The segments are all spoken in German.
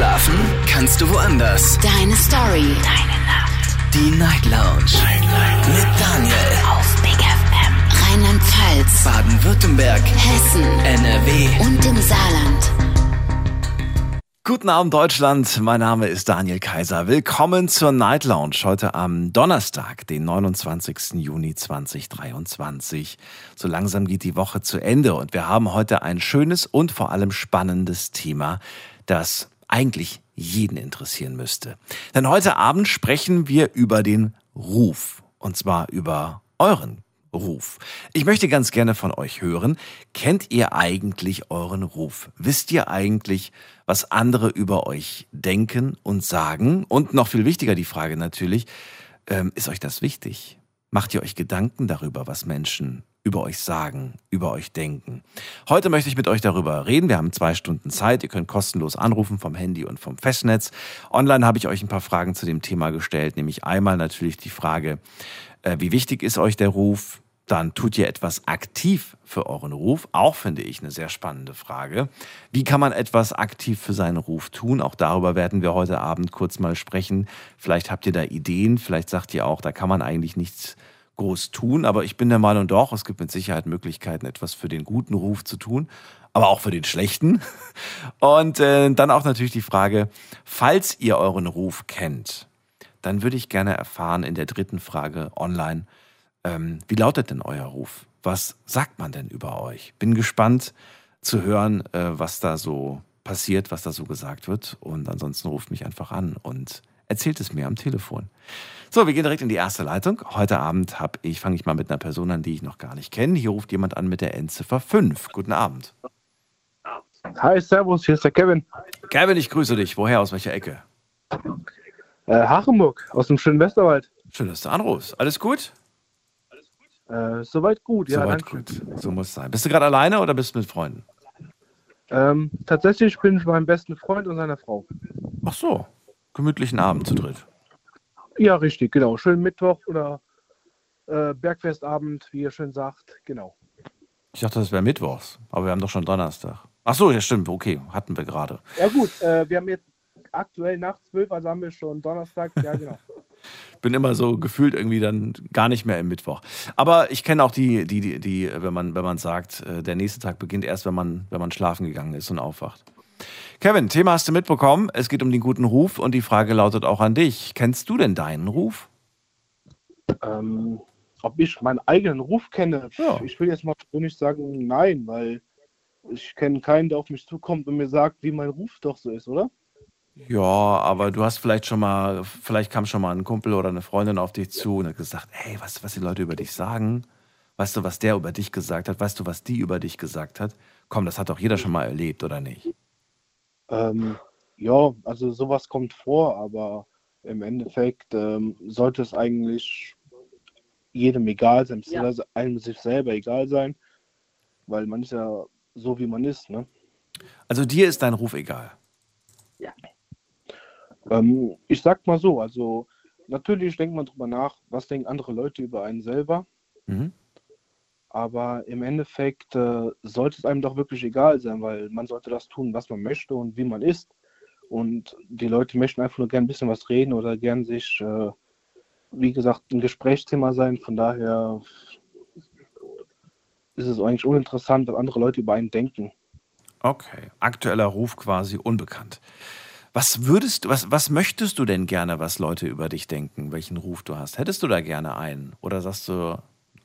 Schlafen kannst du woanders. Deine Story. Deine Nacht. Die Night Lounge. Night, Night. Mit Daniel. Auf Big FM. Rheinland-Pfalz. Baden-Württemberg. Hessen. NRW. Und im Saarland. Guten Abend Deutschland, mein Name ist Daniel Kaiser. Willkommen zur Night Lounge heute am Donnerstag, den 29. Juni 2023. So langsam geht die Woche zu Ende und wir haben heute ein schönes und vor allem spannendes Thema, das eigentlich jeden interessieren müsste. Denn heute Abend sprechen wir über den Ruf und zwar über euren Ruf. Ich möchte ganz gerne von euch hören, kennt ihr eigentlich euren Ruf? Wisst ihr eigentlich, was andere über euch denken und sagen? Und noch viel wichtiger die Frage natürlich, ähm, ist euch das wichtig? Macht ihr euch Gedanken darüber, was Menschen über euch sagen, über euch denken. Heute möchte ich mit euch darüber reden. Wir haben zwei Stunden Zeit. Ihr könnt kostenlos anrufen vom Handy und vom Festnetz. Online habe ich euch ein paar Fragen zu dem Thema gestellt, nämlich einmal natürlich die Frage, äh, wie wichtig ist euch der Ruf? Dann tut ihr etwas aktiv für euren Ruf. Auch finde ich eine sehr spannende Frage. Wie kann man etwas aktiv für seinen Ruf tun? Auch darüber werden wir heute Abend kurz mal sprechen. Vielleicht habt ihr da Ideen. Vielleicht sagt ihr auch, da kann man eigentlich nichts groß tun. Aber ich bin der Meinung doch, es gibt mit Sicherheit Möglichkeiten, etwas für den guten Ruf zu tun. Aber auch für den schlechten. Und äh, dann auch natürlich die Frage, falls ihr euren Ruf kennt, dann würde ich gerne erfahren in der dritten Frage online, ähm, wie lautet denn euer Ruf? Was sagt man denn über euch? Bin gespannt zu hören, äh, was da so passiert, was da so gesagt wird. Und ansonsten ruft mich einfach an und erzählt es mir am Telefon. So, wir gehen direkt in die erste Leitung. Heute Abend habe ich, fange ich mal mit einer Person an, die ich noch gar nicht kenne. Hier ruft jemand an mit der Endziffer 5. Guten Abend. Hi, Servus, hier ist der Kevin. Kevin, ich grüße dich. Woher, aus welcher Ecke? Äh, Hachenburg, aus dem schönen Westerwald. Schön, dass du anrufst. Alles gut? Äh, soweit gut, ja, Soweit gut. So muss es sein. Bist du gerade alleine oder bist du mit Freunden? Ähm, tatsächlich bin ich mit meinem besten Freund und seiner Frau. Ach so. Gemütlichen Abend zu dritt. Ja, richtig, genau. Schönen Mittwoch oder äh, Bergfestabend, wie ihr schön sagt. Genau. Ich dachte, das wäre Mittwochs, aber wir haben doch schon Donnerstag. Ach so, ja stimmt, okay, hatten wir gerade. Ja gut, äh, wir haben jetzt aktuell nach 12, also haben wir schon Donnerstag. Ja, genau. Bin immer so gefühlt irgendwie dann gar nicht mehr im Mittwoch. Aber ich kenne auch die, die, die, die, wenn man, wenn man sagt, äh, der nächste Tag beginnt erst, wenn man, wenn man schlafen gegangen ist und aufwacht. Kevin, Thema hast du mitbekommen. Es geht um den guten Ruf und die Frage lautet auch an dich. Kennst du denn deinen Ruf? ähm, ob ich meinen eigenen Ruf kenne, Ja. ich will jetzt mal persönlich sagen, nein, weil ich kenne keinen, der auf mich zukommt und mir sagt, wie mein Ruf doch so ist, oder? Ja, aber du hast vielleicht schon mal, vielleicht kam schon mal ein Kumpel oder eine Freundin auf dich zu und hat gesagt, hey, weißt du, was die Leute über dich sagen? Weißt du, was der über dich gesagt hat? Weißt du, was die über dich gesagt hat? Komm, das hat doch jeder schon mal erlebt, oder nicht? Ähm, ja, also sowas kommt vor, aber im Endeffekt ähm, sollte es eigentlich jedem egal sein, beziehungsweise einem sich selber egal sein, weil man ist ja so, wie man ist, ne? Also dir ist dein Ruf egal. Ähm, ich sag mal so, also natürlich denkt man drüber nach, was denken andere Leute über einen selber, Mhm. Aber im Endeffekt äh, sollte es einem doch wirklich egal sein, weil man sollte das tun, was man möchte und wie man ist. Und die Leute möchten einfach nur gern ein bisschen was reden oder gern sich, äh, wie gesagt, ein Gesprächsthema sein. Von daher ist es eigentlich uninteressant, was andere Leute über einen denken. Okay, aktueller Ruf quasi unbekannt. Was würdest was, was möchtest du denn gerne, was Leute über dich denken, welchen Ruf du hast? Hättest du da gerne einen? Oder sagst du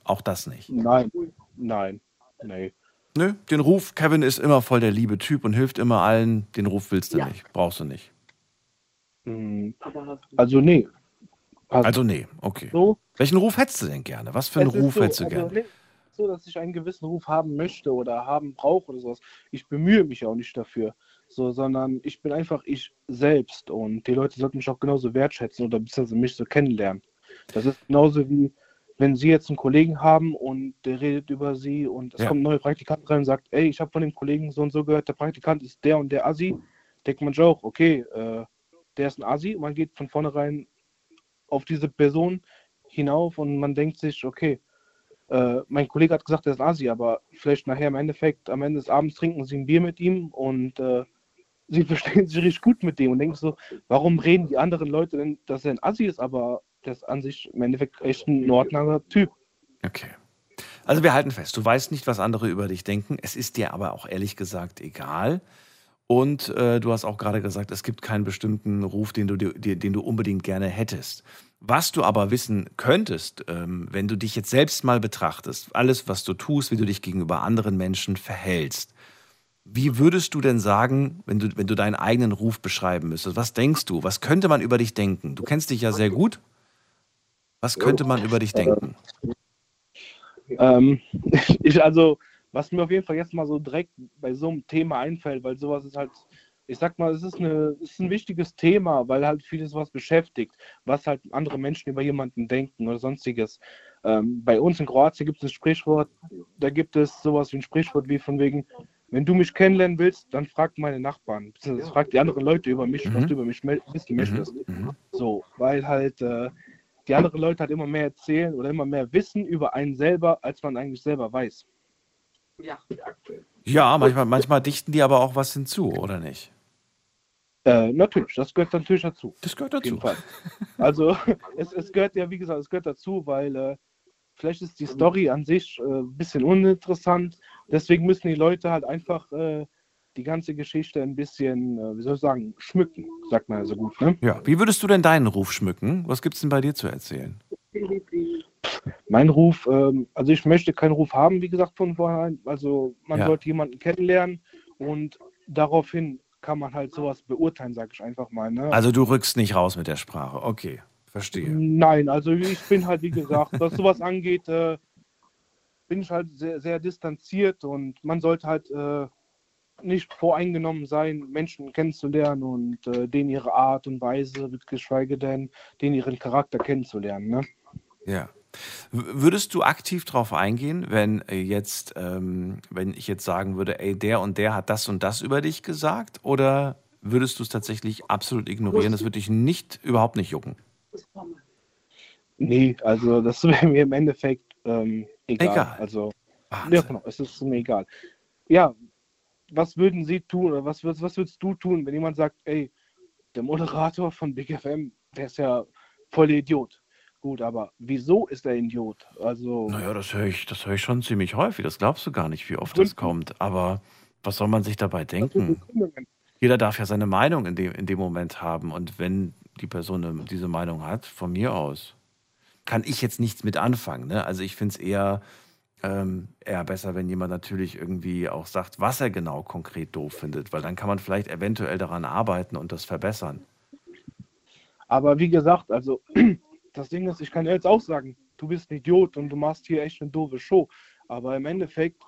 auch das nicht? Nein, nein, nee. Nö, den Ruf, Kevin ist immer voll der liebe Typ und hilft immer allen. Den Ruf willst du nicht, brauchst du nicht. Mm, Also nee. Also nee, okay. so, Welchen Ruf hättest du denn gerne? Was für einen Ruf so, hättest du also gerne? nicht so, dass ich einen gewissen Ruf haben möchte oder haben brauche oder sowas. Ich bemühe mich auch nicht dafür, so, sondern ich bin einfach ich selbst und die Leute sollten mich auch genauso wertschätzen oder beziehungsweise mich so kennenlernen. Das ist genauso wie, wenn Sie jetzt einen Kollegen haben und der redet über Sie und es Ja. kommt ein neuer Praktikant rein und sagt, ey, ich habe von dem Kollegen so und so gehört, der Praktikant ist der und der Assi, denkt man sich auch, okay, äh, der ist ein Assi und man geht von vornherein auf diese Person hinauf und man denkt sich, okay, äh, mein Kollege hat gesagt, er ist ein Asi, aber vielleicht nachher im Endeffekt, am Ende des Abends trinken sie ein Bier mit ihm und äh, sie verstehen sich richtig gut mit dem und denken so, warum reden die anderen Leute denn, dass er ein Assi ist, aber der ist an sich im Endeffekt echt ein ordentlicher Typ. Okay. Also wir halten fest, du weißt nicht, was andere über dich denken. Es ist dir aber auch ehrlich gesagt egal. Und äh, du hast auch gerade gesagt, es gibt keinen bestimmten Ruf, den du, dir, den du unbedingt gerne hättest. Was du aber wissen könntest, ähm, wenn du dich jetzt selbst mal betrachtest, alles, was du tust, wie du dich gegenüber anderen Menschen verhältst, wie würdest du denn sagen, wenn du, wenn du deinen eigenen Ruf beschreiben müsstest? Was denkst du? Was könnte man über dich denken? Du kennst dich ja sehr gut. Was könnte man über dich denken? Ähm, ich, also, was mir auf jeden Fall jetzt mal so direkt bei so einem Thema einfällt, weil sowas ist halt, ich sag mal, es ist, eine, es ist ein wichtiges Thema, weil halt vieles was beschäftigt, was halt andere Menschen über jemanden denken oder sonstiges. Ähm, bei uns in Kroatien gibt es ein Sprichwort, da gibt es sowas wie ein Sprichwort wie von wegen, wenn du mich kennenlernen willst, dann frag meine Nachbarn, beziehungsweise frag die anderen Leute über mich, mhm. was du über mich wissen mhm. möchtest. Mhm. So, weil halt äh, die anderen Leute halt immer mehr erzählen oder immer mehr wissen über einen selber, als man eigentlich selber weiß. Ja, ja manchmal, manchmal dichten die aber auch was hinzu, oder nicht? Äh, natürlich, das gehört natürlich dazu. Das gehört dazu. Also es, es gehört ja, wie gesagt, es gehört dazu, weil äh, vielleicht ist die Story an sich ein äh, bisschen uninteressant. Deswegen müssen die Leute halt einfach äh, die ganze Geschichte ein bisschen, äh, wie soll ich sagen, schmücken, sagt man ja so gut. Ne? Ja, wie würdest du denn deinen Ruf schmücken? Was gibt es denn bei dir zu erzählen? Mein Ruf, ähm, also ich möchte keinen Ruf haben, wie gesagt, von vornherein. Also man ja. sollte jemanden kennenlernen und daraufhin kann man halt sowas beurteilen, sage ich einfach mal. Ne? Also du rückst nicht raus mit der Sprache, okay, verstehe. Nein, also ich bin halt, wie gesagt, was sowas angeht, äh, bin ich halt sehr, sehr distanziert und man sollte halt äh, nicht voreingenommen sein, Menschen kennenzulernen und äh, denen ihre Art und Weise, geschweige denn denen ihren Charakter kennenzulernen. Ne? Ja. Würdest du aktiv darauf eingehen, wenn äh, jetzt, ähm, wenn ich jetzt sagen würde, ey, der und der hat das und das über dich gesagt, oder würdest du es tatsächlich absolut ignorieren? Das würde dich nicht, überhaupt nicht jucken. Nee, also das wäre mir im Endeffekt ähm, egal. egal. Also, ja, genau, es ist mir egal. Ja, was würden Sie tun oder was, was, was würdest du tun, wenn jemand sagt, ey, der Moderator von Big FM, der ist ja voll Idiot. Gut, aber wieso ist er Idiot? Also. Naja, das höre ich, das höre ich schon ziemlich häufig. Das glaubst du gar nicht, wie oft das kommt. Aber was soll man sich dabei denken? Jeder darf ja seine Meinung in dem, in dem Moment haben. Und wenn die Person diese Meinung hat, von mir aus, kann ich jetzt nichts mit anfangen. Ne? Also ich finde es eher ähm, eher besser, wenn jemand natürlich irgendwie auch sagt, was er genau konkret doof findet, weil dann kann man vielleicht eventuell daran arbeiten und das verbessern. Aber wie gesagt, also das Ding ist, ich kann jetzt auch sagen, du bist ein Idiot und du machst hier echt eine doofe Show. Aber im Endeffekt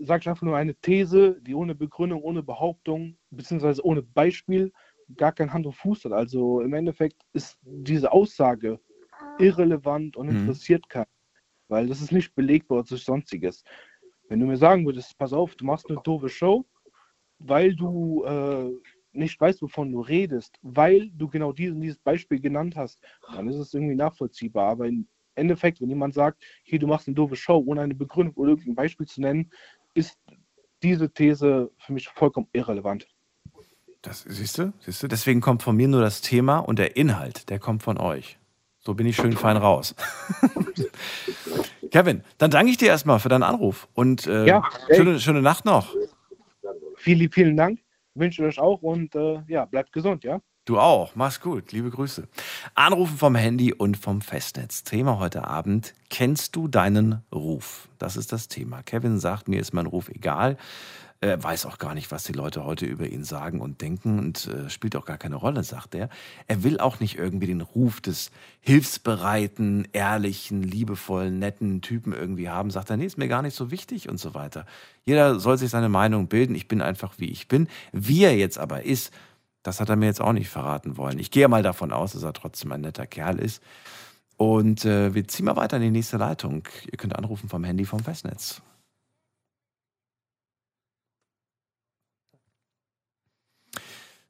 sage ich einfach nur eine These, die ohne Begründung, ohne Behauptung, beziehungsweise ohne Beispiel gar kein Hand und Fuß hat. Also im Endeffekt ist diese Aussage irrelevant und mhm. interessiert keinen weil das ist nicht belegbar oder sonstiges. Wenn du mir sagen würdest, pass auf, du machst eine doofe Show, weil du äh, nicht weißt, wovon du redest, weil du genau dieses, dieses Beispiel genannt hast, dann ist es irgendwie nachvollziehbar. Aber im Endeffekt, wenn jemand sagt, hier, du machst eine doofe Show, ohne eine Begründung oder irgendein Beispiel zu nennen, ist diese These für mich vollkommen irrelevant. Das siehst du, siehst du, deswegen kommt von mir nur das Thema und der Inhalt, der kommt von euch. So bin ich schön fein raus. Kevin, dann danke ich dir erstmal für deinen Anruf und äh, ja, schöne, schöne Nacht noch. Vielen, vielen Dank. Wünsche euch auch und äh, ja, bleibt gesund, ja? Du auch. Mach's gut. Liebe Grüße. Anrufen vom Handy und vom Festnetz. Thema heute Abend. Kennst du deinen Ruf? Das ist das Thema. Kevin sagt, mir ist mein Ruf egal. Er weiß auch gar nicht, was die Leute heute über ihn sagen und denken und äh, spielt auch gar keine Rolle, sagt er. Er will auch nicht irgendwie den Ruf des hilfsbereiten, ehrlichen, liebevollen, netten Typen irgendwie haben. Sagt er, nee, ist mir gar nicht so wichtig und so weiter. Jeder soll sich seine Meinung bilden. Ich bin einfach, wie ich bin. Wie er jetzt aber ist, das hat er mir jetzt auch nicht verraten wollen. Ich gehe mal davon aus, dass er trotzdem ein netter Kerl ist. Und äh, wir ziehen mal weiter in die nächste Leitung. Ihr könnt anrufen vom Handy vom Festnetz.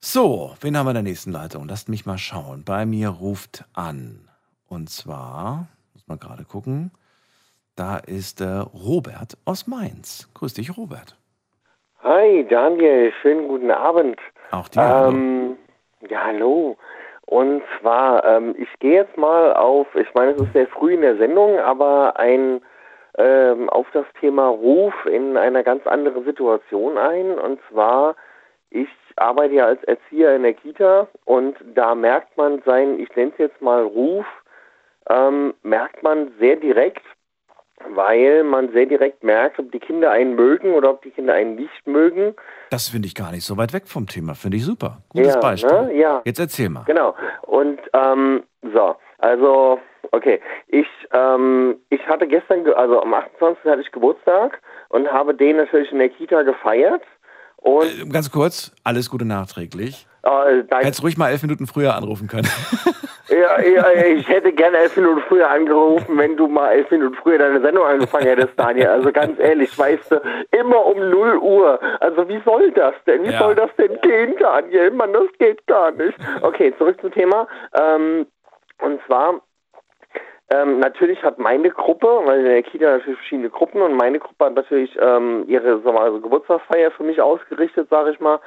So, wen haben wir in der nächsten Leitung? Lasst mich mal schauen. Bei mir ruft an. Und zwar, muss mal gerade gucken, da ist der Robert aus Mainz. Grüß dich, Robert. Hi, Daniel. Schönen guten Abend. Auch dir. hallo. Ähm, ja, hallo. Und zwar, ähm, ich gehe jetzt mal auf, ich meine, es ist sehr früh in der Sendung, aber ein ähm, auf das Thema Ruf in einer ganz anderen Situation ein. Und zwar, ich arbeite ja als Erzieher in der Kita und da merkt man sein, ich nenne es jetzt mal Ruf, ähm, merkt man sehr direkt, weil man sehr direkt merkt, ob die Kinder einen mögen oder ob die Kinder einen nicht mögen. Das finde ich gar nicht so weit weg vom Thema. Finde ich super. Gutes Ja, Beispiel. ne? Ja. Jetzt erzähl mal. Genau. Und ähm, so, also okay, ich ähm, ich hatte gestern, ge- also am 28. hatte ich Geburtstag und habe den natürlich in der Kita gefeiert. Und Äh, Ganz kurz, alles Gute nachträglich. äh, danke. Hättest ruhig mal elf Minuten früher anrufen können. Ja, ja, ich hätte gerne elf Minuten früher angerufen, wenn du mal elf Minuten früher deine Sendung angefangen hättest, Daniel. Also ganz ehrlich, weißt du, immer um 0 Uhr. Also wie soll das denn? Wie Ja. soll das denn gehen, Daniel? Mann, das geht gar nicht. Okay, zurück zum Thema. Ähm, und zwar, ähm, natürlich hat meine Gruppe, weil in der Kita natürlich verschiedene Gruppen und meine Gruppe hat natürlich ähm, ihre mal, also Geburtstagsfeier für mich ausgerichtet, sage ich mal.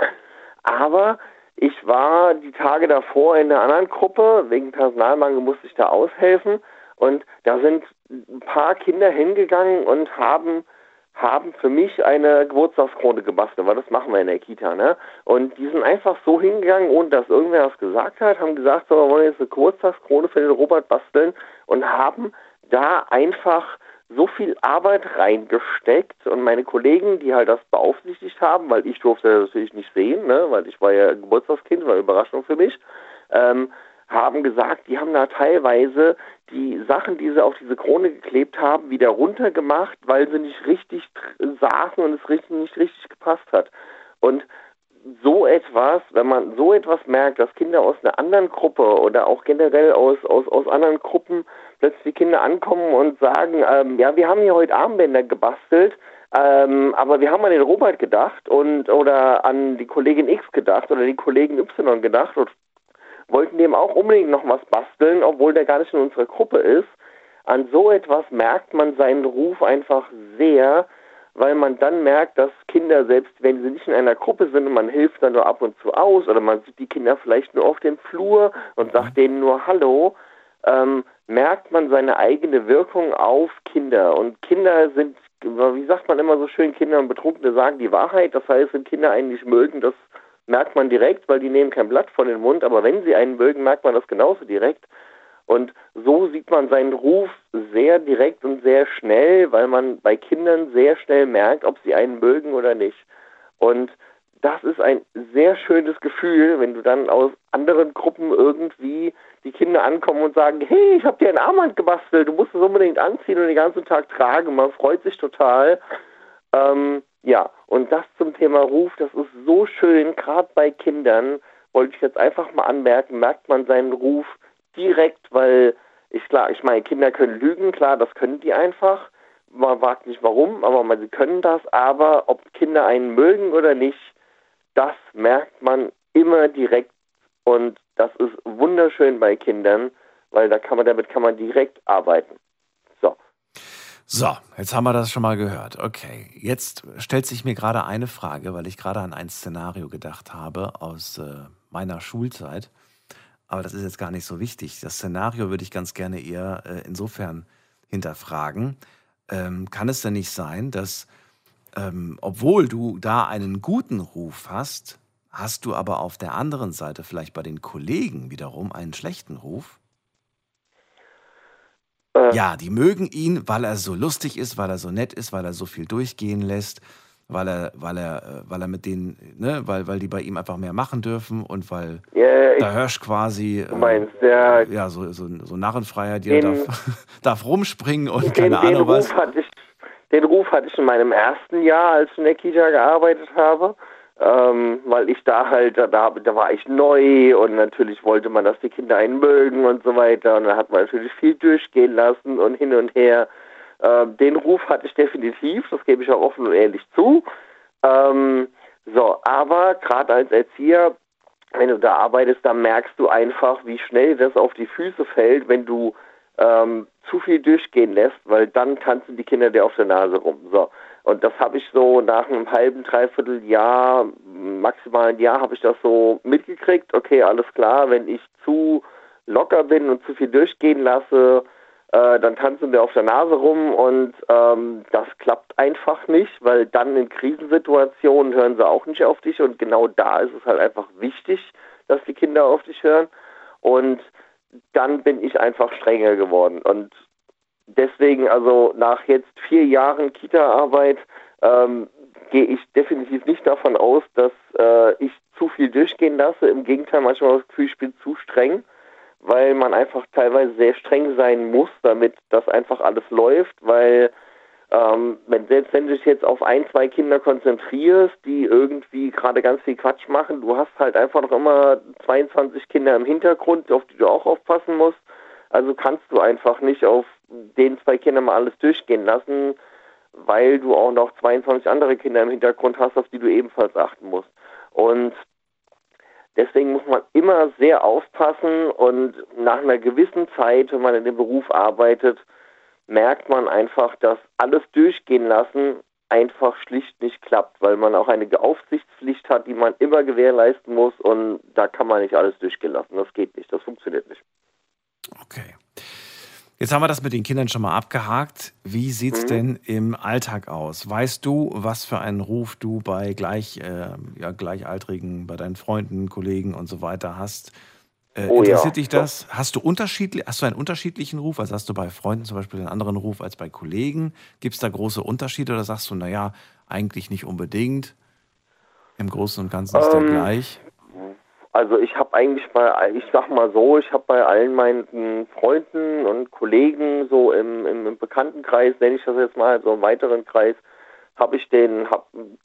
Aber ich war die Tage davor in einer anderen Gruppe, wegen Personalmangel musste ich da aushelfen und da sind ein paar Kinder hingegangen und haben haben für mich eine Geburtstagskrone gebastelt, weil das machen wir in der Kita, ne? Und die sind einfach so hingegangen, ohne dass irgendwer was gesagt hat, haben gesagt, so, wir wollen jetzt eine Geburtstagskrone für den Robert basteln und haben da einfach so viel Arbeit reingesteckt und meine Kollegen, die halt das beaufsichtigt haben, weil ich durfte das natürlich nicht sehen, ne, weil ich war ja Geburtstagskind, war eine Überraschung für mich, ähm, haben gesagt, die haben da teilweise die Sachen, die sie auf diese Krone geklebt haben, wieder runtergemacht, weil sie nicht richtig saßen und es richtig, nicht richtig gepasst hat. Und so etwas, wenn man so etwas merkt, dass Kinder aus einer anderen Gruppe oder auch generell aus, aus, aus anderen Gruppen plötzlich Kinder ankommen und sagen, ähm, ja, wir haben hier heute Armbänder gebastelt, ähm, aber wir haben an den Robert gedacht und oder an die Kollegin X gedacht oder die Kollegin Y gedacht und wollten dem auch unbedingt noch was basteln, obwohl der gar nicht in unserer Gruppe ist. An so etwas merkt man seinen Ruf einfach sehr, weil man dann merkt, dass Kinder, selbst wenn sie nicht in einer Gruppe sind und man hilft dann nur ab und zu aus oder man sieht die Kinder vielleicht nur auf dem Flur und sagt denen nur Hallo, ähm, merkt man seine eigene Wirkung auf Kinder. Und Kinder sind, wie sagt man immer so schön, Kinder und Betrunkene sagen die Wahrheit. Das heißt, wenn Kinder einen nicht mögen, das merkt man direkt, weil die nehmen kein Blatt vor den Mund. Aber wenn sie einen mögen, merkt man das genauso direkt. Und so sieht man seinen Ruf sehr direkt und sehr schnell, weil man bei Kindern sehr schnell merkt, ob sie einen mögen oder nicht. Und das ist ein sehr schönes Gefühl, wenn du dann aus anderen Gruppen irgendwie die Kinder ankommen und sagen, hey, ich habe dir ein Armband gebastelt, du musst es unbedingt anziehen und den ganzen Tag tragen. Man freut sich total. Ähm, ja, und das zum Thema Ruf, das ist so schön, gerade bei Kindern, wollte ich jetzt einfach mal anmerken, merkt man seinen Ruf direkt, weil ich klar, ich meine, Kinder können lügen, klar, das können die einfach. Man fragt nicht warum, aber man, sie können das. Aber ob Kinder einen mögen oder nicht, das merkt man immer direkt. Und das ist wunderschön bei Kindern, weil da kann man, damit kann man direkt arbeiten. So. So, jetzt haben wir das schon mal gehört. Okay, jetzt stellt sich mir gerade eine Frage, weil ich gerade an ein Szenario gedacht habe aus äh, meiner Schulzeit. Aber das ist jetzt gar nicht so wichtig. Das Szenario würde ich ganz gerne eher äh, insofern hinterfragen. Ähm, kann es denn nicht sein, dass, ähm, obwohl du da einen guten Ruf hast, hast du aber auf der anderen Seite vielleicht bei den Kollegen wiederum einen schlechten Ruf? Äh, Ja, die mögen ihn, weil er so lustig ist, weil er so nett ist, weil er so viel durchgehen lässt, weil er, weil er, äh, weil er mit denen, ne, weil, weil die bei ihm einfach mehr machen dürfen und weil ich, der Hirsch quasi, du äh, meinst, der, ja, so, so, so Narrenfreiheit, Den- darf, darf rumspringen und den, keine Ahnung was. Ruf hatte ich, den Ruf hatte ich in meinem ersten Jahr, als ich in der Kita gearbeitet habe. Ähm, weil ich da halt, da, da war ich neu und natürlich wollte man, dass die Kinder einen mögen und so weiter. Und da hat man natürlich viel durchgehen lassen und hin und her. Ähm, den Ruf hatte ich definitiv, das gebe ich auch offen und ehrlich zu. Ähm, so, aber gerade als Erzieher, wenn du da arbeitest, da merkst du einfach, wie schnell das auf die Füße fällt, wenn du ähm, zu viel durchgehen lässt, weil dann tanzen die Kinder dir auf der Nase rum. So. Und das habe ich so nach einem halben, dreiviertel Jahr, maximal ein Jahr, habe ich das so mitgekriegt. Okay, alles klar, wenn ich zu locker bin und zu viel durchgehen lasse, äh, dann tanzen wir auf der Nase rum und ähm, das klappt einfach nicht, weil dann in Krisensituationen hören sie auch nicht auf dich und genau da ist es halt einfach wichtig, dass die Kinder auf dich hören. Und dann bin ich einfach strenger geworden. Und deswegen, also nach jetzt vier Jahren Kita-Arbeit, ähm, gehe ich definitiv nicht davon aus, dass äh, ich zu viel durchgehen lasse. Im Gegenteil, manchmal habe ich das Gefühl, ich bin zu streng, weil man einfach teilweise sehr streng sein muss, damit das einfach alles läuft, weil ähm, wenn, selbst wenn du dich jetzt auf ein, zwei Kinder konzentrierst, die irgendwie gerade ganz viel Quatsch machen, du hast halt einfach noch immer 22 Kinder im Hintergrund, auf die du auch aufpassen musst. Also kannst du einfach nicht auf den zwei Kindern mal alles durchgehen lassen, weil du auch noch 22 andere Kinder im Hintergrund hast, auf die du ebenfalls achten musst. Und deswegen muss man immer sehr aufpassen und nach einer gewissen Zeit, wenn man in dem Beruf arbeitet, merkt man einfach, dass alles durchgehen lassen einfach schlicht nicht klappt, weil man auch eine Aufsichtspflicht hat, die man immer gewährleisten muss und da kann man nicht alles durchgehen lassen. Das geht nicht, das funktioniert nicht. Okay. Jetzt haben wir das mit den Kindern schon mal abgehakt. Wie sieht es mhm. denn im Alltag aus? Weißt du, was für einen Ruf du bei gleich, äh, ja, Gleichaltrigen, bei deinen Freunden, Kollegen und so weiter hast? Äh, oh, interessiert ja. dich das? Hast du, unterschiedlich, hast du einen unterschiedlichen Ruf? Also hast du bei Freunden zum Beispiel einen anderen Ruf als bei Kollegen? Gibt es da große Unterschiede oder sagst du, naja, eigentlich nicht unbedingt? Im Großen und Ganzen ist ähm, der gleich? Also ich habe eigentlich bei, ich sag mal so, ich habe bei allen meinen Freunden und Kollegen so im, im, Bekanntenkreis, nenne ich das jetzt mal, so im weiteren Kreis, habe ich den,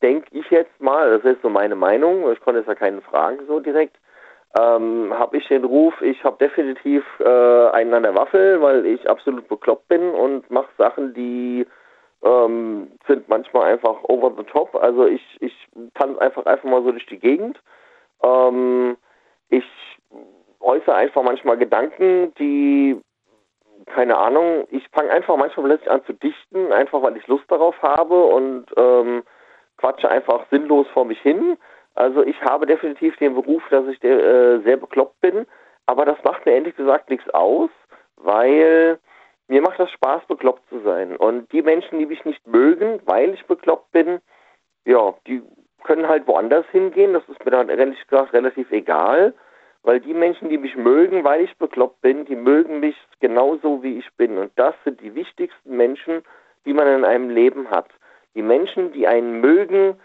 denke ich jetzt mal, das ist so meine Meinung, ich konnte jetzt ja keine Fragen so direkt, ähm, habe ich den Ruf, ich habe definitiv äh, einen an der Waffel, weil ich absolut bekloppt bin und mache Sachen, die ähm, sind manchmal einfach over the top. Also ich, ich tanze einfach einfach mal so durch die Gegend. Ähm, ich äußere einfach manchmal Gedanken, die, keine Ahnung, ich fange einfach manchmal plötzlich an zu dichten, einfach weil ich Lust darauf habe und ähm, quatsche einfach sinnlos vor mich hin. Also ich habe definitiv den Beruf, dass ich äh, sehr bekloppt bin, aber das macht mir ehrlich gesagt nichts aus, weil mir macht das Spaß, bekloppt zu sein. Und die Menschen, die mich nicht mögen, weil ich bekloppt bin, ja, die können halt woanders hingehen. Das ist mir dann ehrlich gesagt relativ egal, weil die Menschen, die mich mögen, weil ich bekloppt bin, die mögen mich genauso, wie ich bin. Und das sind die wichtigsten Menschen, die man in einem Leben hat. Die Menschen, die einen mögen,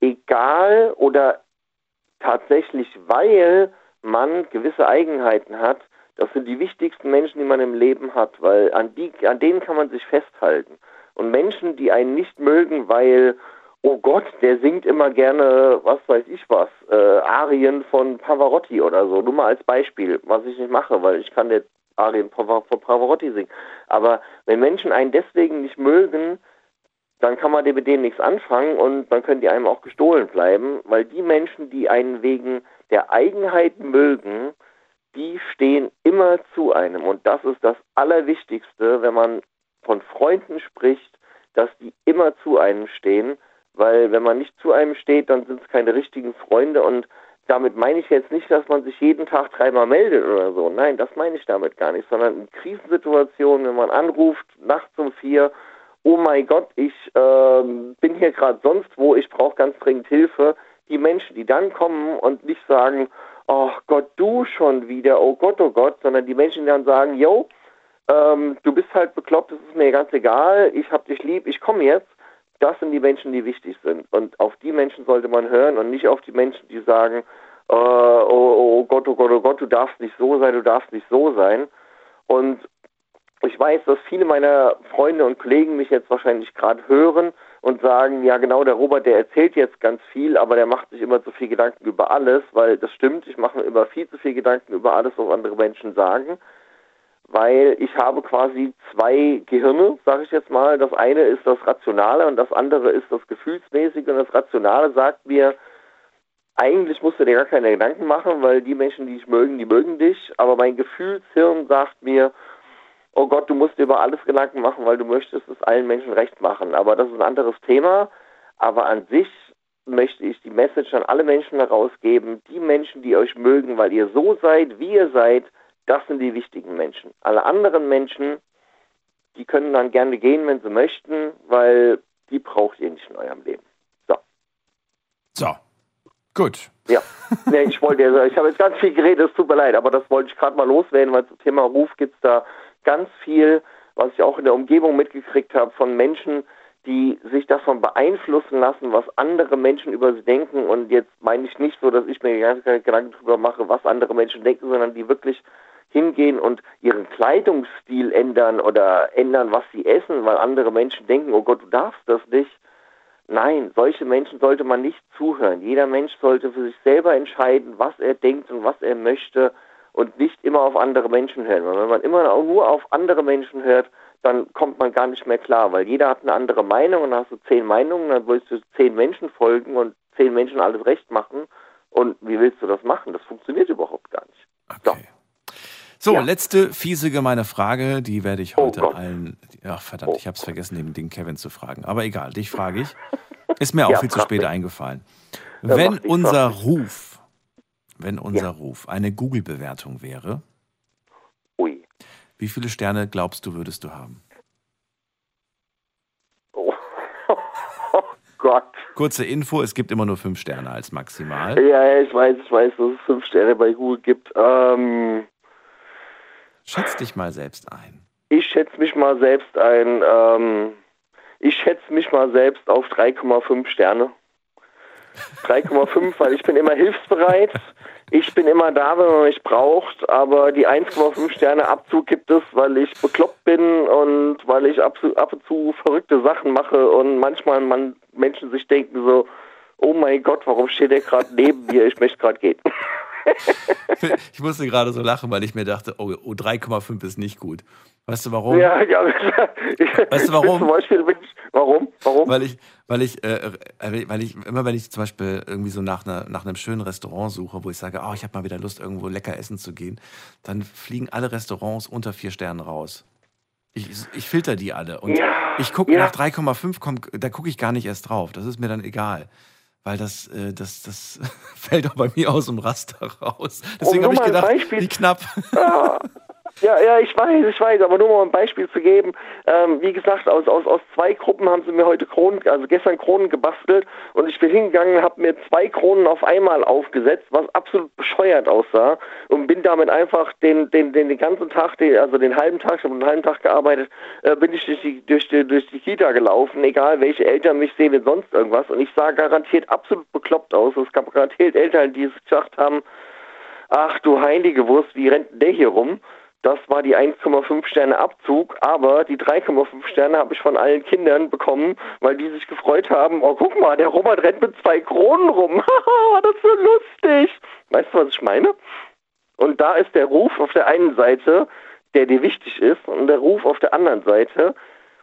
egal oder tatsächlich, weil man gewisse Eigenheiten hat, das sind die wichtigsten Menschen, die man im Leben hat, weil an, die, an denen kann man sich festhalten. Und Menschen, die einen nicht mögen, weil, oh Gott, der singt immer gerne, was weiß ich was, äh, Arien von Pavarotti oder so, nur mal als Beispiel, was ich nicht mache, weil ich kann der Arien von Pavarotti singen. Aber wenn Menschen einen deswegen nicht mögen, dann kann man mit denen nichts anfangen und dann können die einem auch gestohlen bleiben, weil die Menschen, die einen wegen der Eigenheiten mögen, die stehen immer zu einem. Und das ist das Allerwichtigste, wenn man von Freunden spricht, dass die immer zu einem stehen, weil wenn man nicht zu einem steht, dann sind es keine richtigen Freunde und damit meine ich jetzt nicht, dass man sich jeden Tag dreimal meldet oder so. Nein, das meine ich damit gar nicht, sondern in Krisensituationen, wenn man anruft, nachts um vier oh mein Gott, ich äh, bin hier gerade sonst wo, ich brauche ganz dringend Hilfe. Die Menschen, die dann kommen und nicht sagen, oh Gott, du schon wieder, oh Gott, oh Gott, sondern die Menschen, die dann sagen, yo, ähm, du bist halt bekloppt, das ist mir ganz egal, ich hab dich lieb, ich komme jetzt. Das sind die Menschen, die wichtig sind. Und auf die Menschen sollte man hören und nicht auf die Menschen, die sagen, äh, oh, oh Gott, oh Gott, oh Gott, du darfst nicht so sein, du darfst nicht so sein. Und ich weiß, dass viele meiner Freunde und Kollegen mich jetzt wahrscheinlich gerade hören und sagen, ja genau, der Robert, der erzählt jetzt ganz viel, aber der macht sich immer zu viel Gedanken über alles, weil das stimmt, ich mache mir immer viel zu viel Gedanken über alles, was andere Menschen sagen, weil ich habe quasi zwei Gehirne, sage ich jetzt mal. Das eine ist das Rationale und das andere ist das Gefühlsmäßige und das Rationale sagt mir, eigentlich musst du dir gar keine Gedanken machen, weil die Menschen, die dich mögen, die mögen dich, aber mein Gefühlshirn sagt mir, oh Gott, du musst dir über alles Gedanken machen, weil du möchtest es allen Menschen recht machen. Aber das ist ein anderes Thema. Aber an sich möchte ich die Message an alle Menschen herausgeben, die Menschen, die euch mögen, weil ihr so seid, wie ihr seid, das sind die wichtigen Menschen. Alle anderen Menschen, die können dann gerne gehen, wenn sie möchten, weil die braucht ihr nicht in eurem Leben. So. So. Gut. Ja. Nee, ich wollte ja, ich habe jetzt ganz viel geredet, es tut mir leid, aber das wollte ich gerade mal loswerden, weil zum Thema Ruf gibt es da ganz viel, was ich auch in der Umgebung mitgekriegt habe von Menschen, die sich davon beeinflussen lassen, was andere Menschen über sie denken. Und jetzt meine ich nicht so, dass ich mir ganz keine Gedanken darüber mache, was andere Menschen denken, sondern die wirklich hingehen und ihren Kleidungsstil ändern oder ändern, was sie essen, weil andere Menschen denken, oh Gott, du darfst das nicht. Nein, solche Menschen sollte man nicht zuhören. Jeder Mensch sollte für sich selber entscheiden, was er denkt und was er möchte und nicht immer auf andere Menschen hören. Weil wenn man immer nur auf andere Menschen hört, dann kommt man gar nicht mehr klar, weil jeder hat eine andere Meinung und dann hast du zehn Meinungen, dann willst du zehn Menschen folgen und zehn Menschen alles recht machen. Und wie willst du das machen? Das funktioniert überhaupt gar nicht. Okay. So, ja. letzte fiese gemeine Frage, die werde ich oh heute oh allen. Ach verdammt, oh. ich habe es vergessen, den, den Kevin zu fragen. Aber egal, dich frage ich. Ist mir auch ja, viel zu spät mich. eingefallen. Ja, wenn unser Ruf, wenn unser Ruf eine Google-Bewertung wäre, wie viele Sterne glaubst du, würdest du haben? Oh, oh Gott. Kurze Info, es gibt immer nur fünf Sterne als maximal. Ja, ich weiß, ich weiß, dass es fünf Sterne bei Google gibt. Ähm, Schätz dich mal selbst ein. Ich schätze mich mal selbst ein. Ähm, ich schätze mich mal selbst auf 3,5 Sterne. 3,5, weil ich bin immer hilfsbereit. Ich bin immer da, wenn man mich braucht, aber die 1,5 Sterne Abzug gibt es, weil ich bekloppt bin und weil ich ab, ab und zu verrückte Sachen mache und manchmal man Menschen sich denken so, oh mein Gott, warum steht der gerade neben mir? Ich möchte gerade gehen. ich musste gerade so lachen, weil ich mir dachte, oh, oh 3,5 ist nicht gut. Weißt du warum? Ja, ja. weißt du warum? Zum Beispiel, warum? Warum? Weil ich, weil ich, äh, äh, weil ich immer, wenn ich zum Beispiel irgendwie so nach, einer, nach einem schönen Restaurant suche, wo ich sage, oh, ich habe mal wieder Lust, irgendwo lecker essen zu gehen, dann fliegen alle Restaurants unter vier Sternen raus. Ich, ich filter die alle. Und ja, ich gucke ja. nach 3,5, da gucke ich gar nicht erst drauf. Das ist mir dann egal weil das, äh, das, das fällt auch bei mir aus dem Raster raus. Deswegen habe ich gedacht, wie knapp. Ja, ja, ja, ich weiß, ich weiß, aber nur mal ein Beispiel zu geben. Ähm, wie gesagt, aus, aus, aus zwei Gruppen haben sie mir heute Kronen, also gestern Kronen gebastelt und ich bin hingegangen habe mir zwei Kronen auf einmal aufgesetzt, was absolut bescheuert aussah und bin damit einfach den, den, den, den ganzen Tag, den, also den halben Tag, ich habe einen halben Tag gearbeitet, äh, bin ich durch die, durch, die, durch die Kita gelaufen, egal welche Eltern mich sehen und sonst irgendwas und ich sah garantiert absolut bekloppt aus. Es gab garantiert Eltern, die es gesagt haben, ach du heilige Wurst, wie rennt der hier rum? Das war die 1,5 Sterne Abzug, aber die 3,5 Sterne habe ich von allen Kindern bekommen, weil die sich gefreut haben, oh guck mal, der Robert rennt mit zwei Kronen rum. Haha, das ist so lustig. Weißt du, was ich meine? Und da ist der Ruf auf der einen Seite, der dir wichtig ist, und der Ruf auf der anderen Seite,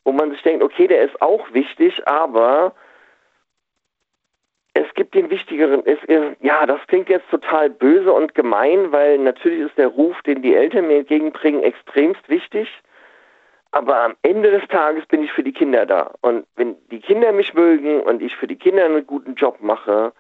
wo man sich denkt, okay, der ist auch wichtig, aber es gibt den wichtigeren, es, ja, das klingt jetzt total böse und gemein, weil natürlich ist der Ruf, den die Eltern mir entgegenbringen, extremst wichtig. Aber am Ende des Tages bin ich für die Kinder da. Und wenn die Kinder mich mögen und ich für die Kinder einen guten Job mache,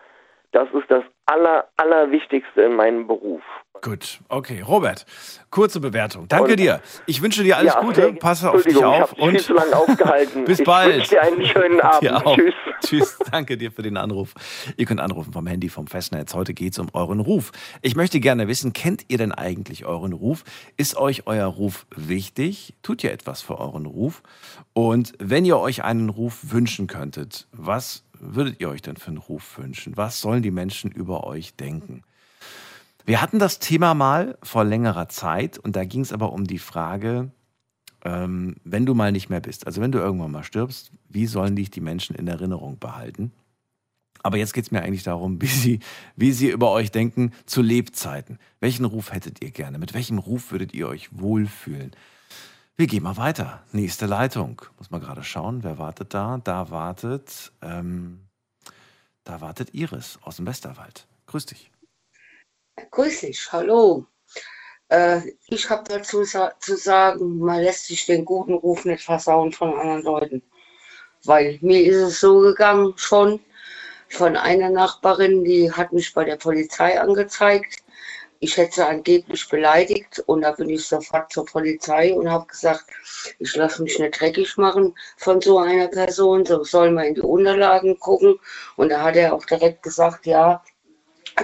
das ist das Aller, Allerwichtigste in meinem Beruf. Gut, okay. Robert, kurze Bewertung. Danke und, dir. Ich wünsche dir alles ja, Gute. Passe auf dich auf. Ich und viel zu lange aufgehalten. bis bald. Ich wünsche dir einen schönen Abend. Tschüss. Tschüss. Danke dir für den Anruf. Ihr könnt anrufen vom Handy, vom Festnetz. Heute geht es um euren Ruf. Ich möchte gerne wissen, kennt ihr denn eigentlich euren Ruf? Ist euch euer Ruf wichtig? Tut ihr etwas für euren Ruf? Und wenn ihr euch einen Ruf wünschen könntet, was würdet ihr euch denn für einen Ruf wünschen? Was sollen die Menschen über euch denken? Wir hatten das Thema mal vor längerer Zeit und da ging es aber um die Frage, ähm, wenn du mal nicht mehr bist, also wenn du irgendwann mal stirbst, wie sollen dich die Menschen in Erinnerung behalten? Aber jetzt geht es mir eigentlich darum, wie sie, wie sie über euch denken zu Lebzeiten. Welchen Ruf hättet ihr gerne? Mit welchem Ruf würdet ihr euch wohlfühlen? Wir gehen mal weiter. Nächste Leitung. Muss man gerade schauen, wer wartet da? Da wartet, ähm, da wartet Iris aus dem Westerwald. Grüß dich. Grüß dich, hallo. Äh, ich habe dazu sa zu sagen, man lässt sich den guten Ruf nicht versauen von anderen Leuten. Weil mir ist es so gegangen schon von einer Nachbarin, die hat mich bei der Polizei angezeigt. Ich hätte sie angeblich beleidigt und da bin ich sofort zur Polizei und habe gesagt, ich lasse mich nicht dreckig machen von so einer Person, so soll man in die Unterlagen gucken. Und da hat er auch direkt gesagt, ja,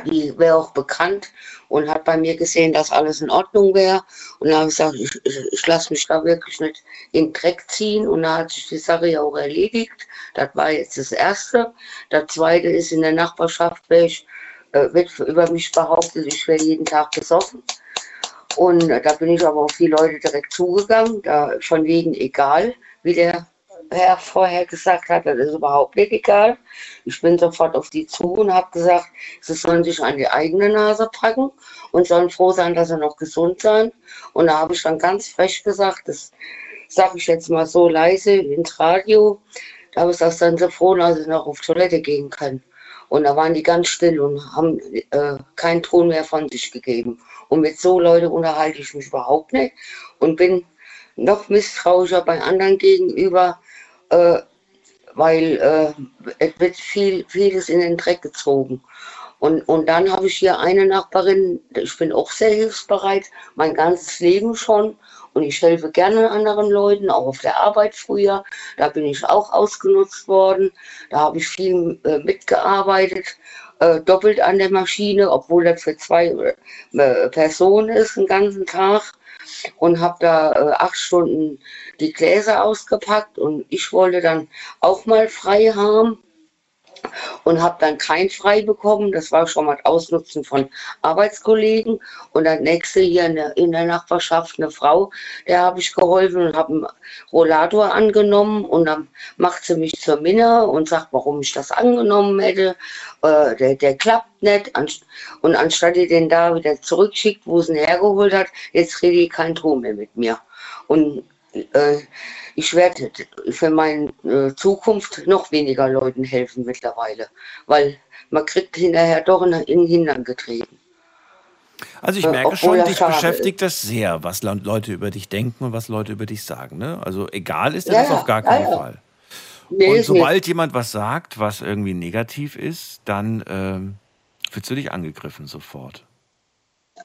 die wäre auch bekannt und hat bei mir gesehen, dass alles in Ordnung wäre. Und dann habe ich gesagt, ich, ich, ich lasse mich da wirklich nicht in Dreck ziehen. Und da hat sich die Sache ja auch erledigt. Das war jetzt das Erste. Das Zweite ist, in der Nachbarschaft ich, äh, wird über mich behauptet, ich wäre jeden Tag besoffen. Und äh, da bin ich aber auf die Leute direkt zugegangen, da von wegen egal, wie der Herr vorher gesagt hat, das ist überhaupt nicht egal. Ich bin sofort auf die zu und habe gesagt, sie sollen sich an die eigene Nase packen und sollen froh sein, dass sie noch gesund sind. Und da habe ich dann ganz frech gesagt, das sage ich jetzt mal so leise ins Radio, da habe ich dann sie froh, dass sie noch auf Toilette gehen können. Und da waren die ganz still und haben äh, keinen Ton mehr von sich gegeben. Und mit so Leuten unterhalte ich mich überhaupt nicht und bin noch misstrauischer bei anderen gegenüber, äh, weil äh, es wird viel, vieles in den Dreck gezogen. Und, und dann habe ich hier eine Nachbarin, ich bin auch sehr hilfsbereit, mein ganzes Leben schon. Und ich helfe gerne anderen Leuten, auch auf der Arbeit früher. Da bin ich auch ausgenutzt worden. Da habe ich viel äh, mitgearbeitet, äh, doppelt an der Maschine, obwohl das für zwei äh, Personen ist, den ganzen Tag und habe da äh, acht Stunden die Gläser ausgepackt und ich wollte dann auch mal frei haben und habe dann kein frei bekommen. Das war schon mal Ausnutzen von Arbeitskollegen. Und dann nächste hier in der, in der Nachbarschaft eine Frau, der habe ich geholfen und habe einen Rollator angenommen. Und dann macht sie mich zur Minna und sagt, warum ich das angenommen hätte. Äh, der, der klappt nicht. Und anstatt ihr den da wieder zurückschickt, wo sie ihn hergeholt hat, jetzt rede ich kein Ton mehr mit mir. Und äh, ich werde für meine äh, Zukunft noch weniger Leuten helfen mittlerweile, weil man kriegt hinterher doch in, in den Hintern getreten. Also ich äh, merke schon, dich beschäftigt das sehr, was Leute über dich denken und was Leute über dich sagen. Ne? Also egal ist das ja, auf gar keinen ja. Fall. Nee, und sobald nicht. jemand was sagt, was irgendwie negativ ist, dann ähm, fühlst du dich angegriffen sofort.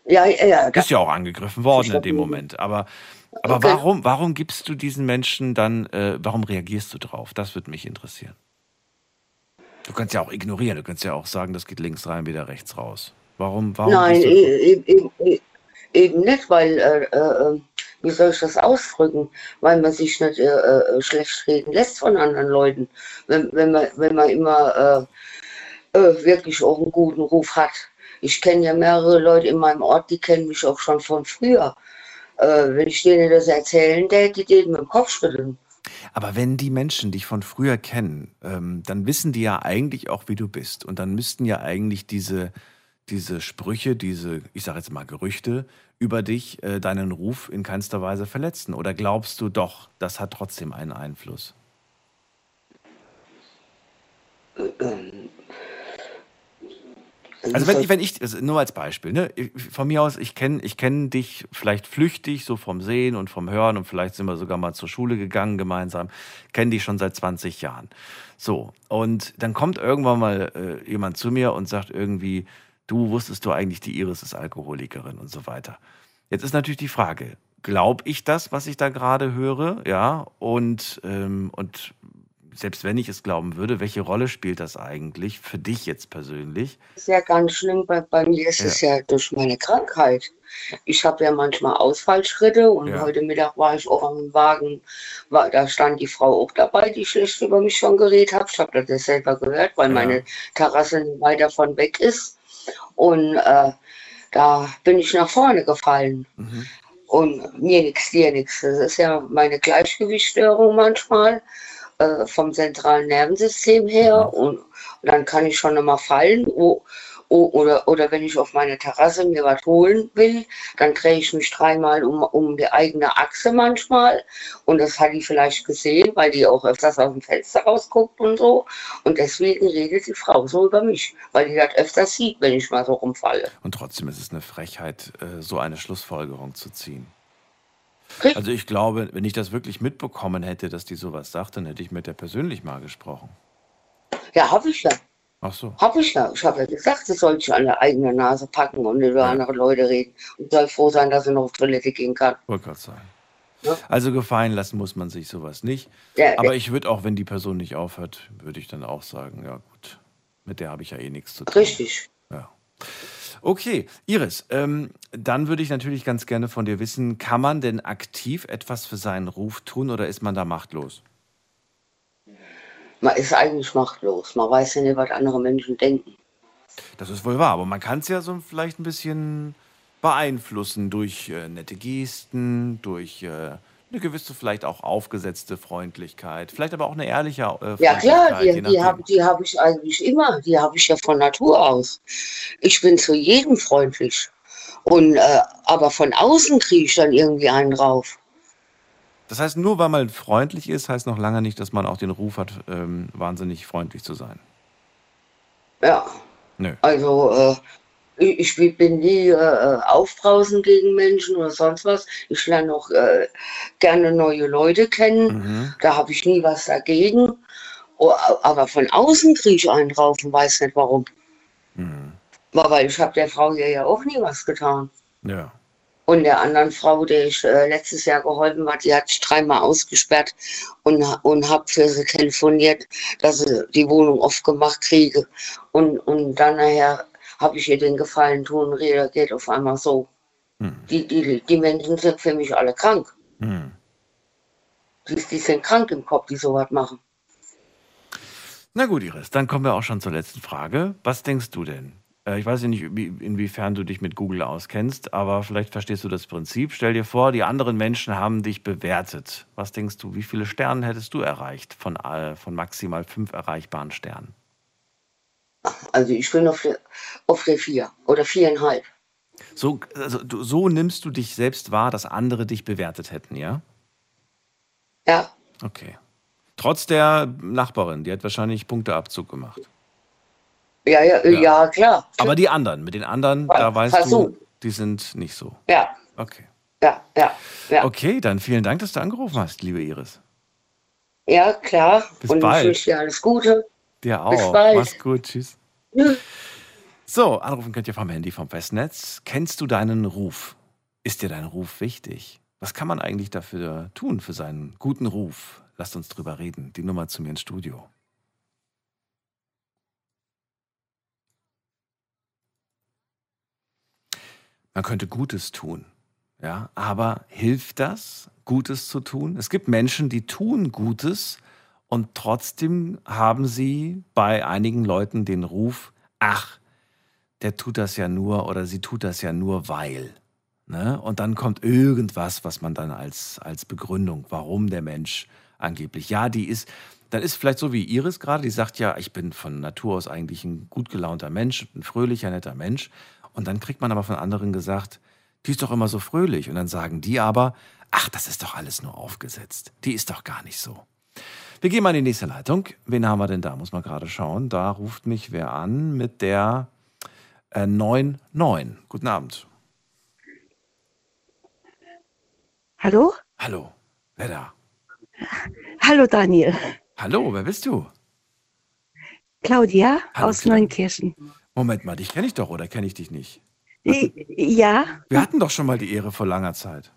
Ja, ja, ja. Bist ja auch angegriffen worden in dem Moment. Aber aber okay. warum, warum gibst du diesen Menschen dann, äh, warum reagierst du drauf? Das würde mich interessieren. Du kannst ja auch ignorieren, du kannst ja auch sagen, das geht links rein, wieder rechts raus. Warum? warum Nein, eben, eben, e, eben, nicht, weil, äh, äh, wie soll ich das ausdrücken? Weil man sich nicht äh, äh, schlecht reden lässt von anderen Leuten. Wenn, wenn, man, wenn man immer äh, wirklich auch einen guten Ruf hat. Ich kenne ja mehrere Leute in meinem Ort, die kennen mich auch schon von früher äh, wenn ich denen das erzählen täte, die denen mit dem Kopf schütteln. Aber wenn die Menschen dich von früher kennen, ähm, dann wissen die ja eigentlich auch, wie du bist. Und dann müssten ja eigentlich diese, diese Sprüche, diese, ich sage jetzt mal Gerüchte über dich, äh, deinen Ruf in keinster Weise verletzen. Oder glaubst du doch, das hat trotzdem einen Einfluss? Äh, ähm, also wenn ich, wenn ich, also nur als Beispiel, ne, von mir aus, ich kenne ich kenn dich vielleicht flüchtig, so vom Sehen und vom Hören und vielleicht sind wir sogar mal zur Schule gegangen gemeinsam, kenne dich schon seit 20 Jahren. So, und dann kommt irgendwann mal äh, jemand zu mir und sagt irgendwie, du wusstest du eigentlich, die Iris ist Alkoholikerin und so weiter. Jetzt ist natürlich die Frage, glaube ich das, was ich da gerade höre, ja, und, ähm, und selbst wenn ich es glauben würde, welche Rolle spielt das eigentlich für dich jetzt persönlich? Das ist ja ganz schlimm. Bei, bei mir ist ja. es ja durch meine Krankheit. Ich habe ja manchmal Ausfallschritte und ja. heute Mittag war ich auch am Wagen, war, da stand die Frau auch dabei, die schlecht über mich schon geredet hat. Ich habe das selber gehört, weil ja. meine Terrasse nicht weit davon weg ist. Und äh, da bin ich nach vorne gefallen. Mhm. Und mir nichts, dir nichts. Das ist ja meine Gleichgewichtsstörung manchmal äh, vom zentralen Nervensystem her und, und, dann kann ich schon immer fallen. Oh, o- oder, oder wenn ich auf meine Terrasse mir was holen will, dann drehe ich mich dreimal um, um die eigene Achse manchmal. Und das hat die vielleicht gesehen, weil die auch öfters aus dem Fenster rausguckt und so. Und deswegen redet die Frau so über mich, weil die das öfters sieht, wenn ich mal so rumfalle. Und trotzdem ist es eine Frechheit, äh, so eine Schlussfolgerung zu ziehen. Also ich glaube, wenn ich das wirklich mitbekommen hätte, dass die sowas sagt, dann hätte ich mit der persönlich mal gesprochen. Ja, habe ich ja. Ach so. Hab ich ja. Ich habe ja gesagt, sie soll sich an der eigenen Nase packen und über Ja. andere Leute reden. Und soll froh sein, dass sie noch auf Toilette gehen kann. Wollte gerade sagen. Ja. Also gefallen lassen muss man sich sowas nicht. Der, Aber ich würde auch, wenn die Person nicht aufhört, würde ich dann auch sagen, ja gut, mit der habe ich ja eh nichts zu tun. richtig. Ja. Okay, Iris, ähm, dann würde ich natürlich ganz gerne von dir wissen, kann man denn aktiv etwas für seinen Ruf tun oder ist man da machtlos? Man ist eigentlich machtlos. Man weiß ja nicht, was andere Menschen denken. Das ist wohl wahr, aber man kann es ja so vielleicht ein bisschen beeinflussen durch äh, nette Gesten, durch äh, eine gewisse, vielleicht auch aufgesetzte Freundlichkeit, vielleicht aber auch eine ehrliche äh, Ja klar, die, die habe hab ich eigentlich immer. Die habe ich ja von Natur aus. Ich bin zu jedem freundlich. Und, äh, aber von außen kriege ich dann irgendwie einen drauf. Das heißt, nur weil man freundlich ist, heißt noch lange nicht, dass man auch den Ruf hat, ähm, wahnsinnig freundlich zu sein. Ja, Nö. also äh, ich, ich bin nie äh, aufbrausend gegen Menschen oder sonst was. Ich lerne auch äh, gerne neue Leute kennen. Mhm. Da habe ich nie was dagegen. Oh, aber von außen kriege ich einen drauf und weiß nicht warum. Mhm. Aber weil ich habe der Frau hier ja auch nie was getan. Ja. Und der anderen Frau, der ich äh, letztes Jahr geholfen hat, die hat sich dreimal ausgesperrt und, und habe für sie telefoniert, dass sie die Wohnung aufgemacht kriege. Und, und dann nachher habe ich ihr den Gefallen tun, reagiert auf einmal so. Mhm. Die, die, die Menschen sind für mich alle krank. Mhm. Die, die sind krank im Kopf, die sowas machen. Na gut, Iris, dann kommen wir auch schon zur letzten Frage. Was denkst du denn? Äh, Ich weiß ja nicht, wie- inwiefern du dich mit Google auskennst, aber vielleicht verstehst du das Prinzip. Stell dir vor, die anderen Menschen haben dich bewertet. Was denkst du, wie viele Sterne hättest du erreicht von, von maximal fünf erreichbaren Sternen? Also ich bin auf der, auf der vier oder viereinhalb. So, also, du, so nimmst du dich selbst wahr, dass andere dich bewertet hätten, ja? Ja, Okay. Trotz der Nachbarin, die hat wahrscheinlich Punkteabzug gemacht. ja, ja, Ja. ja, klar. Aber die anderen, mit den anderen, da weißt Versuch. du, die sind nicht so. Ja, Okay. ja, ja, ja. Okay, dann vielen Dank, dass du angerufen hast, liebe Iris. Ja, klar. Bis und bald. ich wünsche dir alles Gute. Dir Bis auch. bald. Mach's gut. Tschüss. So, anrufen könnt ihr vom Handy, vom Festnetz. Kennst du deinen Ruf? Ist dir dein Ruf wichtig? Was kann man eigentlich dafür tun, für seinen guten Ruf? Lasst uns drüber reden. Die Nummer zu mir ins Studio. Man könnte Gutes tun. Ja, aber hilft das, Gutes zu tun? Es gibt Menschen, die tun Gutes und trotzdem haben sie bei einigen Leuten den Ruf, ach, der tut das ja nur oder sie tut das ja nur weil. Ne? Und dann kommt irgendwas, was man dann als, als Begründung, warum der Mensch angeblich, ja, die ist, dann ist vielleicht so wie Iris gerade, die sagt ja, ich bin von Natur aus eigentlich ein gut gelaunter Mensch, ein fröhlicher, netter Mensch. Und dann kriegt man aber von anderen gesagt, die ist doch immer so fröhlich. Und dann sagen die aber, ach, das ist doch alles nur aufgesetzt. Die ist doch gar nicht so. Wir gehen mal in die nächste Leitung. Wen haben wir denn da? Muss man gerade schauen. Da ruft mich wer an mit der äh, 99. Guten Abend. Hallo? Hallo. Wer da? Hallo Daniel. Hallo, wer bist du? Claudia Hallo, aus Claudia. Neunkirchen. Moment mal, dich kenne ich doch oder kenne ich dich nicht? Ja, Wir hatten doch schon mal die Ehre vor langer Zeit.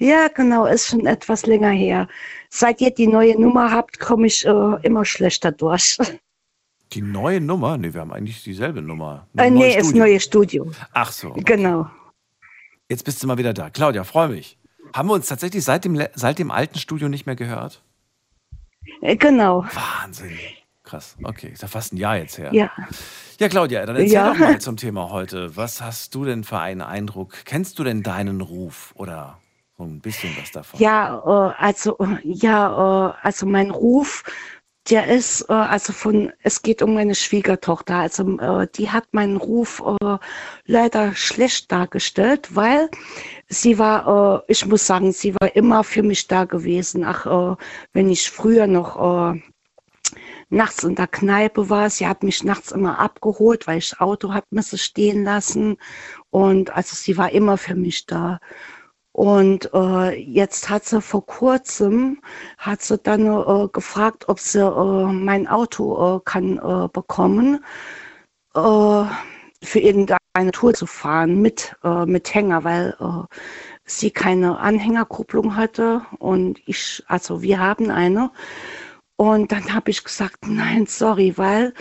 Ja, genau, ist schon etwas länger her. Seit ihr die neue Nummer habt, komme ich äh, immer schlechter durch. Die neue Nummer? Nee, wir haben eigentlich dieselbe Nummer. Äh, ein nee, ist Studio. neue Studio. Ach so. okay. Genau. Jetzt bist du mal wieder da. Claudia, freue mich. Haben wir uns tatsächlich seit dem, seit dem alten Studio nicht mehr gehört? Äh, genau. Wahnsinn. Krass. Okay, ist ja fast ein Jahr jetzt her. Ja. Ja, Claudia, dann erzähl Ja. doch mal zum Thema heute. Was hast du denn für einen Eindruck? Kennst du denn deinen Ruf oder so ein bisschen was davon? Ja, äh, also ja, äh, also mein Ruf Der ist, äh, also von, es geht um meine Schwiegertochter. Also die hat meinen Ruf leider schlecht dargestellt, weil sie war, ich muss sagen, sie war immer für mich da gewesen. Ach, wenn ich früher noch nachts in der Kneipe war, sie hat mich nachts immer abgeholt, weil ich Auto hat müssen stehen lassen. Und also sie war immer für mich da. Und äh, jetzt hat sie vor kurzem, hat sie dann äh, gefragt, ob sie äh, mein Auto äh, kann äh, bekommen, äh, für irgendeine Tour zu fahren mit, mit Hänger, weil sie keine Anhängerkupplung hatte und ich, also wir haben eine. Und dann habe ich gesagt, nein, sorry, weil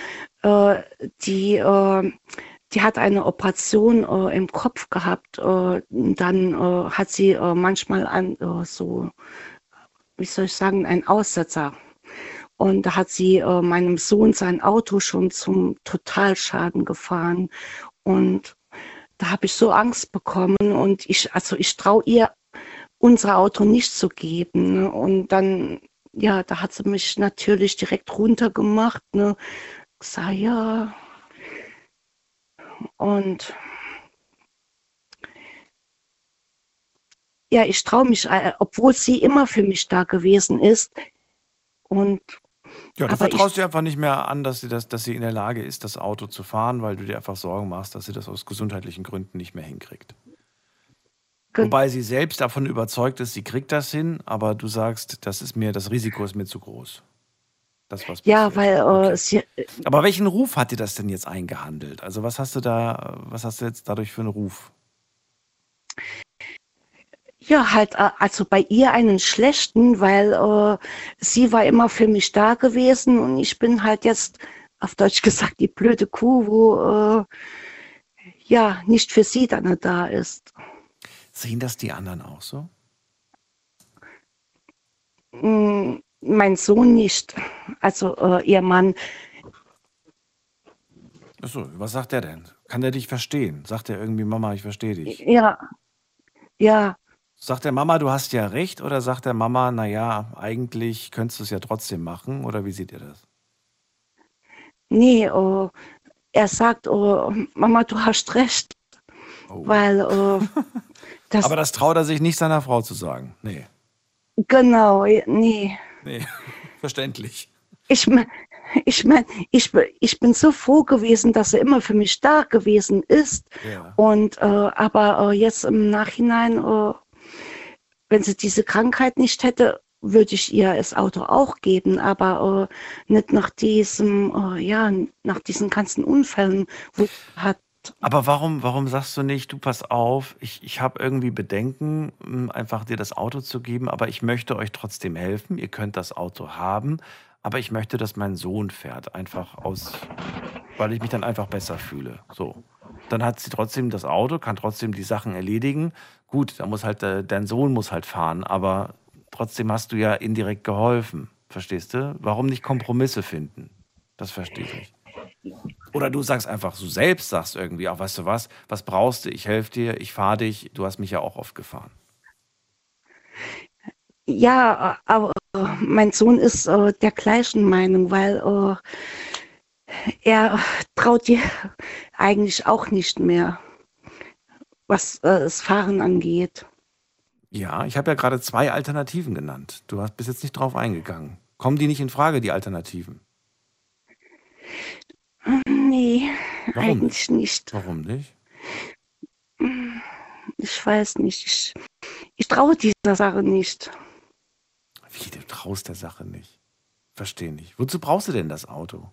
die die hat eine Operation äh, im Kopf gehabt. Äh, dann äh, hat sie äh, manchmal an, äh, so, wie soll ich sagen, einen Aussetzer. Und da hat sie äh, meinem Sohn sein Auto schon zum Totalschaden gefahren. Und da habe ich so Angst bekommen. Und ich, also ich traue ihr unser Auto nicht zu geben. Ne? Und dann, ja, da hat sie mich natürlich direkt runtergemacht. Ne? Ich sag, ja, und ja, ich traue mich, äh, obwohl sie immer für mich da gewesen ist. Und ja, du vertraust dir einfach nicht mehr an, dass sie, das, dass sie in der Lage ist, das Auto zu fahren, weil du dir einfach Sorgen machst, dass sie das aus gesundheitlichen Gründen nicht mehr hinkriegt. Wobei sie selbst davon überzeugt ist, sie kriegt das hin, aber du sagst, das ist mir, das Risiko ist mir zu groß. Das, was ja, weil äh, okay. sie, Aber welchen Ruf hat dir das denn jetzt eingehandelt? Also was hast du da, was hast du jetzt dadurch für einen Ruf? Ja, halt, äh, also bei ihr einen schlechten, weil äh, sie war immer für mich da gewesen und ich bin halt jetzt, auf Deutsch gesagt, die blöde Kuh, wo äh, ja nicht für sie dann da ist. Sehen das die anderen auch so? Mm, mein Sohn nicht, also äh, ihr Mann. Achso, was sagt er denn? Kann er dich verstehen? Sagt er irgendwie, Mama, ich verstehe dich? Ja, ja. Sagt der Mama, du hast ja recht, oder sagt der Mama, naja, eigentlich könntest du es ja trotzdem machen, oder wie sieht ihr das? Nee, oh, er sagt, oh, Mama, du hast recht. Oh. Weil, oh, das Aber das traut er sich nicht seiner Frau zu sagen. Nee. Genau, nee. Nee, verständlich. Ich meine, ich, mein, ich, ich bin so froh gewesen, dass er immer für mich da gewesen ist. Ja. Und äh, aber äh, jetzt im Nachhinein, äh, wenn sie diese Krankheit nicht hätte, würde ich ihr das Auto auch geben, aber äh, nicht nach diesem, äh, ja, nach diesen ganzen Unfällen, wo hat aber warum, warum sagst du nicht, du pass auf, ich, ich habe irgendwie Bedenken, hm, einfach dir das Auto zu geben, aber ich möchte euch trotzdem helfen. Ihr könnt das Auto haben, aber ich möchte, dass mein Sohn fährt, einfach aus, weil ich mich dann einfach besser fühle. So. Dann hat sie trotzdem das Auto, kann trotzdem die Sachen erledigen. Gut, da muss halt, äh, dein Sohn muss halt fahren, aber trotzdem hast du ja indirekt geholfen. Verstehst du? Warum nicht Kompromisse finden? Das verstehe ich nicht. Oder du sagst einfach, du selbst sagst irgendwie auch, weißt du was, was brauchst du, ich helfe dir, ich fahre dich, du hast mich ja auch oft gefahren. Ja, aber äh, mein Sohn ist äh, der gleichen Meinung, weil äh, er traut dir eigentlich auch nicht mehr, was äh, das Fahren angeht. Ja, ich habe ja gerade zwei Alternativen genannt. Du hast bis jetzt nicht drauf eingegangen. Kommen die nicht in Frage, die Alternativen? Nee, Warum eigentlich nicht? Warum nicht? Ich weiß nicht. Ich, ich traue dieser Sache nicht. Wie, du traust der Sache nicht? Verstehe nicht. Wozu brauchst du denn das Auto?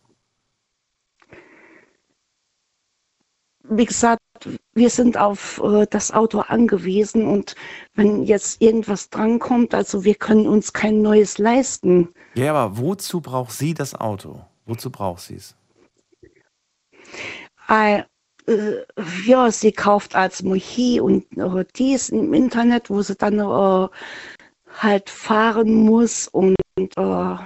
Wie gesagt, wir sind auf äh, das Auto angewiesen und wenn jetzt irgendwas drankommt, also wir können uns kein neues leisten. Ja, aber wozu braucht sie das Auto? Wozu braucht sie es? Äh, ja, sie kauft als Mochi und äh, dies im Internet, wo sie dann äh, halt fahren muss und äh,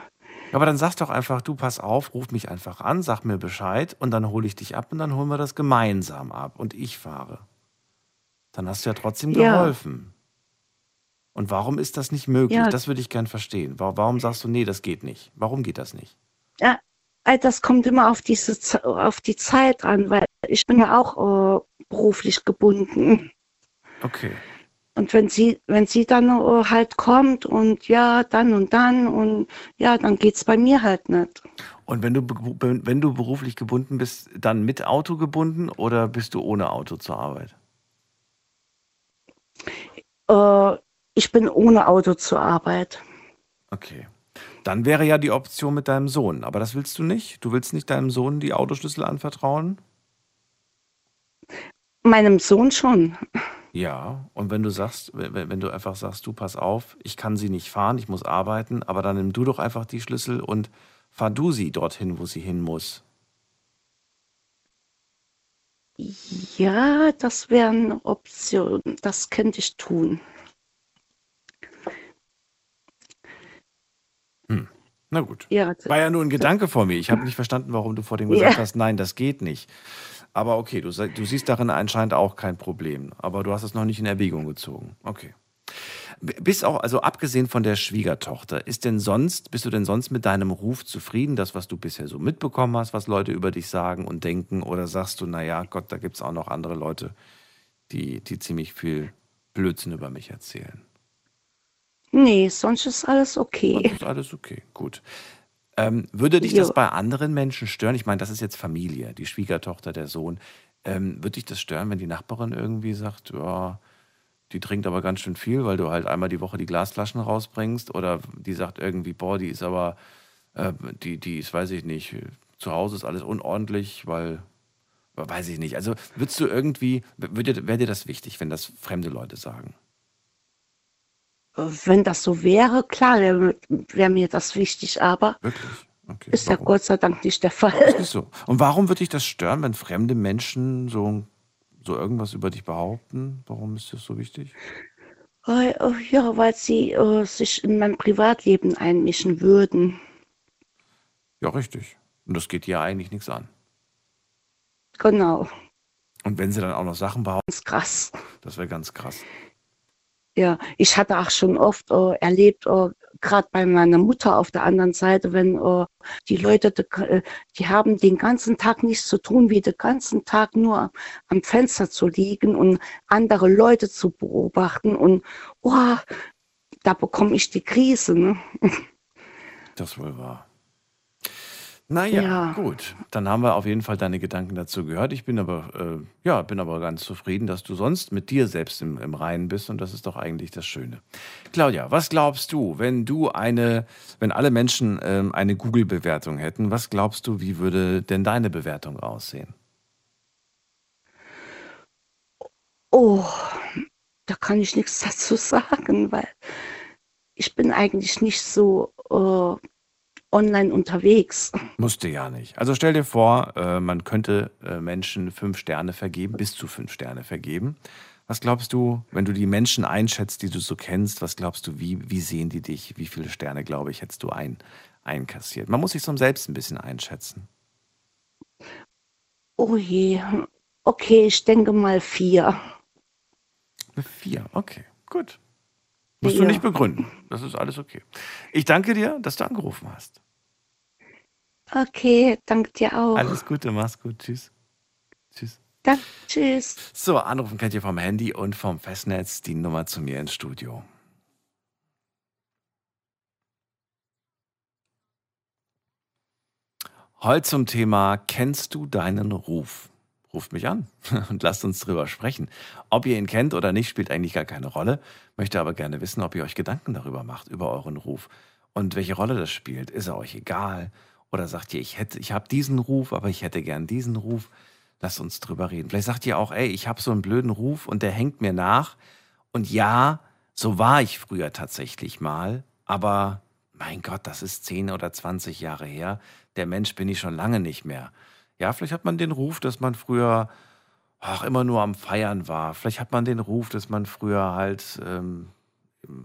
aber dann sag doch einfach, du pass auf, ruf mich einfach an, sag mir Bescheid und dann hole ich dich ab und dann holen wir das gemeinsam ab und ich fahre. Dann hast du ja trotzdem geholfen. Ja. Und warum ist das nicht möglich? Ja. Das würde ich gern verstehen. Warum sagst du, nee, das geht nicht? Warum geht das nicht? Ja, äh, das kommt immer auf diese auf die Zeit an, weil ich bin ja auch äh, beruflich gebunden. Okay. Und wenn sie, wenn sie dann äh, halt kommt und ja, dann und dann und ja, dann geht's bei mir halt nicht. Und wenn du, wenn du beruflich gebunden bist, dann mit Auto gebunden oder bist du ohne Auto zur Arbeit? Äh, ich bin ohne Auto zur Arbeit. Okay. Dann wäre ja die Option mit deinem Sohn. Aber das willst du nicht? Du willst nicht deinem Sohn die Autoschlüssel anvertrauen? Meinem Sohn schon. Ja. Und wenn du sagst, wenn, du einfach sagst, du pass auf, ich kann sie nicht fahren, ich muss arbeiten, aber dann nimm du doch einfach die Schlüssel und fahr du sie dorthin, wo sie hin muss. Ja, das wäre eine Option. Das könnte ich tun. Na gut. War ja nur ein Gedanke vor mir. Ich habe nicht verstanden, warum du vor dem gesagt Ja. hast, nein, das geht nicht. Aber okay, du, du siehst darin anscheinend auch kein Problem. Aber du hast es noch nicht in Erwägung gezogen. Okay. B- Bist auch, also abgesehen von der Schwiegertochter, ist denn sonst, bist du denn sonst mit deinem Ruf zufrieden, das, was du bisher so mitbekommen hast, was Leute über dich sagen und denken? Oder sagst du, naja, Gott, da gibt es auch noch andere Leute, die, die ziemlich viel Blödsinn über mich erzählen? Nee, sonst ist alles okay. Und ist alles okay, gut. Ähm, würde dich Jo. das bei anderen Menschen stören? Ich meine, das ist jetzt Familie, die Schwiegertochter, der Sohn. Ähm, würde dich das stören, wenn die Nachbarin irgendwie sagt, ja, die trinkt aber ganz schön viel, weil du halt einmal die Woche die Glasflaschen rausbringst? Oder die sagt irgendwie, boah, die ist aber, äh, die, die ist, weiß ich nicht, zu Hause ist alles unordentlich, weil, weiß ich nicht. Also würdest du irgendwie, wäre dir das wichtig, wenn das fremde Leute sagen? Wenn das so wäre, klar, wäre wär mir das wichtig, aber Wirklich? Okay. ist ja warum? Gott sei Dank nicht der Fall. Ist so. Und warum würde dich das stören, wenn fremde Menschen so, so irgendwas über dich behaupten? Warum ist das so wichtig? Äh, Ja, weil sie äh, sich in mein Privatleben einmischen würden. Ja, richtig. Und das geht dir eigentlich nichts an. Genau, Und wenn sie dann auch noch Sachen behaupten, ganz krass. das wäre ganz krass. Ja, ich hatte auch schon oft äh, erlebt, äh, gerade bei meiner Mutter auf der anderen Seite, wenn äh, die Leute, die, äh, die haben den ganzen Tag nichts zu tun, wie den ganzen Tag nur am Fenster zu liegen und andere Leute zu beobachten und oh, da bekomme ich die Krise. Ne? Das wohl wahr. Naja, Ja. gut. Dann haben wir auf jeden Fall deine Gedanken dazu gehört. Ich bin aber, äh, ja, bin aber ganz zufrieden, dass du sonst mit dir selbst im, im Reinen bist und das ist doch eigentlich das Schöne. Claudia, was glaubst du, wenn du eine, wenn alle Menschen ähm, eine Google-Bewertung hätten, was glaubst du, wie würde denn deine Bewertung aussehen? Oh, da kann ich nichts dazu sagen, weil ich bin eigentlich nicht so äh, online unterwegs. Musste ja nicht. Also stell dir vor, äh, man könnte äh, Menschen fünf Sterne vergeben, bis zu fünf Sterne vergeben. Was glaubst du, wenn du die Menschen einschätzt, die du so kennst, was glaubst du, wie, wie sehen die dich? Wie viele Sterne, glaube ich, hättest du ein, einkassiert? Man muss sich so selbst ein bisschen einschätzen. Oh je, okay, ich denke mal vier. Vier, okay, gut. Musst du Ja. nicht begründen. Das ist alles okay. Ich danke dir, dass du angerufen hast. Okay, danke dir auch. Alles Gute, mach's gut. Tschüss. Tschüss. Danke, tschüss. So, anrufen könnt ihr vom Handy und vom Festnetz die Nummer zu mir ins Studio. Heute zum Thema Kennst du deinen Ruf? Ruft mich an und lasst uns drüber sprechen. Ob ihr ihn kennt oder nicht, spielt eigentlich gar keine Rolle. Möchte aber gerne wissen, ob ihr euch Gedanken darüber macht, über euren Ruf. Und welche Rolle das spielt. Ist er euch egal? Oder sagt ihr, ich hätte, ich habe diesen Ruf, aber ich hätte gern diesen Ruf? Lasst uns drüber reden. Vielleicht sagt ihr auch, ey, ich habe so einen blöden Ruf und der hängt mir nach. Und ja, so war ich früher tatsächlich mal, aber mein Gott, das ist 10 oder 20 Jahre her. Der Mensch bin ich schon lange nicht mehr. Ja, vielleicht hat man den Ruf, dass man früher ach, immer nur am Feiern war. Vielleicht hat man den Ruf, dass man früher halt ähm,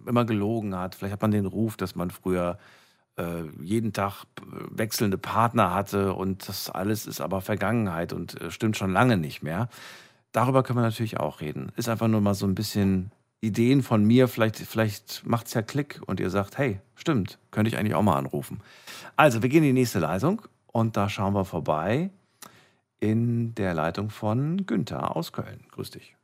immer gelogen hat. Vielleicht hat man den Ruf, dass man früher äh, jeden Tag wechselnde Partner hatte und das alles ist aber Vergangenheit und äh, stimmt schon lange nicht mehr. Darüber können wir natürlich auch reden. Ist einfach nur mal so ein bisschen Ideen von mir, vielleicht, vielleicht macht es ja Klick und ihr sagt, hey, stimmt, könnte ich eigentlich auch mal anrufen. Also, wir gehen in die nächste Leitung und da schauen wir vorbei in der Leitung von Günther aus Köln. Grüß dich.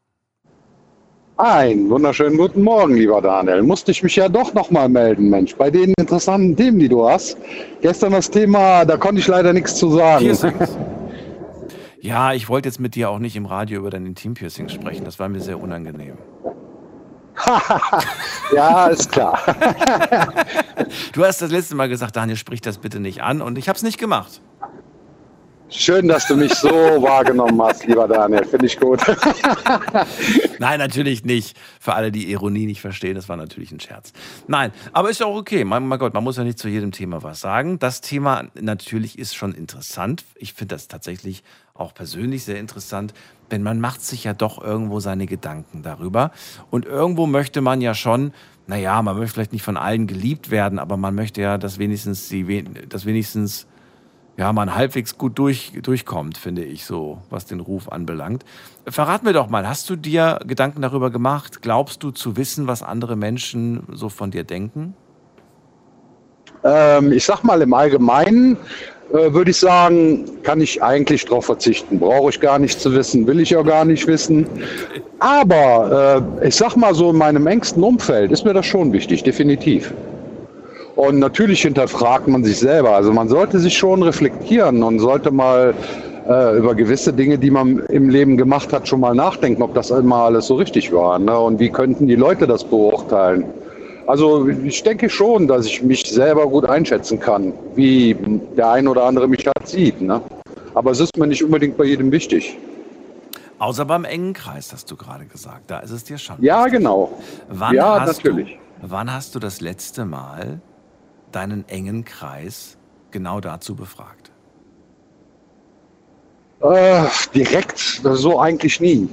Einen wunderschönen guten Morgen, lieber Daniel. Musste ich mich ja doch nochmal melden, Mensch, bei den interessanten Themen, die du hast. Gestern das Thema, da konnte ich leider nichts zu sagen. Piercings. Ja, ich wollte jetzt mit dir auch nicht im Radio über dein Intimpiercing sprechen. Das war mir sehr unangenehm. ja, ist klar. du hast das letzte Mal gesagt, Daniel, sprich das bitte nicht an und ich habe es nicht gemacht. Schön, dass du mich so wahrgenommen hast, lieber Daniel. Finde ich gut. Nein, natürlich nicht. Für alle, die Ironie nicht verstehen, das war natürlich ein Scherz. Nein, aber ist ja auch okay. Mein, mein Gott, man muss ja nicht zu jedem Thema was sagen. Das Thema natürlich ist schon interessant. Ich finde das tatsächlich auch persönlich sehr interessant, denn man macht sich ja doch irgendwo seine Gedanken darüber. Und irgendwo möchte man ja schon, naja, man möchte vielleicht nicht von allen geliebt werden, aber man möchte ja, dass wenigstens, die, dass wenigstens ja, man halbwegs gut durch, durchkommt, finde ich so, was den Ruf anbelangt. Verrat mir doch mal, hast du dir Gedanken darüber gemacht? Glaubst du zu wissen, was andere Menschen so von dir denken? Ähm, ich sag mal im Allgemeinen äh, würde ich sagen, kann ich eigentlich darauf verzichten. Brauche ich gar nicht zu wissen, will ich auch gar nicht wissen. Aber äh, ich sag mal so, in meinem engsten Umfeld ist mir das schon wichtig, definitiv. Und natürlich hinterfragt man sich selber. Also man sollte sich schon reflektieren und sollte mal äh, über gewisse Dinge, die man im Leben gemacht hat, schon mal nachdenken, ob das immer alles so richtig war. Ne? Und wie könnten die Leute das beurteilen? Also ich denke schon, dass ich mich selber gut einschätzen kann, wie der ein oder andere mich halt sieht. Ne? Aber es ist mir nicht unbedingt bei jedem wichtig. Außer beim engen Kreis, hast du gerade gesagt. Da ist es dir schon. Ja, wichtig. genau. Wann ja, natürlich. Du, wann hast du das letzte Mal deinen engen Kreis genau dazu befragt? Äh, direkt so eigentlich nie.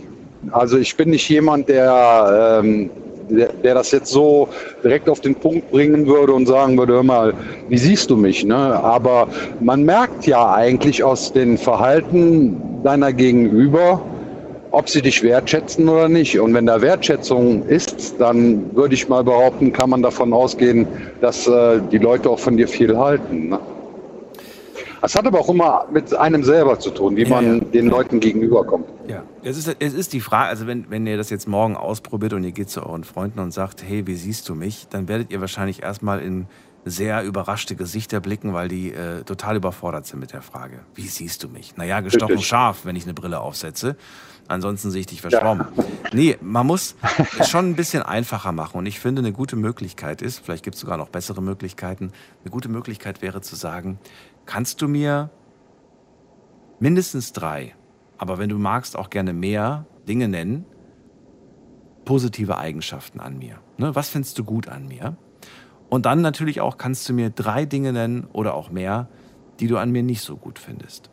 Also ich bin nicht jemand, der, ähm, der, der, das jetzt so direkt auf den Punkt bringen würde und sagen würde, hör mal, wie siehst du mich? Ne? Aber man merkt ja eigentlich aus den Verhalten deiner Gegenüber, ob sie dich wertschätzen oder nicht. Und wenn da Wertschätzung ist, dann würde ich mal behaupten, kann man davon ausgehen, dass äh, die Leute auch von dir viel halten. Ne? Das hat aber auch immer mit einem selber zu tun, wie ja, man ja. den Leuten gegenüberkommt. Ja, es ist, es ist die Frage, also wenn, wenn ihr das jetzt morgen ausprobiert und ihr geht zu euren Freunden und sagt, hey, wie siehst du mich, dann werdet ihr wahrscheinlich erstmal in sehr überraschte Gesichter blicken, weil die äh, total überfordert sind mit der Frage. Wie siehst du mich? Naja, gestochen Richtig. scharf, wenn ich eine Brille aufsetze. Ansonsten sehe ich dich verschwommen. Ja. Nee, man muss es schon ein bisschen einfacher machen. Und ich finde, eine gute Möglichkeit ist, vielleicht gibt es sogar noch bessere Möglichkeiten, eine gute Möglichkeit wäre zu sagen, kannst du mir mindestens drei, aber wenn du magst, auch gerne mehr Dinge nennen, positive Eigenschaften an mir. Ne? Was findest du gut an mir? Und dann natürlich auch kannst du mir drei Dinge nennen oder auch mehr, die du an mir nicht so gut findest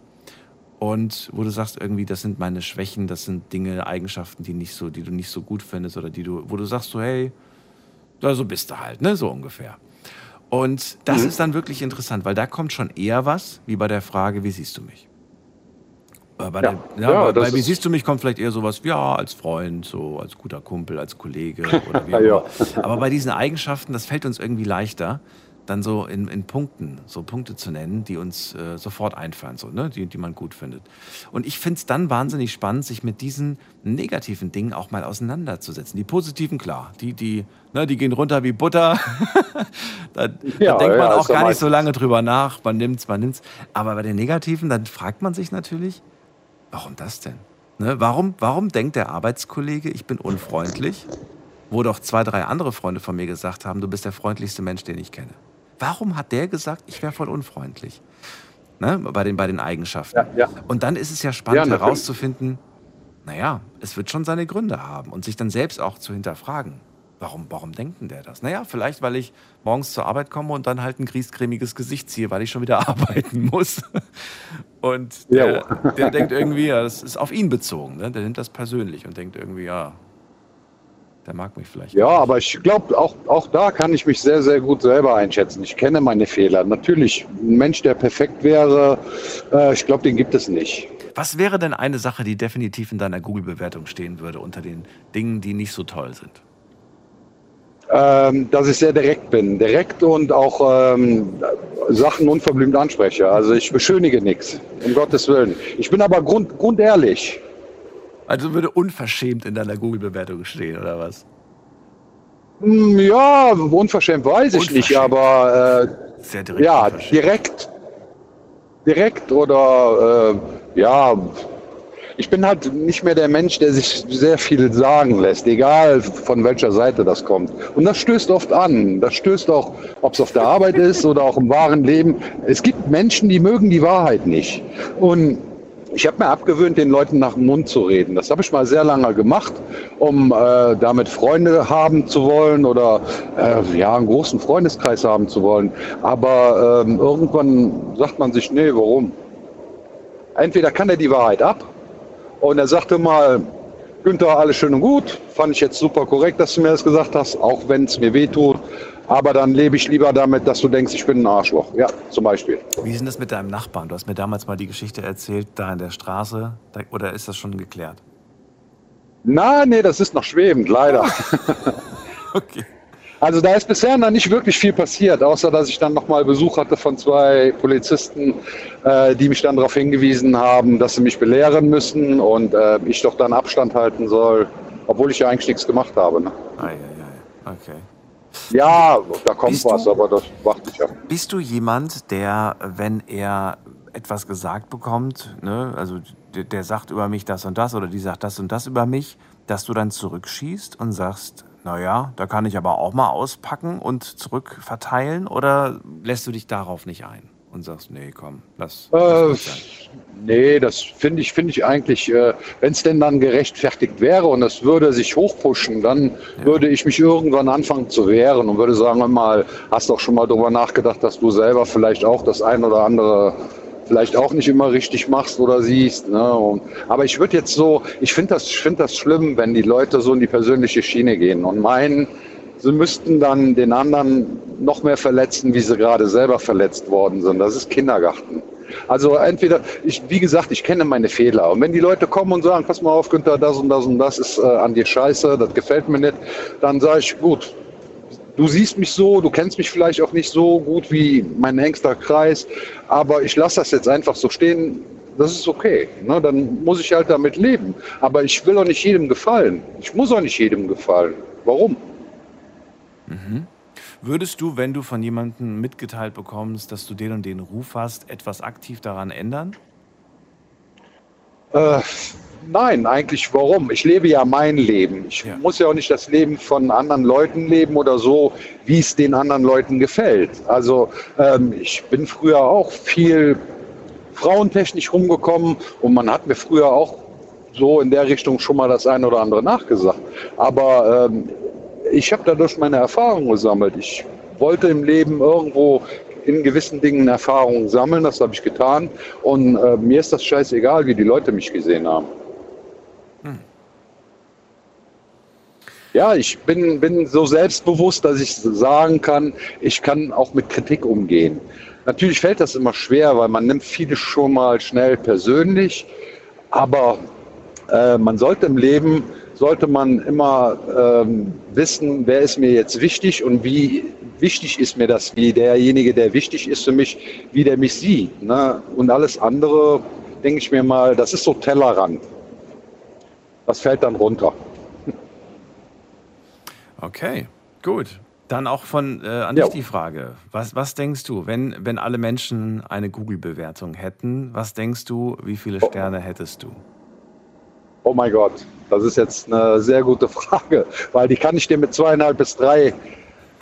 und wo du sagst irgendwie, das sind meine Schwächen, das sind Dinge, Eigenschaften, die nicht so, die du nicht so gut findest oder die du, wo du sagst so, hey, so bist du halt, ne, so ungefähr. Und das mhm. ist dann wirklich interessant, weil da kommt schon eher was, wie bei der Frage, wie siehst du mich? Äh, bei, ja. Der, ja, ja, bei, bei wie siehst du mich kommt vielleicht eher sowas, ja, als Freund, so als guter Kumpel, als Kollege oder wie auch immer. Aber bei diesen Eigenschaften, das fällt uns irgendwie leichter, dann so in, in Punkten, so Punkte zu nennen, die uns äh, sofort einfallen, so, ne? die, die man gut findet. Und ich finde es dann wahnsinnig spannend, sich mit diesen negativen Dingen auch mal auseinanderzusetzen. Die positiven, klar, die, die, ne, die gehen runter wie Butter. da, ja, da, denkt man ja, auch gar nicht so lange drüber nach. Man nimmt's, man nimmt's. Aber bei den negativen, dann fragt man sich natürlich, warum das denn? Ne? Warum, warum denkt der Arbeitskollege, ich bin unfreundlich? Wo doch zwei, drei andere Freunde von mir gesagt haben, du bist der freundlichste Mensch, den ich kenne. Warum hat der gesagt, ich wäre voll unfreundlich? Ne? Bei, den, bei den Eigenschaften. Ja, ja. Und dann ist es ja spannend ja, herauszufinden, naja, es wird schon seine Gründe haben und sich dann selbst auch zu hinterfragen. Warum, warum denkt denn der das? Naja, vielleicht, weil ich morgens zur Arbeit komme und dann halt ein griesgrämiges Gesicht ziehe, weil ich schon wieder arbeiten muss. Und der, der denkt irgendwie, ja, das ist auf ihn bezogen. Ne? Der nimmt das persönlich und denkt irgendwie, ja, der mag mich vielleicht. Ja, aber ich glaube, auch, auch da kann ich mich sehr, sehr gut selber einschätzen. Ich kenne meine Fehler. Natürlich, ein Mensch, der perfekt wäre, äh, ich glaube, den gibt es nicht. Was wäre denn eine Sache, die definitiv in deiner Google-Bewertung stehen würde unter den Dingen, die nicht so toll sind? ähm, dass ich sehr direkt bin. Direkt und auch ähm, Sachen unverblümt anspreche. Also ich beschönige nichts, um Gottes Willen. Ich bin aber grund, grundehrlich. Also würde unverschämt in deiner Google-Bewertung stehen, oder was? Hm, Ja, unverschämt weiß ich nicht, Unverschämt. aber äh, Sehr direkt. ja, direkt. Direkt oder äh, ja, ich bin halt nicht mehr der Mensch, der sich sehr viel sagen lässt, egal von welcher Seite das kommt. Und das stößt oft an. Das stößt auch, ob es auf der Arbeit ist oder auch im wahren Leben. Es gibt Menschen, die mögen die Wahrheit nicht. Und ich habe mir abgewöhnt, den Leuten nach dem Mund zu reden. Das habe ich mal sehr lange gemacht, um äh, damit Freunde haben zu wollen oder äh, ja, einen großen Freundeskreis haben zu wollen. Aber ähm, irgendwann sagt man sich, nee, warum? Entweder kann er die Wahrheit ab und er sagte mal, Günther, alles schön und gut, fand ich jetzt super korrekt, dass du mir das gesagt hast, auch wenn es mir weh tut. Aber dann lebe ich lieber damit, dass du denkst, ich bin ein Arschloch. Ja, zum Beispiel. Wie ist denn das mit deinem Nachbarn? Du hast mir damals mal die Geschichte erzählt, da in der Straße. Oder ist das schon geklärt? Na, nee, das ist noch schwebend, leider. Okay. Also da ist bisher noch nicht wirklich viel passiert, außer dass ich dann nochmal Besuch hatte von zwei Polizisten, äh, die mich dann darauf hingewiesen haben, dass sie mich belehren müssen und äh, ich doch dann Abstand halten soll, obwohl ich ja eigentlich nichts gemacht habe. Ne? Ei, ei, ei. Okay. Ja, da kommt Bist was, du- aber das warte ich ab. Bist du jemand, der, wenn er etwas gesagt bekommt, ne, also der, der sagt über mich das und das oder die sagt das und das über mich, dass du dann zurückschießt und sagst, naja, da kann ich aber auch mal auspacken und zurückverteilen oder lässt du dich darauf nicht ein und sagst, nee, komm, lass. Äh, nee, das finde ich, finde ich eigentlich, äh, wenn es denn dann gerechtfertigt wäre und es würde sich hochpushen, dann würde ich mich irgendwann anfangen zu wehren und würde sagen, mal, hast doch schon mal drüber nachgedacht, dass du selber vielleicht auch das ein oder andere vielleicht auch nicht immer richtig machst oder siehst. Ne? Und, aber ich würde jetzt so, ich finde das, ich finde das schlimm, wenn die Leute so in die persönliche Schiene gehen und meinen, sie müssten dann den anderen noch mehr verletzen, wie sie gerade selber verletzt worden sind. Das ist Kindergarten. Also entweder, ich, wie gesagt, ich kenne meine Fehler. Und wenn die Leute kommen und sagen, pass mal auf, Günther, das und das und das ist äh, an dir scheiße, das gefällt mir nicht, dann sage ich, gut, du siehst mich so, du kennst mich vielleicht auch nicht so gut wie mein engster Kreis, aber ich lasse das jetzt einfach so stehen. Das ist okay. Ne? Dann muss ich halt damit leben. Aber ich will auch nicht jedem gefallen. Ich muss auch nicht jedem gefallen. Warum? Würdest du, wenn du von jemandem mitgeteilt bekommst, dass du den und den Ruf hast, etwas aktiv daran ändern? Äh, nein, eigentlich warum? Ich lebe ja mein Leben. Ich Ja. muss ja auch nicht das Leben von anderen Leuten leben oder so, wie es den anderen Leuten gefällt. Also ähm, ich bin früher auch viel frauentechnisch rumgekommen und man hat mir früher auch so in der Richtung schon mal das eine oder andere nachgesagt. Aber ähm, ich habe dadurch meine Erfahrungen gesammelt. Ich wollte im Leben irgendwo in gewissen Dingen Erfahrungen sammeln, das habe ich getan. Und äh, mir ist das scheißegal, wie die Leute mich gesehen haben. Ja, ich bin, bin so selbstbewusst, dass ich sagen kann, ich kann auch mit Kritik umgehen. Natürlich fällt das immer schwer, weil man nimmt vieles schon mal schnell persönlich, aber äh, man sollte im Leben, sollte man immer ähm, wissen, wer ist mir jetzt wichtig und wie wichtig ist mir das, wie derjenige, der wichtig ist für mich, wie der mich sieht. Ne? Und alles andere, denke ich mir mal, das ist so Tellerrand. Das fällt dann runter. Okay, gut. Dann auch von äh, an dich Ja. die Frage. Was, was denkst du, wenn, wenn alle Menschen eine Google-Bewertung hätten, was denkst du, wie viele Sterne hättest du? Oh mein Gott, das ist jetzt eine sehr gute Frage, weil die kann ich dir mit zweieinhalb bis drei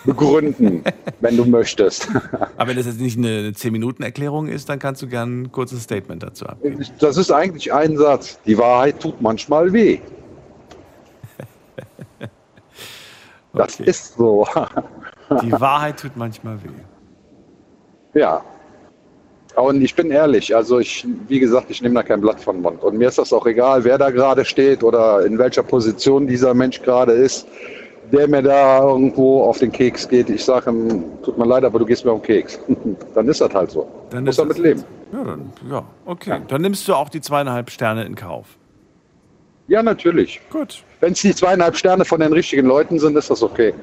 begründen, wenn du möchtest. Aber wenn das jetzt nicht eine 10-Minuten-Erklärung ist, dann kannst du gerne ein kurzes Statement dazu abgeben. Das ist eigentlich ein Satz. Die Wahrheit tut manchmal weh. Das Okay. ist so. Die Wahrheit tut manchmal weh. Ja. Und ich bin ehrlich, also ich, wie gesagt, ich nehme da kein Blatt von Mund. Und mir ist das auch egal, wer da gerade steht oder in welcher Position dieser Mensch gerade ist, der mir da irgendwo auf den Keks geht. Ich sage ihm, tut mir leid, aber du gehst mir auf den Keks. Dann ist das halt so. Dann Muss ist damit leben. Ja, dann, ja, okay. Dann nimmst du auch die zweieinhalb Sterne in Kauf. Ja, natürlich. Gut. Wenn es die zweieinhalb Sterne von den richtigen Leuten sind, ist das okay.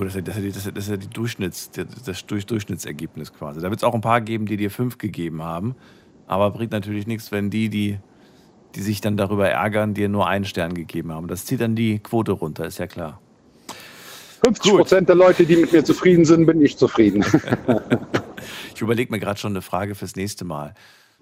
Gut, das ist ja, das ist ja, das ist ja, die Durchschnitts, das, das Durch- Durchschnittsergebnis quasi. Da wird es auch ein paar geben, die dir fünf gegeben haben. Aber bringt natürlich nichts, wenn die, die, die sich dann darüber ärgern, dir nur einen Stern gegeben haben. Das zieht dann die Quote runter, ist ja klar. 50 Prozent der Leute, die mit mir zufrieden sind, bin ich zufrieden. Ich überlege mir gerade schon eine Frage fürs nächste Mal.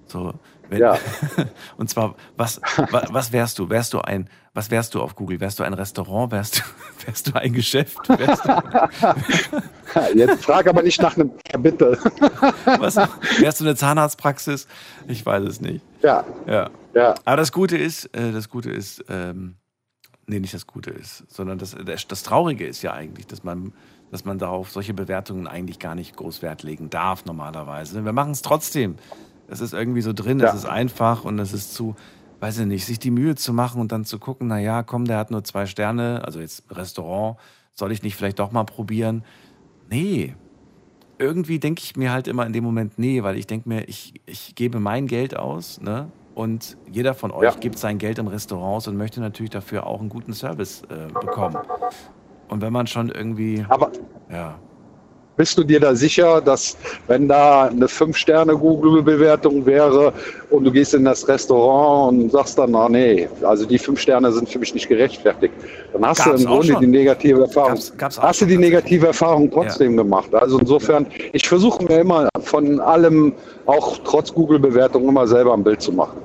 So, wenn, Ja. Und zwar, was, wa- was wärst du? Wärst du ein, was wärst du auf Google? Wärst du ein Restaurant? Wärst du, wärst du ein Geschäft? Du, Jetzt frag aber nicht nach einem, bitte. was, wärst du eine Zahnarztpraxis? Ich weiß es nicht. Ja, Ja. ja. Aber das Gute ist, äh, das Gute ist, ähm, nee, nicht das Gute ist, sondern das, das, das Traurige ist ja eigentlich, dass man, dass man darauf solche Bewertungen eigentlich gar nicht groß Wert legen darf normalerweise. Wir machen es trotzdem. Es ist irgendwie so drin, Ja. es ist einfach und es ist zu, weiß ich nicht, sich die Mühe zu machen und dann zu gucken, na ja, komm, der hat nur zwei Sterne, also jetzt Restaurant, soll ich nicht vielleicht doch mal probieren? Nee, irgendwie denke ich mir halt immer in dem Moment, nee, weil ich denke mir, ich, ich gebe mein Geld aus, ne? Und jeder von euch Ja. gibt sein Geld in Restaurants und möchte natürlich dafür auch einen guten Service äh, bekommen. Und wenn man schon irgendwie, Aber ja, bist du dir da sicher, dass wenn da eine 5-Sterne-Google-Bewertung wäre und du gehst in das Restaurant und sagst dann, ah nee, also die 5 Sterne sind für mich nicht gerechtfertigt, dann hast Gab's du im Grunde schon. die negative Erfahrung. Gab's- gab's hast du die negative Erfahrung trotzdem gemacht. Also insofern, ich versuche mir immer von allem, auch trotz Google-Bewertung, immer selber ein Bild zu machen.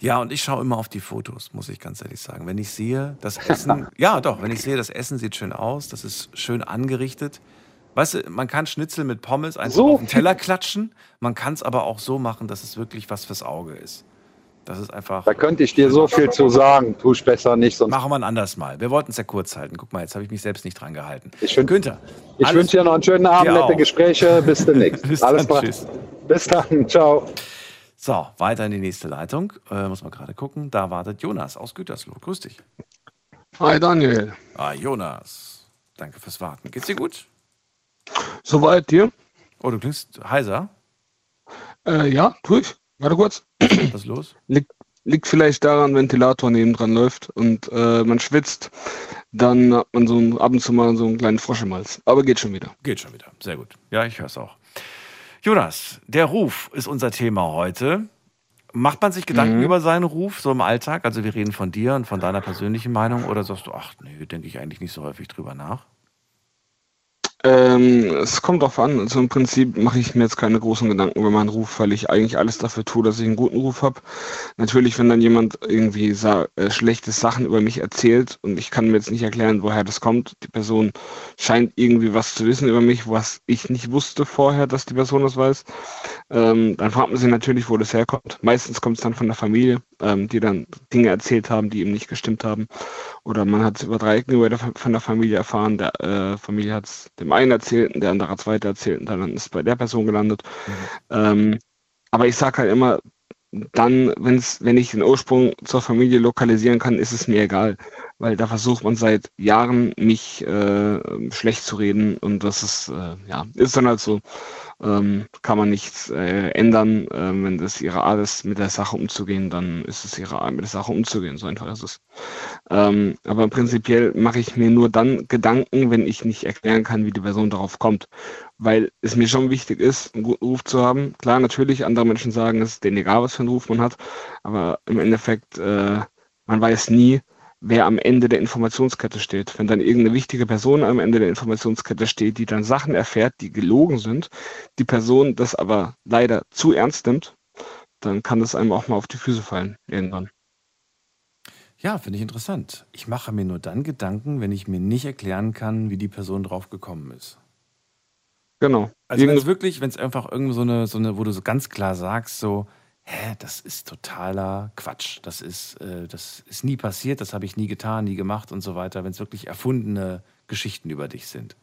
Ja, und ich schaue immer auf die Fotos, muss ich ganz ehrlich sagen. Wenn ich sehe, das Essen, ja doch, wenn ich sehe, das Essen sieht schön aus, das ist schön angerichtet. Weißt du, man kann Schnitzel mit Pommes einfach So auf den Teller klatschen, man kann es aber auch so machen, dass es wirklich was fürs Auge ist. Das ist einfach. Da könnte ich dir so viel zu sagen, tue ich besser nicht, sonst Machen wir ein anderes Mal. Wir wollten es ja kurz halten. Guck mal, jetzt habe ich mich selbst nicht dran gehalten. Ich find- Günther, Ich wünsche dir noch einen schönen Abend, nette. Gespräche. Bis demnächst. Bis Alles dann, klar. tschüss. Bis dann. Ciao. So, weiter in die nächste Leitung. Äh, muss man gerade gucken. Da wartet Jonas aus Gütersloh. Grüß dich. Hi Daniel. Ah, Jonas. Danke fürs Warten. Geht's dir gut? Soweit dir? Oh, du klingst heiser. Äh, ja, tu ich. Warte kurz. Was ist los? Liegt, liegt vielleicht daran, Ventilator nebendran läuft und äh, man schwitzt, dann hat man so ein, ab und zu mal so einen kleinen Frosch im Hals. Aber geht schon wieder. Geht schon wieder. Sehr gut. Ja, ich höre es auch. Jonas, der Ruf ist unser Thema heute. Macht man sich Gedanken Mhm. über seinen Ruf so im Alltag? Also wir reden von dir und von deiner persönlichen Meinung oder sagst du, ach nee, denke ich eigentlich nicht so häufig drüber nach? Ähm, es kommt drauf an. Also im Prinzip mache ich mir jetzt keine großen Gedanken über meinen Ruf, weil ich eigentlich alles dafür tue, dass ich einen guten Ruf habe. Natürlich, wenn dann jemand irgendwie sa äh, schlechte Sachen über mich erzählt und ich kann mir jetzt nicht erklären, woher das kommt. Die Person scheint irgendwie was zu wissen über mich, was ich nicht wusste vorher, dass die Person das weiß. Ähm, dann fragt man sich natürlich, wo das herkommt. Meistens kommt es dann von der Familie, ähm, die dann Dinge erzählt haben, die ihm nicht gestimmt haben. Oder man hat es über drei Ecken von der Familie erfahren. Der äh, Familie hat es dem einen erzählt, der andere hat es weiter erzählt und dann ist es bei der Person gelandet. Ähm, aber ich sage halt immer, dann, wenn's, wenn ich den Ursprung zur Familie lokalisieren kann, ist es mir egal. Weil da versucht man seit Jahren, mich äh, schlecht zu reden und das ist, äh, ja, ist dann halt so. Ähm, kann man nichts äh, ändern. Ähm, wenn das ihre Art ist, mit der Sache umzugehen, dann ist es ihre Art, mit der Sache umzugehen. So einfach ist es. Ähm, aber prinzipiell mache ich mir nur dann Gedanken, wenn ich nicht erklären kann, wie die Person darauf kommt. Weil es mir schon wichtig ist, einen guten Ruf zu haben. Klar, natürlich, andere Menschen sagen, es ist denen egal, was für einen Ruf man hat. Aber im Endeffekt, äh, man weiß nie, wer am Ende der Informationskette steht. Wenn dann irgendeine wichtige Person am Ende der Informationskette steht, die dann Sachen erfährt, die gelogen sind, die Person das aber leider zu ernst nimmt, dann kann das einem auch mal auf die Füße fallen irgendwann. Ja, finde ich interessant. Ich mache mir nur dann Gedanken, wenn ich mir nicht erklären kann, wie die Person drauf gekommen ist. Genau. Also wenn es wirklich, wenn es einfach irgend so eine, so eine, wo du so ganz klar sagst, so, hä, das ist totaler Quatsch. Das ist, äh, das ist nie passiert, das habe ich nie getan, nie gemacht und so weiter, wenn es wirklich erfundene Geschichten über dich sind.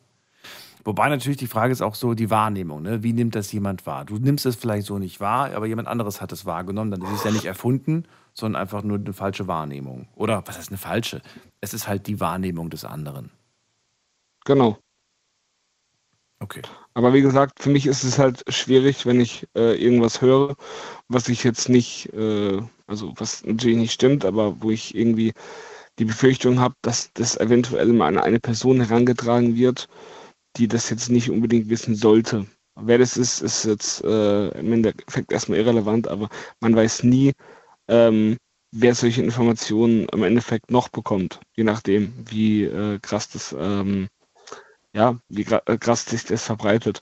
Wobei natürlich die Frage ist auch so die Wahrnehmung, ne? Wie nimmt das jemand wahr? Du nimmst es vielleicht so nicht wahr, aber jemand anderes hat es wahrgenommen, dann ist es ja nicht erfunden, sondern einfach nur eine falsche Wahrnehmung. Oder was heißt eine falsche? Es ist halt die Wahrnehmung des anderen. genau. Okay. Aber wie gesagt, für mich ist es halt schwierig, wenn ich äh, irgendwas höre, was ich jetzt nicht, äh, also was natürlich nicht stimmt, aber wo ich irgendwie die Befürchtung habe, dass das eventuell mal an eine Person herangetragen wird, die das jetzt nicht unbedingt wissen sollte. Wer das ist, ist jetzt äh, im Endeffekt erstmal irrelevant, aber man weiß nie, ähm, wer solche Informationen im Endeffekt noch bekommt, je nachdem, wie äh, krass das, ähm, ja, wie äh, krass sich das verbreitet.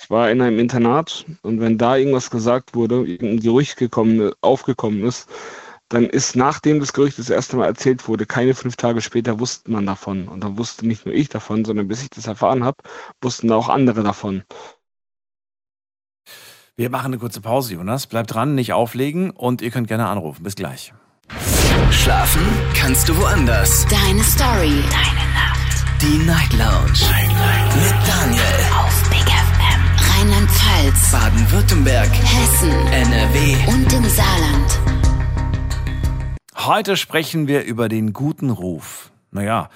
Ich war in einem Internat und wenn da irgendwas gesagt wurde, irgendein Gerücht gekommen, aufgekommen ist, dann ist nachdem das Gerücht das erste Mal erzählt wurde, keine fünf Tage später wusste man davon. Und dann wusste nicht nur ich davon, sondern bis ich das erfahren habe, wussten auch andere davon. Wir machen eine kurze Pause, Jonas. Bleibt dran, nicht auflegen und ihr könnt gerne anrufen. Bis gleich. Schlafen kannst du woanders. Deine Story. Deine. Die Night Lounge. Night, Night. Mit Daniel. Auf Big FM. Rheinland-Pfalz. Baden-Württemberg. Hessen. NRW. Und im Saarland. Heute sprechen wir über den guten Ruf. Naja,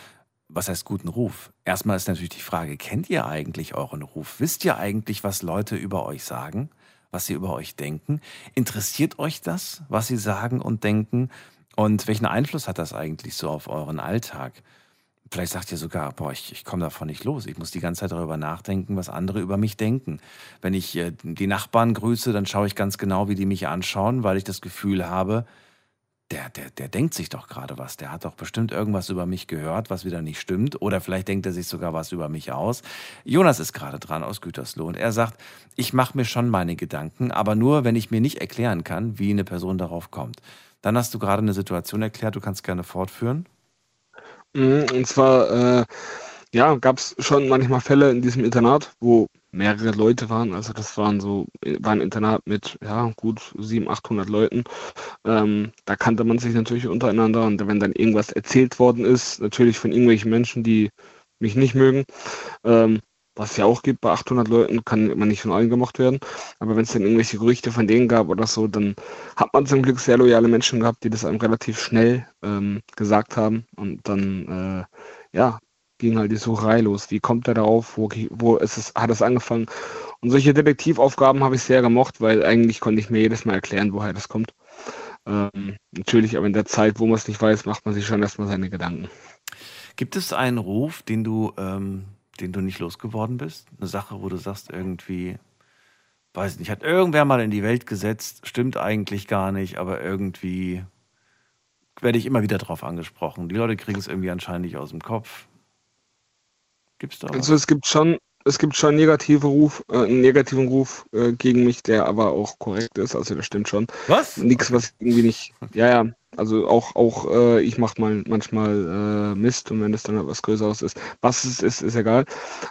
was heißt guten Ruf? Erstmal ist natürlich die Frage, kennt ihr eigentlich euren Ruf? Wisst ihr eigentlich, was Leute über euch sagen? Was sie über euch denken? Interessiert euch das, was sie sagen und denken? Und welchen Einfluss hat das eigentlich so auf euren Alltag? Vielleicht sagt ihr sogar, boah, ich, ich komme davon nicht los. Ich muss die ganze Zeit darüber nachdenken, was andere über mich denken. Wenn ich äh, die Nachbarn grüße, dann schaue ich ganz genau, wie die mich anschauen, weil ich das Gefühl habe, der, der, der denkt sich doch gerade was. Der hat doch bestimmt irgendwas über mich gehört, was wieder nicht stimmt. Oder vielleicht denkt er sich sogar was über mich aus. Jonas ist gerade dran aus Gütersloh und er sagt, ich mache mir schon meine Gedanken, aber nur, wenn ich mir nicht erklären kann, wie eine Person darauf kommt. Dann hast du gerade eine Situation erklärt, du kannst gerne fortführen. Mhm, und zwar, äh, ja, gab es schon manchmal Fälle in diesem Internat, wo mehrere Leute waren. Also das waren so, war ein Internat mit ja, gut 700, 800 Leuten. Ähm, da kannte man sich natürlich untereinander und wenn dann irgendwas erzählt worden ist, natürlich von irgendwelchen Menschen, die mich nicht mögen, ähm, was ja auch gibt, bei 800 Leuten kann man nicht von allen gemocht werden. Aber wenn es dann irgendwelche Gerüchte von denen gab oder so, dann hat man zum Glück sehr loyale Menschen gehabt, die das einem relativ schnell ähm, gesagt haben. Und dann, äh, ja, ging halt die Sucherei los. Wie kommt er darauf? Wo, wo ist es, hat es angefangen? Und solche Detektivaufgaben habe ich sehr gemocht, weil eigentlich konnte ich mir jedes Mal erklären, woher das kommt. Ähm, natürlich, aber in der Zeit, wo man es nicht weiß, macht man sich schon erstmal seine Gedanken. Gibt es einen Ruf, den du, ähm, den du nicht losgeworden bist? Eine Sache, wo du sagst, irgendwie, weiß nicht, hat irgendwer mal in die Welt gesetzt, stimmt eigentlich gar nicht, aber irgendwie werde ich immer wieder drauf angesprochen. Die Leute kriegen es irgendwie anscheinend nicht aus dem Kopf. Gibt's da Also es gibt schon, es gibt schon negative Ruf, äh, einen negativen Ruf äh, gegen mich, der aber auch korrekt ist. Also das stimmt schon. Was? Nichts, was irgendwie nicht. Ja, ja. Also auch, auch äh, ich mache mal manchmal äh, Mist und wenn es dann was Größeres ist. Was es ist, ist egal.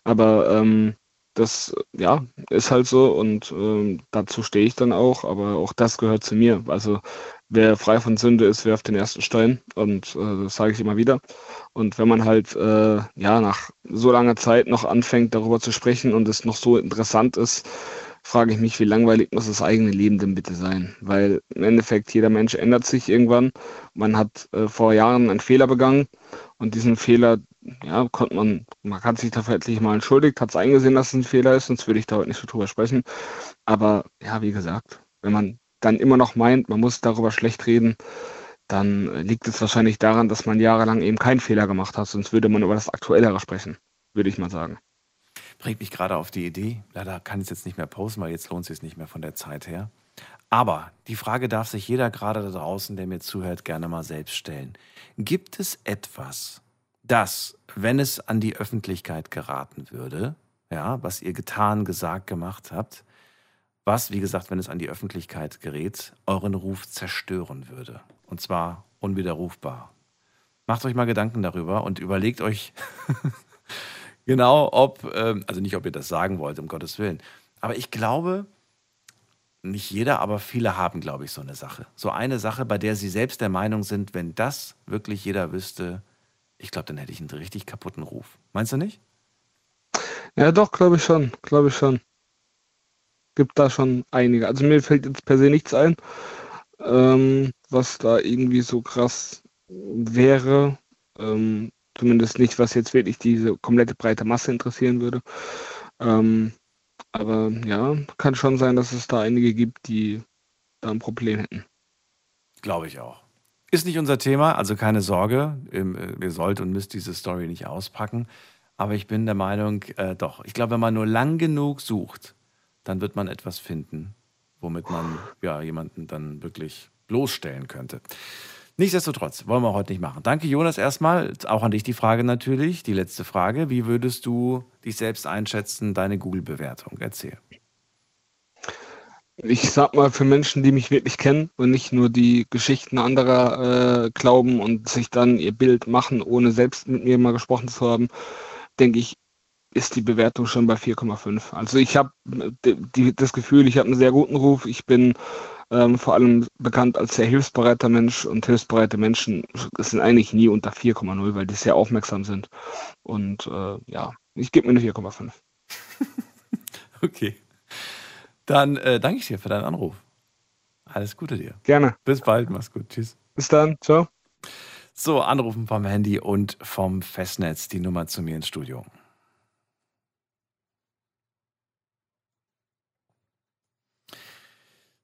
Aber ähm, das ja ist halt so und ähm, dazu stehe ich dann auch. Aber auch das gehört zu mir. Also wer frei von Sünde ist, werft den ersten Stein. Und äh, das sage ich immer wieder. Und wenn man halt äh, ja nach so langer Zeit noch anfängt, darüber zu sprechen und es noch so interessant ist, frage ich mich, wie langweilig muss das eigene Leben denn bitte sein? Weil im Endeffekt jeder Mensch ändert sich irgendwann. Man hat äh, vor Jahren einen Fehler begangen und diesen Fehler, ja, konnte man, man hat sich dafür endlich mal entschuldigt, hat es eingesehen, dass es ein Fehler ist, sonst würde ich da heute nicht so drüber sprechen. Aber ja, wie gesagt, wenn man dann immer noch meint, man muss darüber schlecht reden, dann liegt es wahrscheinlich daran, dass man jahrelang eben keinen Fehler gemacht hat, sonst würde man über das Aktuellere sprechen, würde ich mal sagen. Bringt mich gerade auf die Idee, leider kann ich es jetzt nicht mehr posten, weil jetzt lohnt es sich nicht mehr von der Zeit her. Aber die Frage darf sich jeder gerade da draußen, der mir zuhört, gerne mal selbst stellen. Gibt es etwas, das, wenn es an die Öffentlichkeit geraten würde, ja, was ihr getan, gesagt, gemacht habt, was, wie gesagt, wenn es an die Öffentlichkeit gerät, euren Ruf zerstören würde. Und zwar unwiderrufbar. Macht euch mal Gedanken darüber und überlegt euch genau, ob, ähm, also nicht, ob ihr das sagen wollt, um Gottes Willen. Aber ich glaube, nicht jeder, aber viele haben, glaube ich, so eine Sache. So eine Sache, bei der sie selbst der Meinung sind, wenn das wirklich jeder wüsste, ich glaube, dann hätte ich einen richtig kaputten Ruf. Meinst du nicht? Ja, doch, glaube ich schon, glaube ich schon gibt da schon einige. Also mir fällt jetzt per se nichts ein, ähm, was da irgendwie so krass wäre. Ähm, zumindest nicht, was jetzt wirklich diese komplette breite Masse interessieren würde. Ähm, aber ja, kann schon sein, dass es da einige gibt, die da ein Problem hätten. Glaube ich auch. Ist nicht unser Thema, also keine Sorge. Ihr sollt und müsst diese Story nicht auspacken. Aber ich bin der Meinung, äh, doch. Ich glaube, wenn man nur lang genug sucht, dann wird man etwas finden, womit man ja jemanden dann wirklich bloßstellen könnte. Nichtsdestotrotz, wollen wir heute nicht machen. Danke, Jonas, erstmal. Auch an dich die Frage natürlich, die letzte Frage. Wie würdest du dich selbst einschätzen, deine Google-Bewertung? Erzähl. Ich sag mal, für Menschen, die mich wirklich kennen und nicht nur die Geschichten anderer äh, glauben und sich dann ihr Bild machen, ohne selbst mit mir mal gesprochen zu haben, denke ich, ist die Bewertung schon bei 4,5. Also ich habe das Gefühl, ich habe einen sehr guten Ruf. Ich bin ähm, vor allem bekannt als sehr hilfsbereiter Mensch und hilfsbereite Menschen sind eigentlich nie unter 4,0, weil die sehr aufmerksam sind. Und äh, ja, ich gebe mir eine 4,5. okay. Dann äh, danke ich dir für deinen Anruf. Alles Gute dir. Gerne. Bis bald, mach's gut. Tschüss. Bis dann. Ciao. So, anrufen vom Handy und vom Festnetz die Nummer zu mir ins Studio.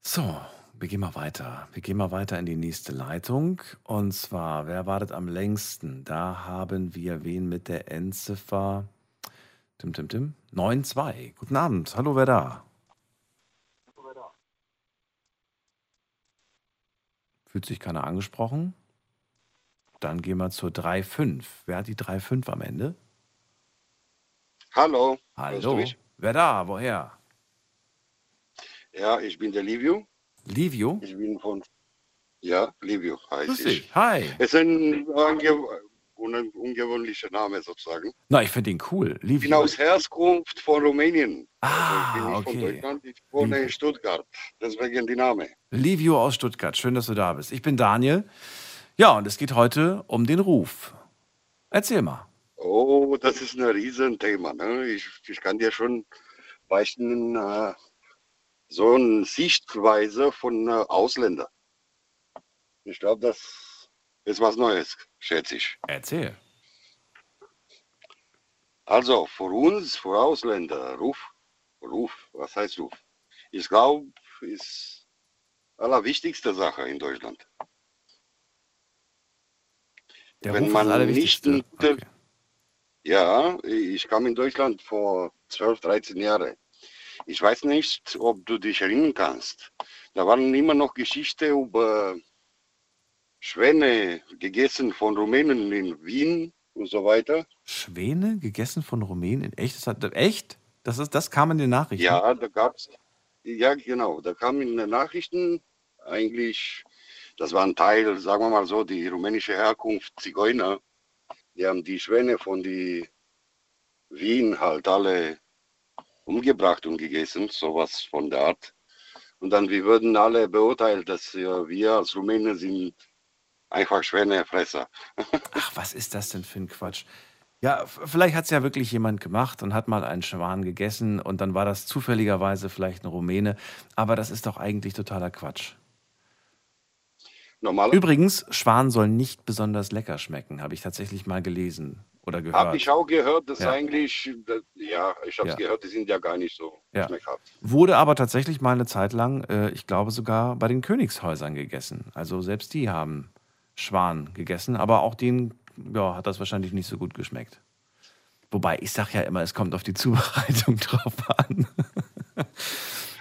So, wir gehen mal weiter. Wir gehen mal weiter in die nächste Leitung. Und zwar, wer wartet am längsten? Da haben wir wen mit der Endziffer Tim, Tim, Tim. 9-2. Guten Abend. Hallo, wer da? Fühlt sich keiner angesprochen? Dann gehen wir zur 3-5. Wer hat die 3-5 am Ende? Hallo. Hallo. Wer da? Woher? Ja, ich bin der Livio. Livio? Ich bin von. Ja, Livio heißt Grüß ich. Hi. Es ist ein unge un ungewöhnlicher Name sozusagen. Na, ich finde ihn cool. Ich Livio. bin aus Herkunft von Rumänien. Ah, also ich bin nicht okay. von Deutschland, ich wohne in Stuttgart. Deswegen die Name. Livio aus Stuttgart. Schön, dass du da bist. Ich bin Daniel. Ja, und es geht heute um den Ruf. Erzähl mal. Oh, das ist ein Riesenthema. Ne? Ich, ich kann dir schon beichten, äh, so eine Sichtweise von äh, Ausländern. Ich glaube, das ist was Neues, schätze ich. Erzähl. Also, für uns, für Ausländer, Ruf, Ruf, was heißt Ruf? Ich glaube, ist allerwichtigste Sache in Deutschland. Der Wenn Ruf man nicht- Okay. Ja, ich kam in Deutschland vor 12, 13 Jahren. Ich weiß nicht, ob du dich erinnern kannst. Da waren immer noch Geschichten über Schwäne gegessen von Rumänen in Wien und so weiter. Schwäne gegessen von Rumänen in echt? Das hat, echt? Das, ist, das kam in den Nachrichten? Ja, da gab's, ja genau, da kam in den Nachrichten eigentlich, das war ein Teil, sagen wir mal so, die rumänische Herkunft, Zigeuner, die haben die Schwäne von die Wien halt alle umgebracht und gegessen, sowas von der Art. Und dann, wir würden alle beurteilt, dass äh, wir als Rumänen sind einfach Schweinefresser. Ach, was ist das denn für ein Quatsch? Ja, vielleicht hat es ja wirklich jemand gemacht und hat mal einen Schwan gegessen und dann war das zufälligerweise vielleicht ein Rumäne. Aber das ist doch eigentlich totaler Quatsch. Normal Übrigens, Schwan soll nicht besonders lecker schmecken, habe ich tatsächlich mal gelesen oder gehört. habe ich auch gehört, dass Ja. eigentlich, äh, ja, ich habe es Ja. gehört, die sind ja gar nicht so Ja. schmeckhaft. Wurde aber tatsächlich mal eine Zeit lang, äh, ich glaube sogar bei den Königshäusern gegessen. Also selbst die haben Schwan gegessen, aber auch denen ja, hat das wahrscheinlich nicht so gut geschmeckt. Wobei, ich sage ja immer, es kommt auf die Zubereitung drauf an.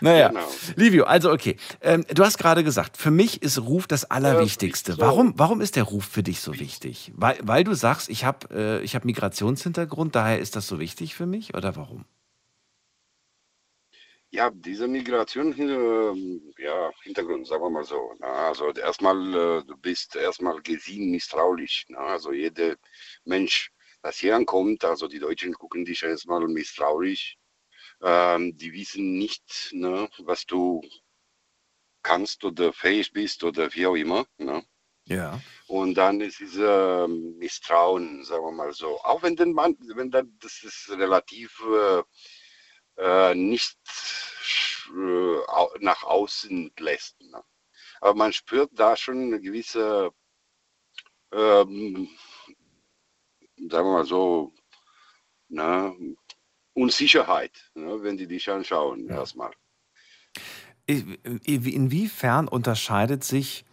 Naja, Genau. Livio, also okay. Ähm, du hast gerade gesagt, für mich ist Ruf das Allerwichtigste. Warum, warum ist der Ruf für dich so wichtig? Weil, weil du sagst, ich habe äh, ich hab Migrationshintergrund, daher ist das so wichtig für mich oder warum? Ja, diese Migration, ähm, ja, Hintergrund, sagen wir mal so. Na, also erstmal, äh, du bist erstmal gesehen misstrauisch. Na, also jeder Mensch, das hier ankommt, also die Deutschen gucken dich erstmal misstrauisch. Ähm, die wissen nicht, ne, was du kannst oder fähig bist oder wie auch immer. Ne? Ja. Und dann ist dieses Misstrauen, sagen wir mal so. Auch wenn den Mann, wenn dann, das ist relativ äh, äh, nicht äh, nach außen lässt. Ne? Aber man spürt da schon eine gewisse, ähm, sagen wir mal so, ne, Unsicherheit, ne, wenn die dich anschauen erstmal. In- Inwiefern unterscheidet sich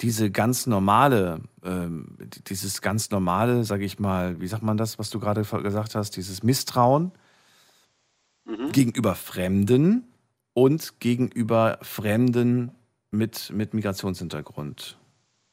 diese ganz normale, ähm, dieses ganz normale, sage ich mal, wie sagt man das, was du gerade gesagt hast, dieses Misstrauen Mhm. gegenüber Fremden und gegenüber Fremden mit, mit Migrationshintergrund.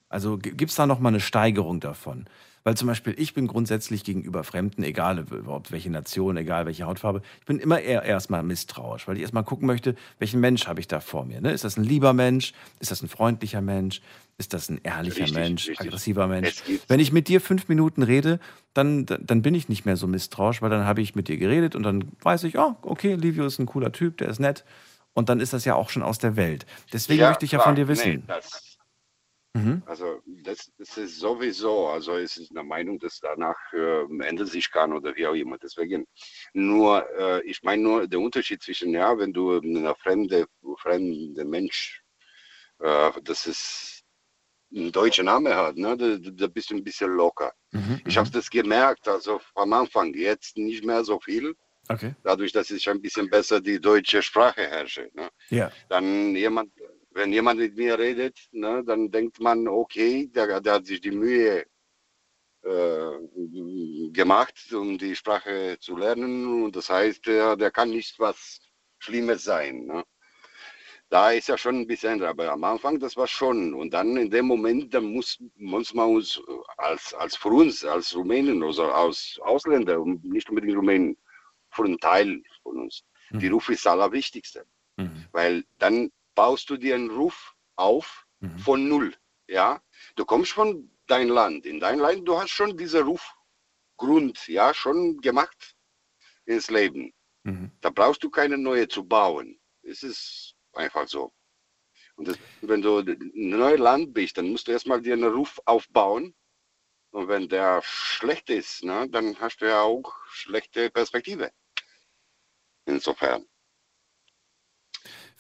Also gibt es da nochmal eine Steigerung davon? Weil zum Beispiel ich bin grundsätzlich gegenüber Fremden, egal überhaupt welche Nation, egal welche Hautfarbe, ich bin immer eher erstmal misstrauisch, weil ich erstmal gucken möchte, welchen Mensch habe ich da vor mir. Ne? Ist das ein lieber Mensch? Ist das ein freundlicher Mensch? Ist das ein ehrlicher Richtig, Mensch? richtig. Aggressiver Mensch? Wenn ich mit dir fünf Minuten rede, dann, dann bin ich nicht mehr so misstrauisch, weil dann habe ich mit dir geredet und dann weiß ich, oh, okay, Livio ist ein cooler Typ, der ist nett. Und dann ist das ja auch schon aus der Welt. Deswegen möchte ich ja klar. von dir wissen. Nee, Mhm. Also das, das ist sowieso, also es ist eine Meinung, dass danach äh, ändern sich kann oder wie auch immer. Deswegen nur, äh, ich meine nur der Unterschied zwischen, ja, wenn du eine fremde, fremde Mensch, äh, das ist ein deutscher Name hat, ne, da, da bist du ein bisschen locker. Mhm. Ich habe das gemerkt, also am Anfang, jetzt nicht mehr so viel, Okay. dadurch, dass ich ein bisschen besser die deutsche Sprache herrsche. Ne Ja. dann jemand, wenn jemand mit mir redet, ne, dann denkt man, okay, der, der hat sich die Mühe äh, gemacht, um die Sprache zu lernen. Und das heißt, der, der kann nicht was Schlimmes sein. Ne? Da ist ja schon ein bisschen, aber am Anfang, das war schon. Und dann in dem Moment, dann muss, muss man uns als, als für uns, als Rumänen oder als Ausländer, nicht unbedingt Rumänen, für einen Teil von uns, die Ruf ist das Allerwichtigste. Mhm. Weil dann baust du dir einen Ruf auf Mhm. von null. Ja, du kommst von dein Land. In dein Land, du hast schon diesen Rufgrund, ja, schon gemacht ins Leben. Mhm. Da brauchst du keine neue zu bauen. Es ist einfach so. Und das, wenn du ein neues Land bist, dann musst du erstmal dir einen Ruf aufbauen. Und wenn der schlecht ist, ne, dann hast du ja auch schlechte Perspektive. Insofern.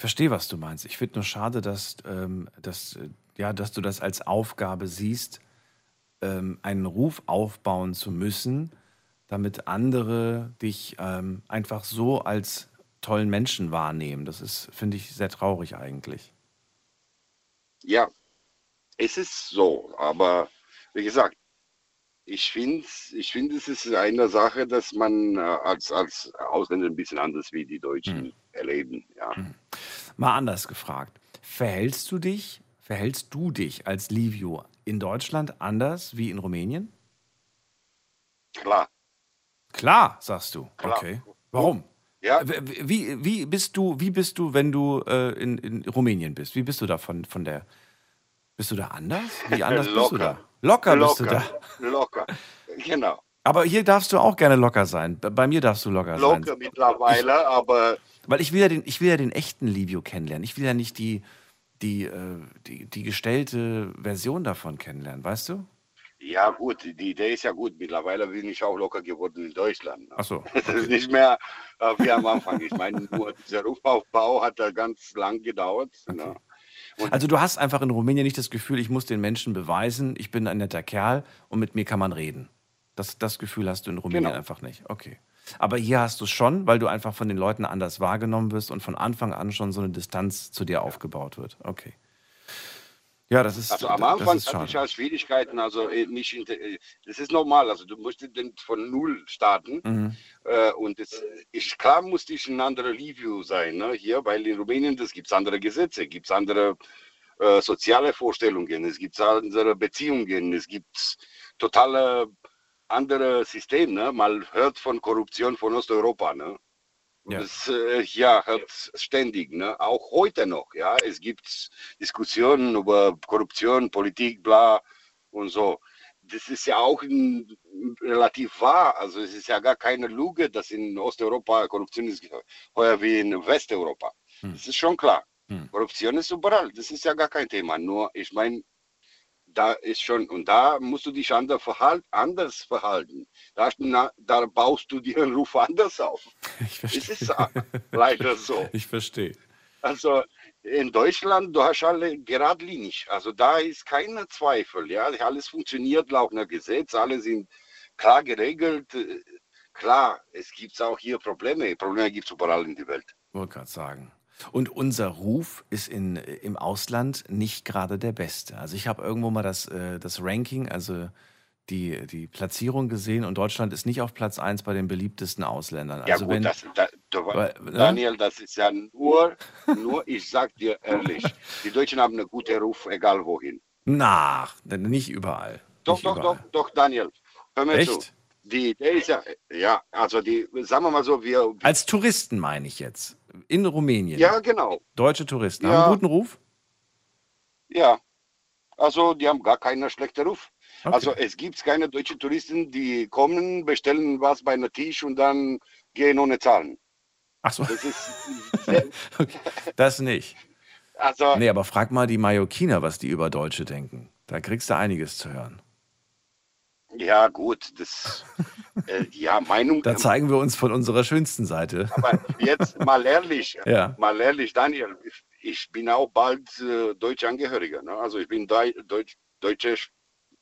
Verstehe, was du meinst. Ich finde nur schade, dass, ähm, dass, äh, ja, dass du das als Aufgabe siehst, ähm, einen Ruf aufbauen zu müssen, damit andere dich ähm, einfach so als tollen Menschen wahrnehmen. Das ist, finde ich, sehr traurig eigentlich. Ja, es ist so, aber wie gesagt, ich finde, ich find, es ist eine Sache, dass man äh, als, als Ausländer ein bisschen anders wie die Deutschen erleben. Ja. Mal anders gefragt. Verhältst du dich, verhältst du dich als Livio in Deutschland anders wie in Rumänien? Klar. Klar, sagst du. Klar. Okay. Warum? Ja. Wie, wie, bist du, wie bist du, wenn du äh, in, in Rumänien bist? Wie bist du da von, von der. Bist du da anders? Wie anders bist du da? Locker, bist du da. Locker, genau. Aber hier darfst du auch gerne locker sein. Bei- Bei mir darfst du locker, sein. Locker mittlerweile, aber Weil ich will ja den, ich will ja den echten Livio kennenlernen. Ich will ja nicht die, die, äh, die, die gestellte Version davon kennenlernen, weißt du? ja gut, die Idee ist ja gut. Mittlerweile bin ich auch locker geworden in Deutschland. ne? Ach so. Es ist nicht mehr äh, wie am Anfang. Ich meine, nur dieser Rufaufbau hat da ganz lang gedauert. Ne? Und Also du hast einfach in Rumänien nicht das Gefühl, ich muss den Menschen beweisen, ich bin ein netter Kerl und mit mir kann man reden. Das, das Gefühl hast du in Rumänien Genau. einfach nicht. Okay. Aber hier hast du es schon, weil du einfach von den Leuten anders wahrgenommen wirst und von Anfang an schon so eine Distanz zu dir aufgebaut wird. Okay. Ja, das ist, Also am das Anfang hatte ich ja Schwierigkeiten, also äh, nicht, inter- äh, das ist normal, also du musst den von Null starten Mhm. äh, und das ist klar, musste ich ein anderer Review sein, ne, hier, weil in Rumänien, das gibt es andere Gesetze, gibt es andere äh, soziale Vorstellungen, es gibt andere Beziehungen, es gibt totale andere System, ne, man hört von Korruption von Osteuropa, ne. Ja. Das äh, ja, hört ständig, ne? auch heute noch. Ja, es gibt Diskussionen über Korruption, Politik, bla und so. Das ist ja auch ein, relativ wahr. Also es ist ja gar keine Lüge, dass in Osteuropa Korruption ist heuer wie in Westeuropa. Hm. Das ist schon klar. Hm. Korruption ist überall. Das ist ja gar kein Thema. Nur, ich meine, da ist schon, und da musst du dich anders verhalten. Anders verhalten. Da, na- da baust du dir einen Ruf anders auf. Ich Es verstehe. ist leider so. Ich verstehe. Also in Deutschland, du hast alle geradlinig. Also da ist keiner Zweifel. Ja, alles funktioniert laut einer Gesetz, alle sind klar geregelt. Äh, Klar, es gibt auch hier Probleme. Probleme gibt es überall in der Welt. Wollte gerade sagen. Und unser Ruf ist in, im Ausland nicht gerade der beste. Also ich habe irgendwo mal das, äh, das Ranking, also die, die Platzierung gesehen und Deutschland ist nicht auf Platz 1 bei den beliebtesten Ausländern. Ja Also gut, wenn, das, da, da, ne? Daniel, das ist ja nur, nur, ich sag dir ehrlich, die Deutschen haben einen guten Ruf, egal wohin. Na, nicht überall. Doch, nicht doch, überall. doch, doch, Daniel, hör mir zu. Die, der ist ja, ja, also die, sagen wir mal so, wir, Als Touristen meine ich jetzt. In Rumänien. ja, genau, Deutsche Touristen Ja. haben einen guten Ruf. ja. Also die haben gar keinen schlechten Ruf. Okay. Also es gibt keine deutschen Touristen, die kommen, bestellen was bei einem Tisch und dann gehen ohne Zahlen. Ach so, Das ist okay. das nicht. also Nee, aber frag mal die Mallorquiner, was die über Deutsche denken. Da kriegst du einiges zu hören. Ja gut, das äh, ja Meinung. Da zeigen wir uns von unserer schönsten Seite. Aber jetzt mal ehrlich, Ja. mal ehrlich, Daniel, ich bin auch bald äh, deutscher Angehöriger. Ne? Also ich bin Deu Deutsch, deutscher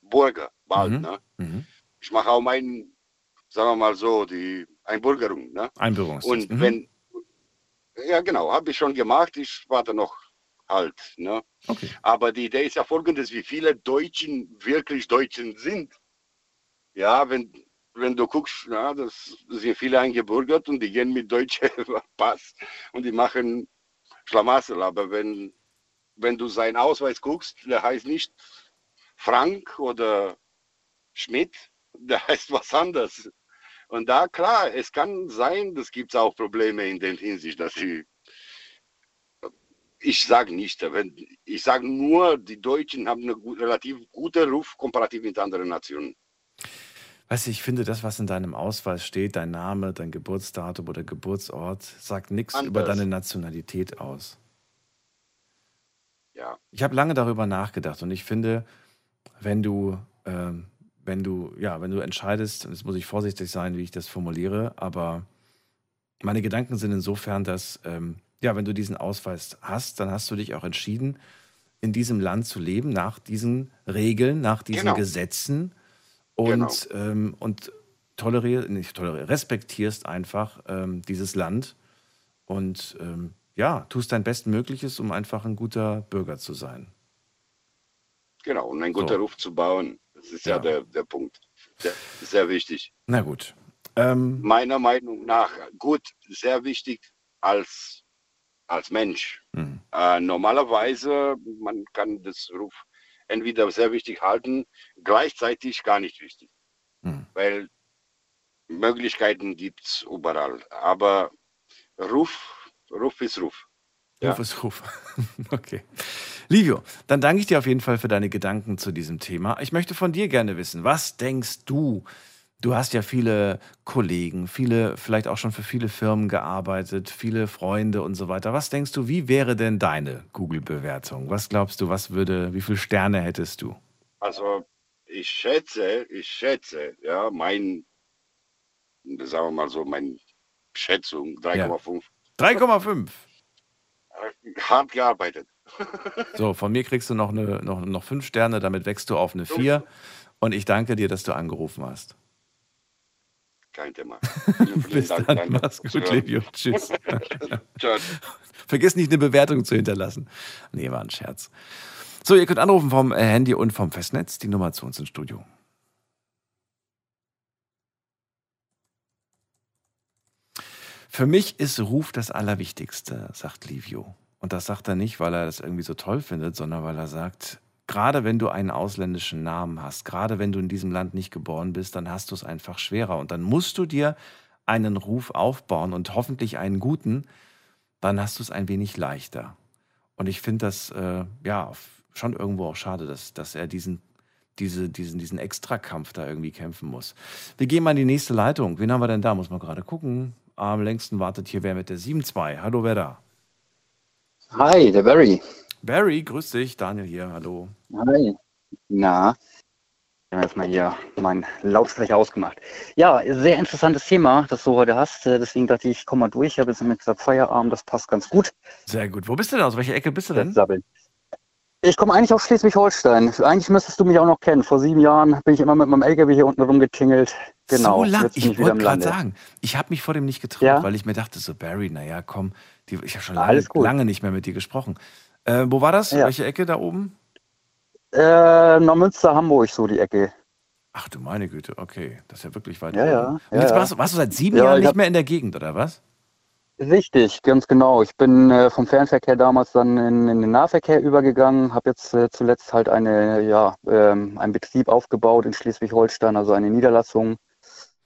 Bürger, bald. Mhm. Ne? Mhm. Ich mache auch mein, sagen wir mal so, die Einbürgerung. Ne? Einbürgerungstest. Und Mhm. wenn, ja genau, habe ich schon gemacht, ich warte noch halt. Ne? Okay. Aber die Idee ist ja folgendes, wie viele Deutschen wirklich Deutschen sind. Ja, wenn, wenn du guckst, ja, das sind viele eingebürgert und die gehen mit deutschem Pass und die machen Schlamassel. Aber wenn, wenn du seinen Ausweis guckst, der heißt nicht Frank oder Schmidt, der heißt was anderes. Und da, klar, es kann sein, das gibt es auch Probleme in der Hinsicht, dass sie ich sage nicht, wenn, ich sage nur, die Deutschen haben einen relativ guten Ruf komparativ mit anderen Nationen. Weißt du, ich finde, das, was in deinem Ausweis steht, dein Name, dein Geburtsdatum oder Geburtsort, sagt nichts über Anders. deine Nationalität aus. Ja, Ich habe lange darüber nachgedacht und ich finde, wenn du, ähm, wenn du, ja, wenn du entscheidest, und jetzt muss ich vorsichtig sein, wie ich das formuliere, aber meine Gedanken sind insofern, dass, ähm, ja, wenn du diesen Ausweis hast, dann hast du dich auch entschieden, in diesem Land zu leben, nach diesen Regeln, nach diesen Genau. Gesetzen und, ähm, und tolerierst, nicht tolerierst, respektierst einfach ähm, dieses Land und ähm, ja, tust dein Bestmögliches, um einfach ein guter Bürger zu sein. genau. Und einen guten So. Ruf zu bauen, das ist ja, Ja. der, der Punkt. Sehr, sehr wichtig. Na gut. Ähm, Meiner Meinung nach, gut, sehr wichtig als, als Mensch. hm. Äh, normalerweise, man kann das Ruf entweder sehr wichtig halten, gleichzeitig gar nicht wichtig. Hm. Weil Möglichkeiten gibt es überall. Aber Ruf, Ruf ist Ruf. Ja. Ruf ist Ruf. okay. Livio, dann danke ich dir auf jeden Fall für deine Gedanken zu diesem Thema. Ich möchte von dir gerne wissen, was denkst du? Du hast ja viele Kollegen, viele, vielleicht auch schon für viele Firmen gearbeitet, viele Freunde und so weiter. Was denkst du, wie wäre denn deine Google-Bewertung? Was glaubst du, was würde, wie viele Sterne hättest du? Also ich schätze, ich schätze, ja, mein, sagen wir mal so, meine Schätzung, 3,5. 3,5. Äh, Hart gearbeitet. So, von mir kriegst du noch, eine, noch, noch fünf Sterne, damit wächst du auf eine 4. Und ich danke dir, dass du angerufen hast. Kein Thema. Vielen, vielen Bis Dank, dann, mach's gut, Ja. Livio. Tschüss. Ciao. Vergiss nicht, eine Bewertung zu hinterlassen. Nee, war ein Scherz. So, ihr könnt anrufen vom äh, Handy und vom Festnetz. Die Nummer zu uns ins Studio. Für mich ist Ruf das Allerwichtigste, sagt Livio. Und das sagt er nicht, weil er das irgendwie so toll findet, sondern weil er sagt, gerade wenn du einen ausländischen Namen hast, gerade wenn du in diesem Land nicht geboren bist, dann hast du es einfach schwerer. Und dann musst du dir einen Ruf aufbauen und hoffentlich einen guten, dann hast du es ein wenig leichter. Und ich finde das äh, ja schon irgendwo auch schade, dass, dass er diesen, diese, diesen, diesen Extrakampf da irgendwie kämpfen muss. Wir gehen mal in die nächste Leitung. Wen haben wir denn da? Muss man gerade gucken. Am längsten wartet hier wer mit der 7-2. Hallo, wer da? Hi, der Barry. Barry, grüß dich. Daniel hier, hallo. Hi. Na, ich habe erstmal hier meinen Lautsprecher ausgemacht. Ja, sehr interessantes Thema, das du heute hast. Äh, Deswegen dachte ich, ich komme mal durch. Ich habe jetzt mit gesagt, Feierabend, das passt ganz gut. Sehr gut. Wo bist du denn? Aus welcher Ecke bist du denn? Sabbeln. Ich komme eigentlich aus Schleswig-Holstein. Eigentlich müsstest du mich auch noch kennen. Vor sieben Jahren bin ich immer mit meinem LKW hier unten rumgetingelt. Genau. So lang, jetzt ich wollte gerade sagen, ich habe mich vor dem nicht getraut, Ja? weil ich mir dachte, so Barry, naja, komm, die, ich habe schon lange, lange nicht mehr mit dir gesprochen. Äh, wo war das? Ja. Welche Ecke da oben? Äh, Neumünster, Hamburg, so die Ecke. Ach du meine Güte, okay, das ist ja wirklich weit Ja, ja, Und jetzt ja. warst, warst du seit sieben Ja, Jahren ich nicht mehr in der Gegend, oder was? Richtig, ganz genau. Ich bin äh, vom Fernverkehr damals dann in, in den Nahverkehr übergegangen, habe jetzt äh, zuletzt halt eine, ja, ähm, einen Betrieb aufgebaut in Schleswig-Holstein, also eine Niederlassung.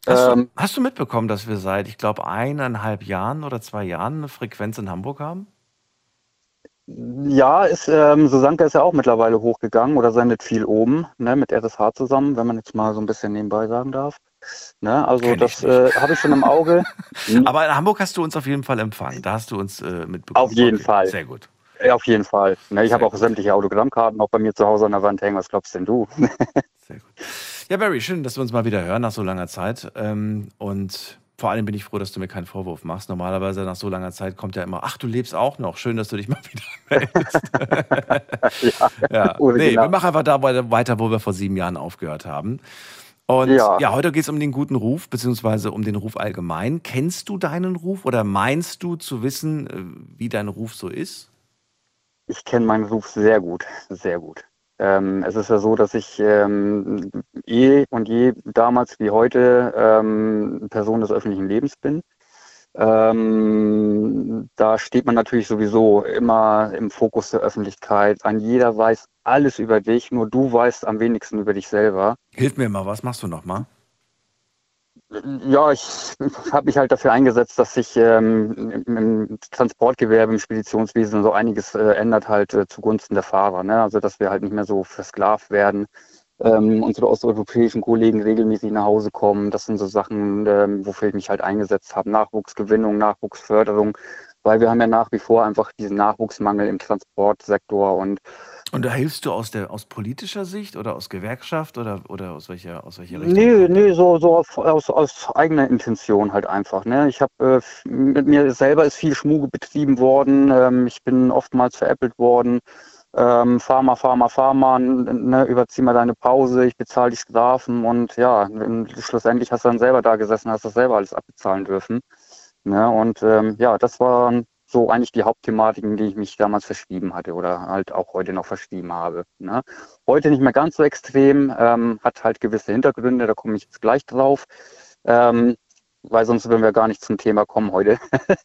Hast, Ähm, du, hast du mitbekommen, dass wir seit, ich glaube, eineinhalb Jahren oder zwei Jahren eine Frequenz in Hamburg haben? Ja, ist, ähm, Susanka ist ja auch mittlerweile hochgegangen oder sendet viel oben, ne, mit RSH zusammen, wenn man jetzt mal so ein bisschen nebenbei sagen darf. Ne, also Kenn das äh, habe ich schon im Auge. Aber in Hamburg hast du uns auf jeden Fall empfangen. Da hast du uns äh, mitbekommen. Auf jeden Okay, Fall. Sehr gut. Ja, auf jeden Fall. Ne, ich habe auch sämtliche Autogrammkarten auch bei mir zu Hause an der Wand hängen. Was glaubst denn du? Ja, Barry, schön, dass wir uns mal wieder hören nach so langer Zeit. Ähm, und vor allem bin ich froh, dass du mir keinen Vorwurf machst. Normalerweise nach so langer Zeit kommt ja immer, ach, du lebst auch noch. Schön, dass du dich mal wieder meldest. ja, Oder nee, genau. wir machen einfach da weiter, wo wir vor sieben Jahren aufgehört haben. Und ja, Ja. heute geht es um den guten Ruf, beziehungsweise um den Ruf allgemein. Kennst du deinen Ruf oder meinst du zu wissen, äh, wie dein Ruf so ist? Ich kenne meinen Ruf sehr gut, sehr gut. Ähm, es ist ja so, dass ich ähm, eh und je damals wie heute ähm, Person des öffentlichen Lebens bin. Ähm, da steht man natürlich sowieso immer im Fokus der Öffentlichkeit. Ein jeder weiß alles über dich, nur du weißt am wenigsten über dich selber. Hilf mir mal, was machst du nochmal? Ja, ich habe mich halt dafür eingesetzt, dass sich ähm, im, Transportgewerbe, im Speditionswesen so einiges äh, ändert halt äh, zugunsten der Fahrer. Ne? Also dass wir halt nicht mehr so versklavt werden. Ähm, unsere osteuropäischen Kollegen regelmäßig nach Hause kommen. Das sind so Sachen, ähm, wofür ich mich halt eingesetzt habe. Nachwuchsgewinnung, Nachwuchsförderung, weil wir haben ja nach wie vor einfach diesen Nachwuchsmangel im Transportsektor und Und da hilfst du aus, der, aus politischer Sicht oder aus Gewerkschaft oder, oder aus, welcher, aus welcher Richtung? Nee, nee, so, so auf, aus, aus eigener Intention halt einfach. Ne? Ich habe äh, mit mir selber ist viel Schmuge betrieben worden. Ähm, ich bin oftmals veräppelt worden. Ähm, fahr mal, fahr ne, überzieh mal deine Pause, ich bezahle die Strafen und ja, schlussendlich hast du dann selber da gesessen, hast das selber alles abbezahlen dürfen. Ne? Und ähm, ja, das waren so eigentlich die Hauptthematiken, die ich mich damals verschrieben hatte oder halt auch heute noch verschrieben habe. Ne? Heute nicht mehr ganz so extrem, ähm, hat halt gewisse Hintergründe, da komme ich jetzt gleich drauf, ähm, weil sonst würden wir gar nicht zum Thema kommen heute.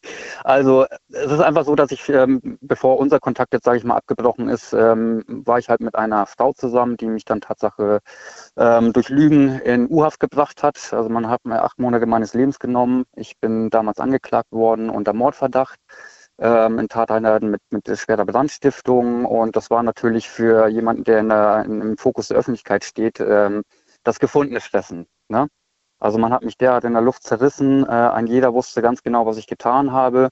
also es ist einfach so, dass ich, ähm, bevor unser Kontakt jetzt, sage ich mal, abgebrochen ist, ähm, war ich halt mit einer Frau zusammen, die mich dann Tatsache ähm, durch Lügen in U-Haft gebracht hat. Also man hat mir acht Monate meines Lebens genommen. Ich bin damals angeklagt worden unter Mordverdacht ähm, in Tateinheiten mit, mit schwerer Brandstiftung. Und das war natürlich für jemanden, der in der, im Fokus der Öffentlichkeit steht, ähm, das gefundene Fressen. Ne? Also man hat mich derart in der Luft zerrissen. Äh, ein jeder wusste ganz genau, was ich getan habe.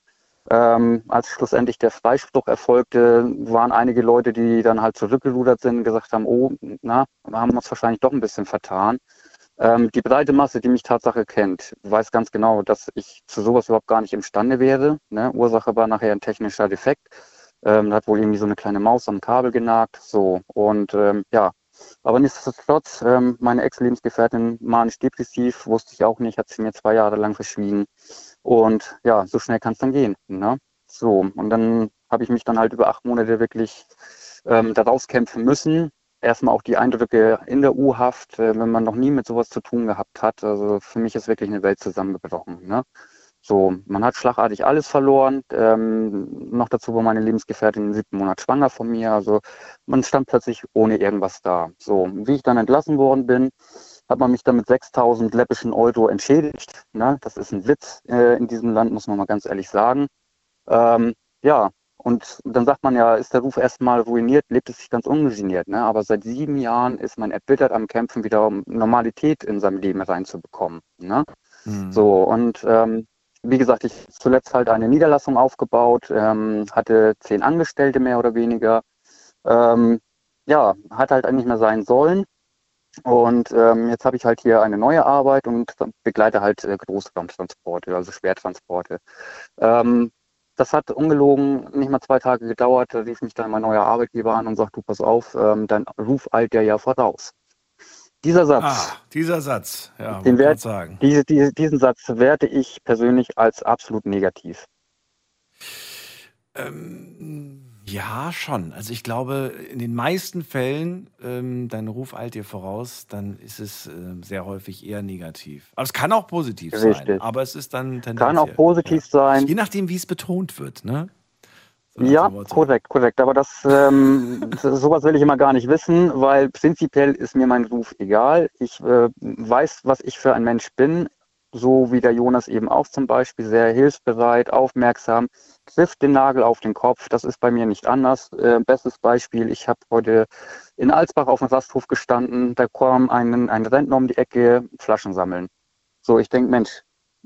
Ähm, als schlussendlich der Freispruch erfolgte, waren einige Leute, die dann halt zurückgerudert sind gesagt haben, oh, na, wir haben uns wahrscheinlich doch ein bisschen vertan. Ähm, die breite Masse, die mich Tatsache kennt, weiß ganz genau, dass ich zu sowas überhaupt gar nicht imstande wäre. Ne? Ursache war nachher ein technischer Defekt. Ähm, da hat wohl irgendwie so eine kleine Maus am Kabel genagt. So. Und ähm, ja, aber nichtsdestotrotz, ähm, meine Ex-Lebensgefährtin manisch-depressiv, wusste ich auch nicht, hat sie mir zwei Jahre lang verschwiegen. Und ja, so schnell kann es dann gehen. Ne? So, und dann habe ich mich dann halt über acht Monate wirklich ähm, daraus kämpfen müssen. Erstmal auch die Eindrücke in der U-Haft, äh, wenn man noch nie mit sowas zu tun gehabt hat. Also für mich ist wirklich eine Welt zusammengebrochen. Ne? So, man hat schlagartig alles verloren. Ähm, noch dazu war meine Lebensgefährtin im siebten Monat schwanger von mir. Also man stand plötzlich ohne irgendwas da. So, wie ich dann entlassen worden bin, hat man mich dann mit 6000 läppischen Euro entschädigt. Ne? Das ist ein Witz äh, in diesem Land, muss man mal ganz ehrlich sagen. Ähm, ja, und dann sagt man ja, ist der Ruf erstmal ruiniert, lebt es sich ganz ungeniert. Ne? Aber seit sieben Jahren ist man erbittert am Kämpfen, wieder um Normalität in seinem Leben reinzubekommen. Ne? So, und ähm, wie gesagt, ich zuletzt halt eine Niederlassung aufgebaut, ähm, hatte zehn Angestellte mehr oder weniger. Ähm, ja, hat halt nicht mehr sein sollen. Und ähm, jetzt habe ich halt hier eine neue Arbeit und begleite halt äh, Großraumtransporte, also Schwertransporte. Ähm, das hat ungelogen nicht mal zwei Tage gedauert. Da rief mich dann mein neuer Arbeitgeber an und sagt, du pass auf, ähm, dein Ruf eilt dir ja voraus. Dieser Satz, Ah, dieser Satz, ja, den Wert, sagen. diese, diese, diesen Satz werte ich persönlich als absolut negativ. Ähm, ja, schon. Also ich glaube, in den meisten Fällen, ähm, dein Ruf eilt dir voraus, dann ist es ähm, sehr häufig eher negativ. Aber es kann auch positiv sein, Richtig. aber es ist dann Kann tendenziell. auch positiv sein. Je nachdem, wie es betont wird, ne? Ja, korrekt, korrekt. Aber das, ähm, so- sowas will ich immer gar nicht wissen, weil prinzipiell ist mir mein Ruf egal. Ich äh, weiß, was ich für ein Mensch bin, so wie der Jonas eben auch zum Beispiel, sehr hilfsbereit, aufmerksam, trifft den Nagel auf den Kopf. Das ist bei mir nicht anders. Äh, bestes Beispiel, ich habe heute in Alsbach auf dem Rasthof gestanden, da kam ein, ein Rentner um die Ecke, Flaschen sammeln. So, ich denke, Mensch,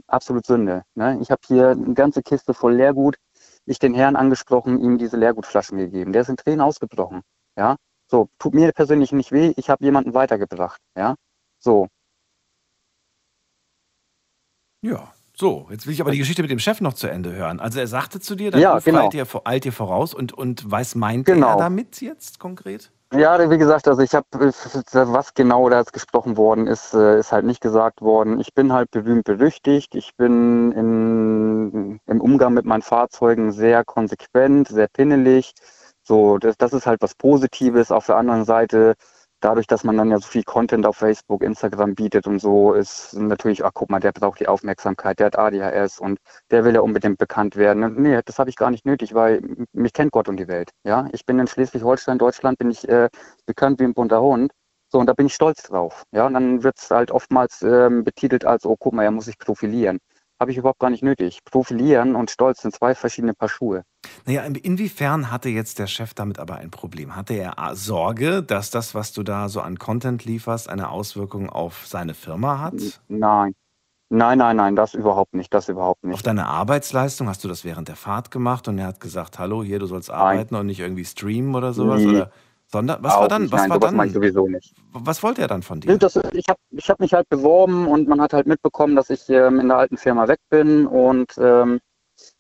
absolut Sünde. Ne? Ich habe hier eine ganze Kiste voll Leergut. Ich den Herrn angesprochen, ihm diese Leergutflaschen gegeben. Der ist in Tränen ausgebrochen. Ja, so tut mir persönlich nicht weh. Ich habe jemanden weitergebracht. Ja, so. Ja, so. Jetzt will ich aber die Geschichte mit dem Chef noch zu Ende hören. Also er sagte zu dir, dein Ja, Ruf genau. eilt, eilt dir voraus und, und was meint Genau. er damit jetzt konkret? Ja, wie gesagt, also ich habe, was genau da jetzt gesprochen worden ist, äh, ist halt nicht gesagt worden. Ich bin halt berühmt berüchtigt. Ich bin in, im Umgang mit meinen Fahrzeugen sehr konsequent, sehr pinnelig. So, das, das ist halt was Positives. Auf der anderen Seite, dadurch, dass man dann ja so viel Content auf Facebook, Instagram bietet und so, ist natürlich, ach guck mal, der braucht die Aufmerksamkeit, der hat ADHS und der will ja unbedingt bekannt werden. Und nee, das habe ich gar nicht nötig, weil mich kennt Gott und die Welt. Ja, ich bin in Schleswig-Holstein, Deutschland, bin ich äh, bekannt wie ein bunter Hund. So, und da bin ich stolz drauf. Ja, und dann wird es halt oftmals ähm, betitelt als, oh, guck mal, er muss sich profilieren. Habe ich überhaupt gar nicht nötig. Profilieren und Stolz sind zwei verschiedene Paar Schuhe. Naja, in- inwiefern hatte jetzt der Chef damit aber ein Problem? Hatte er Sorge, dass das, was du da so an Content lieferst, eine Auswirkung auf seine Firma hat? Nein. Nein, nein, nein, das überhaupt nicht, das überhaupt nicht. Auf deine Arbeitsleistung? Hast du das während der Fahrt gemacht und er hat gesagt, hallo, hier, du sollst arbeiten und nicht irgendwie streamen oder sowas? Nie. Oder, sondern, was Auch war dann? nicht, Was nein, war mache ich dann? sowieso nicht. Was wollte er dann von dir? Das, ich habe ich hab mich halt beworben und man hat halt mitbekommen, dass ich ähm, in der alten Firma weg bin und ähm,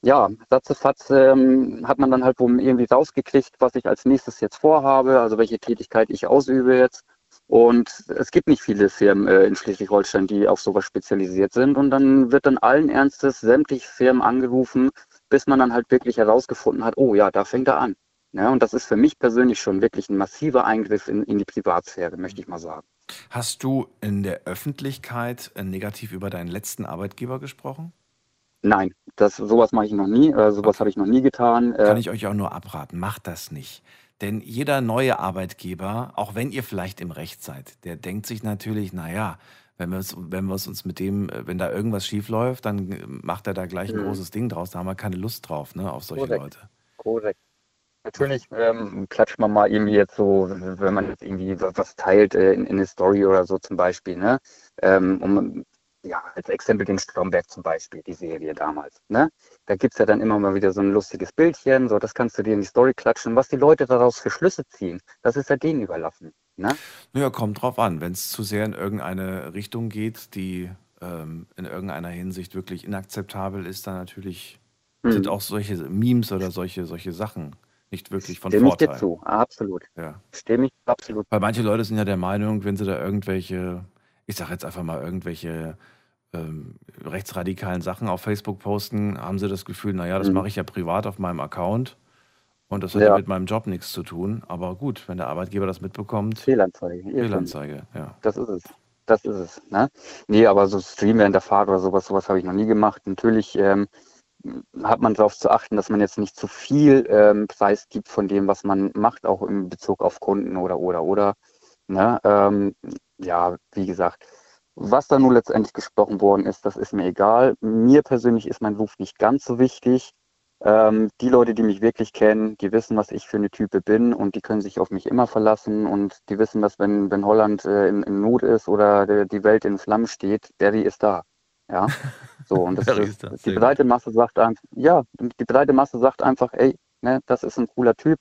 ja, ratzefatz ähm, hat man dann halt wohl irgendwie rausgekriegt, was ich als nächstes jetzt vorhabe, also welche Tätigkeit ich ausübe jetzt. Und es gibt nicht viele Firmen äh, in Schleswig-Holstein, die auf sowas spezialisiert sind. Und dann wird dann allen Ernstes sämtliche Firmen angerufen, bis man dann halt wirklich herausgefunden hat, oh ja, da fängt er an. Ja, und das ist für mich persönlich schon wirklich ein massiver Eingriff in, in die Privatsphäre, möchte ich mal sagen. Hast du in der Öffentlichkeit äh, negativ über deinen letzten Arbeitgeber gesprochen? Nein, das, sowas mache ich noch nie, äh, sowas habe ich noch nie getan. Kann Äh, ich euch auch nur abraten, macht das nicht. Denn jeder neue Arbeitgeber, auch wenn ihr vielleicht im Recht seid, der denkt sich natürlich, naja, wenn wir, es, wenn wir es uns mit dem, äh, wenn da irgendwas schief läuft, dann äh, macht er da gleich ein Mhm. großes Ding draus. Da haben wir keine Lust drauf, ne, auf solche Korrekt. Leute. Korrekt. Natürlich ähm, klatscht man mal irgendwie jetzt so, wenn man jetzt irgendwie wa- was teilt äh, in, in eine Story oder so zum Beispiel, ne? Ähm, um, ja, als Exempel den Stromberg zum Beispiel, die Serie damals, ne? Da gibt's ja dann immer mal wieder so ein lustiges Bildchen, so das kannst du dir in die Story klatschen. Was die Leute daraus für Schlüsse ziehen, das ist ja denen überlassen, ne? Naja, kommt drauf an. Wenn es zu sehr in irgendeine Richtung geht, die ähm, in irgendeiner Hinsicht wirklich inakzeptabel ist, dann natürlich sind Mhm. auch solche Memes oder solche, solche Sachen nicht wirklich von Stimme ich dir Vorteil. zu, absolut. Ja. Stimme ich absolut. Weil manche Leute sind ja der Meinung, wenn sie da irgendwelche, ich sag jetzt einfach mal, irgendwelche ähm, rechtsradikalen Sachen auf Facebook posten, haben sie das Gefühl, naja, das Mhm. mache ich ja privat auf meinem Account und das hat ja. Ja. mit meinem Job nichts zu tun. Aber gut, wenn der Arbeitgeber das mitbekommt, Fehlanzeige. Fehlanzeige, ja. Das ist es. Das ist es. Ne? Nee, aber so Stream während der Fahrt oder sowas, sowas habe ich noch nie gemacht. Natürlich ähm, hat man darauf zu achten, dass man jetzt nicht zu viel ähm, Preis gibt von dem, was man macht, auch in Bezug auf Kunden oder oder oder. Ne? Ähm, ja, wie gesagt, was da nun letztendlich gesprochen worden ist, das ist mir egal. Mir persönlich ist mein Ruf nicht ganz so wichtig. Ähm, die Leute, die mich wirklich kennen, die wissen, was ich für eine Type bin und die können sich auf mich immer verlassen und die wissen, dass wenn, wenn Holland äh, in, in Not ist oder der, die Welt in Flammen steht, Barry ist da. Ja. So, und das ist, ist da, die breite Masse sagt einfach, ja, die breite Masse sagt einfach, ey, ne, das ist ein cooler Typ.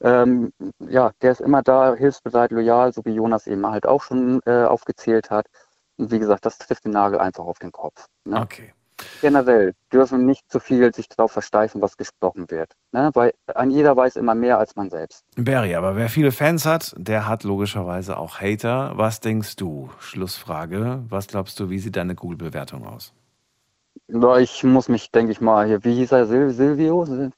Ähm, ja, der ist immer da, hilfsbereit, loyal, so wie Jonas eben halt auch schon äh, aufgezählt hat. Und wie gesagt, das trifft den Nagel einfach auf den Kopf. Ne? Okay. Generell dürfen nicht zu viel sich darauf versteifen, was gesprochen wird. Ne? Weil ein jeder weiß immer mehr als man selbst. Barry, aber wer viele Fans hat, der hat logischerweise auch Hater. Was denkst du? Schlussfrage. Was glaubst du, wie sieht deine Google-Bewertung aus? Ja, Ich muss mich, denke ich mal, hier, wie hieß er, Sil Silvio? Sil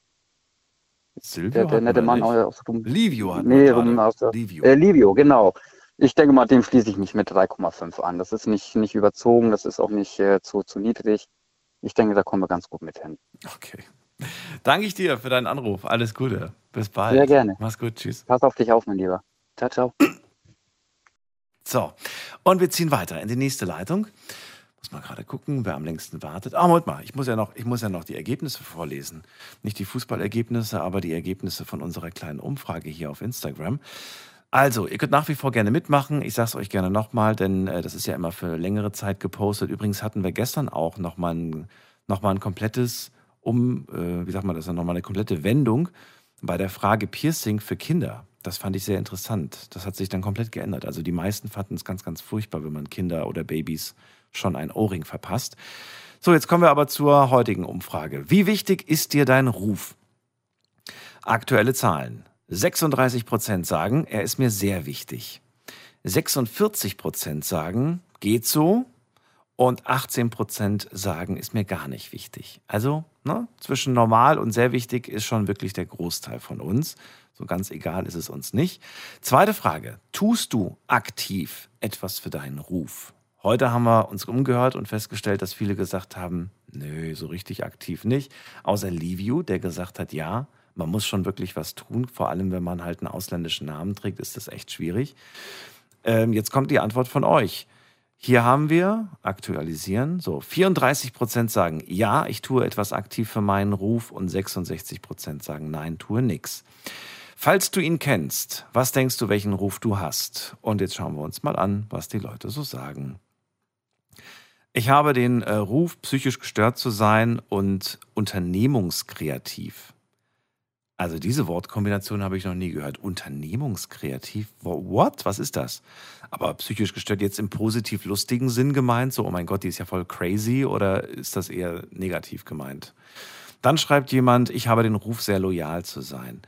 Silvio der, der nette Mann aus dem Livio hatten nee, rum gerade. aus der, Livio. Äh, Livio, genau. Ich denke mal, dem schließe ich mich mit 3,5 an. Das ist nicht, nicht überzogen, das ist auch nicht äh, zu, zu niedrig. Ich denke, da kommen wir ganz gut mit hin. Okay. Danke ich dir für deinen Anruf. Alles Gute. Bis bald. Sehr gerne. Mach's gut. Tschüss. Pass auf dich auf, mein Lieber. Ciao, ciao. So, und wir ziehen weiter in die nächste Leitung. Muss mal gerade gucken, wer am längsten wartet. Ah, Moment mal, ich muss ja noch, ich muss ja noch die Ergebnisse vorlesen. Nicht die Fußballergebnisse, aber die Ergebnisse von unserer kleinen Umfrage hier auf Instagram. Also, ihr könnt nach wie vor gerne mitmachen. Ich sage es euch gerne nochmal, denn äh, das ist ja immer für längere Zeit gepostet. Übrigens hatten wir gestern auch nochmal ein, noch ein komplettes Um, äh, wie sagt man das, nochmal eine komplette Wendung bei der Frage Piercing für Kinder. Das fand ich sehr interessant. Das hat sich dann komplett geändert. Also die meisten fanden es ganz, ganz furchtbar, wenn man Kinder oder Babys schon ein Ohrring verpasst. So, jetzt kommen wir aber zur heutigen Umfrage. Wie wichtig ist dir dein Ruf? Aktuelle Zahlen. 36 Prozent sagen, er ist mir sehr wichtig. 46 Prozent sagen, geht so. Und 18 Prozent sagen, ist mir gar nicht wichtig. Also ne, zwischen normal und sehr wichtig ist schon wirklich der Großteil von uns. So ganz egal ist es uns nicht. Zweite Frage. Tust du aktiv etwas für deinen Ruf? Heute haben wir uns umgehört und festgestellt, dass viele gesagt haben, nö, so richtig aktiv nicht. Außer Livio, der gesagt hat, ja, man muss schon wirklich was tun. Vor allem, wenn man halt einen ausländischen Namen trägt, ist das echt schwierig. Ähm, jetzt kommt die Antwort von euch. Hier haben wir, aktualisieren, so 34 Prozent sagen, ja, ich tue etwas aktiv für meinen Ruf und 66 Prozent sagen, nein, tue nichts. Falls du ihn kennst, was denkst du, welchen Ruf du hast? Und jetzt schauen wir uns mal an, was die Leute so sagen. Ich habe den äh, Ruf, psychisch gestört zu sein und unternehmungskreativ. Also diese Wortkombination habe ich noch nie gehört. Unternehmungskreativ? What? Was ist das? Aber psychisch gestört jetzt im positiv lustigen Sinn gemeint? So, oh mein Gott, die ist ja voll crazy oder ist das eher negativ gemeint? Dann schreibt jemand, ich habe den Ruf, sehr loyal zu sein.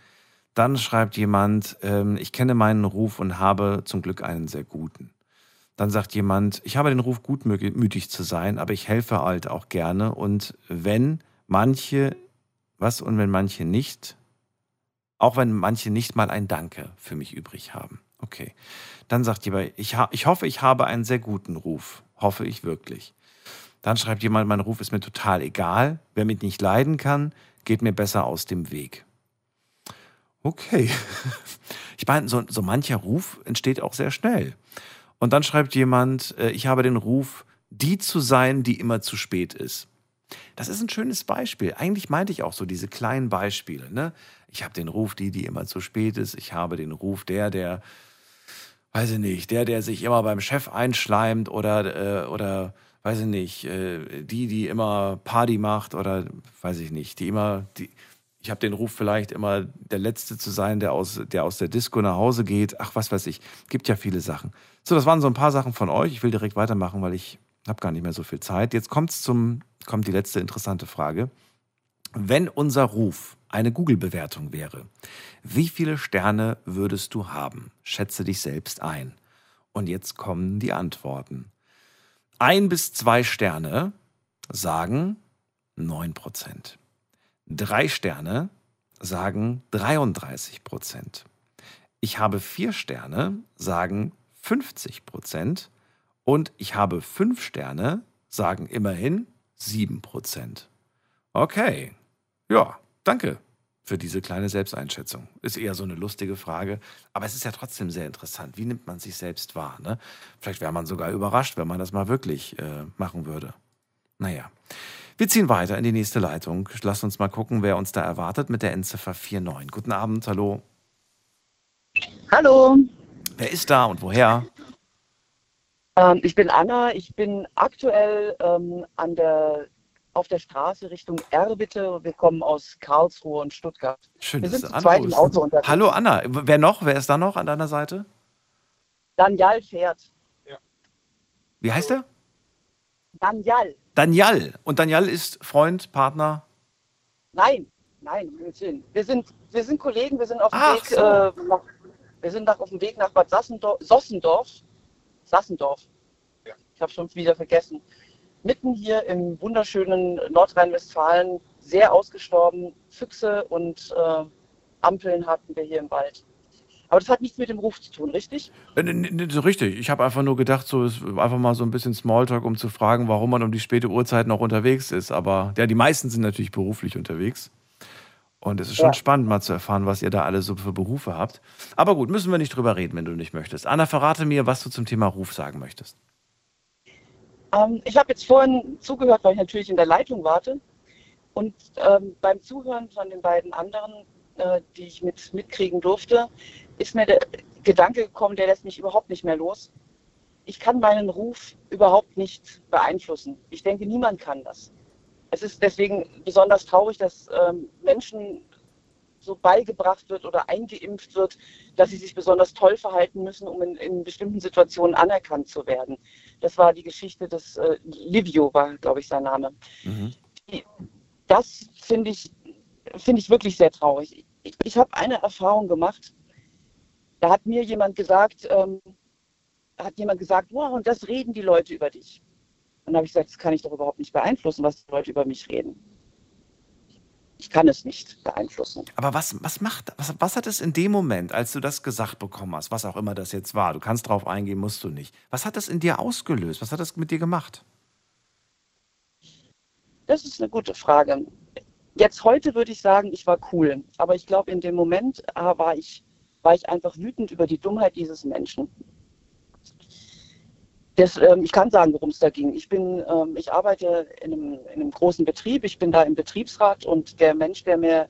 Dann schreibt jemand, ähm, ich kenne meinen Ruf und habe zum Glück einen sehr guten. Dann sagt jemand, ich habe den Ruf, gutmütig zu sein, aber ich helfe halt auch gerne. Und wenn manche, was und wenn manche nicht, auch wenn manche nicht mal ein Danke für mich übrig haben. Okay. Dann sagt jemand, ich, ich hoffe, ich habe einen sehr guten Ruf. Hoffe ich wirklich. Dann schreibt jemand, mein Ruf ist mir total egal. Wer mich nicht leiden kann, geht mir besser aus dem Weg. Okay. Ich meine, so, so mancher Ruf entsteht auch sehr schnell. Und dann schreibt jemand, äh, ich habe den Ruf, die zu sein, die immer zu spät ist. Das ist ein schönes Beispiel. Eigentlich meinte ich auch so diese kleinen Beispiele. Ne? Ich habe den Ruf, die, die immer zu spät ist. Ich habe den Ruf, der, der, weiß ich nicht, der, der sich immer beim Chef einschleimt oder, äh, oder weiß ich nicht, äh, die, die immer Party macht oder weiß ich nicht, die immer, die, ich habe den Ruf vielleicht immer der Letzte zu sein, der aus, der aus der Disco nach Hause geht. Ach, was weiß ich. Gibt ja viele Sachen. So, das waren so ein paar Sachen von euch. Ich will direkt weitermachen, weil ich habe gar nicht mehr so viel Zeit. Jetzt kommt's zum, kommt die letzte interessante Frage. Wenn unser Ruf eine Google-Bewertung wäre, wie viele Sterne würdest du haben? Schätze dich selbst ein. Und jetzt kommen die Antworten. Ein bis zwei Sterne sagen 9 Prozent. Drei Sterne sagen 33 Prozent. Ich habe vier Sterne sagen 50 Prozent. Und ich habe fünf Sterne sagen immerhin 7 Prozent. Okay, ja, danke für diese kleine Selbsteinschätzung. Ist eher so eine lustige Frage, aber es ist ja trotzdem sehr interessant. Wie nimmt man sich selbst wahr? Ne? Vielleicht wäre man sogar überrascht, wenn man das mal wirklich äh, machen würde. Naja, wir ziehen weiter in die nächste Leitung. Lasst uns mal gucken, wer uns da erwartet mit der Endziffer 49. Guten Abend, hallo. Hallo, Wer ist da und woher? Ähm, ich bin Anna. Ich bin aktuell ähm, an der, auf der Straße Richtung Erbitte. Wir kommen aus Karlsruhe und Stuttgart. Schön, Wir dass sind zu zweit im. Auto unterwegs. Hallo Anna. Wer noch? Wer ist da noch an deiner Seite? Daniel fährt. Wie heißt er? Daniel. Daniel. Und Daniel ist Freund, Partner? Nein, nein. Wir sind, wir sind Kollegen, wir sind auf dem Ach Weg, so. äh, nach, wir sind nach, auf dem Weg nach Bad Sassendorf, Sossendorf. Sassendorf. Ich habe schon wieder vergessen. Mitten hier im wunderschönen Nordrhein-Westfalen, sehr ausgestorben. Füchse und äh, Ampeln hatten wir hier im Wald. Aber das hat nichts mit dem Ruf zu tun, richtig? Äh, So richtig. Ich habe einfach nur gedacht, so ist einfach mal so ein bisschen Smalltalk, um zu fragen, warum man um die späte Uhrzeit noch unterwegs ist. Aber ja, die meisten sind natürlich beruflich unterwegs. Und es ist schon Ja. spannend, mal zu erfahren, was ihr da alle so für Berufe habt. Aber gut, müssen wir nicht drüber reden, wenn du nicht möchtest. Anna, verrate mir, was du zum Thema Ruf sagen möchtest. Ähm, ich habe jetzt vorhin zugehört, weil ich natürlich in der Leitung warte. Und ähm, beim Zuhören von den beiden anderen, äh, die ich mit, mitkriegen durfte, ist mir der Gedanke gekommen, der lässt mich überhaupt nicht mehr los. Ich kann meinen Ruf überhaupt nicht beeinflussen. Ich denke, niemand kann das. Es ist deswegen besonders traurig, dass ähm, Menschen so beigebracht wird oder eingeimpft wird, dass sie sich besonders toll verhalten müssen, um in, in bestimmten Situationen anerkannt zu werden. Das war die Geschichte des äh, Livio, war, glaube ich, sein Name. Die- Das finde ich, finde ich wirklich sehr traurig. Ich, ich habe eine Erfahrung gemacht. Da hat mir jemand gesagt, ähm, hat jemand gesagt, wow, und das reden die Leute über dich. Und dann habe ich gesagt, das kann ich doch überhaupt nicht beeinflussen, was die Leute über mich reden. Ich kann es nicht beeinflussen. Aber was, was macht, was, was hat es in dem Moment, als du das gesagt bekommen hast, was auch immer das jetzt war, du kannst drauf eingehen, musst du nicht. Was hat das in dir ausgelöst? Was hat das mit dir gemacht? Das ist eine gute Frage. Jetzt heute würde ich sagen, ich war cool. Aber ich glaube, in dem Moment äh, war ich, war ich einfach wütend über die Dummheit dieses Menschen. Das, ähm, ich kann sagen, worum es da ging. Ich, bin, ähm, ich arbeite in einem, in einem großen Betrieb. Ich bin da im Betriebsrat und der Mensch, der mir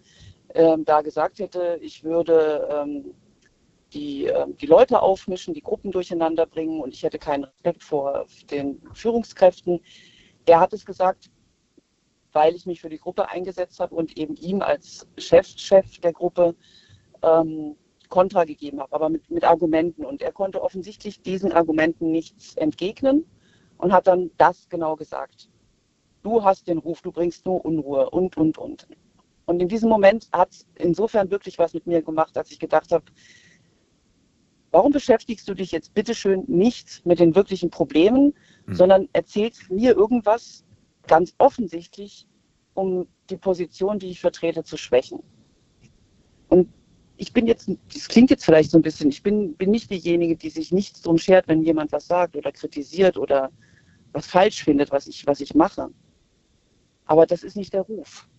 ähm, da gesagt hätte, ich würde ähm, die, ähm, die Leute aufmischen, die Gruppen durcheinander bringen und ich hätte keinen Respekt vor den Führungskräften, der hat es gesagt, weil ich mich für die Gruppe eingesetzt habe und eben ihm als Chef, Chef der Gruppe ähm, Kontra gegeben habe, aber mit, mit Argumenten. Und er konnte offensichtlich diesen Argumenten nichts entgegnen und hat dann das genau gesagt. Du hast den Ruf, du bringst nur Unruhe und, und, und. Und in diesem Moment hat es insofern wirklich was mit mir gemacht, als ich gedacht habe, warum beschäftigst du dich jetzt bitteschön nicht mit den wirklichen Problemen, sondern erzählst mir irgendwas ganz offensichtlich, um die Position, die ich vertrete, zu schwächen. Und ich bin jetzt, das klingt jetzt vielleicht so ein bisschen, ich bin, bin nicht diejenige, die sich nichts drum schert, wenn jemand was sagt oder kritisiert oder was falsch findet, was ich, was ich mache. Aber das ist nicht der Ruf.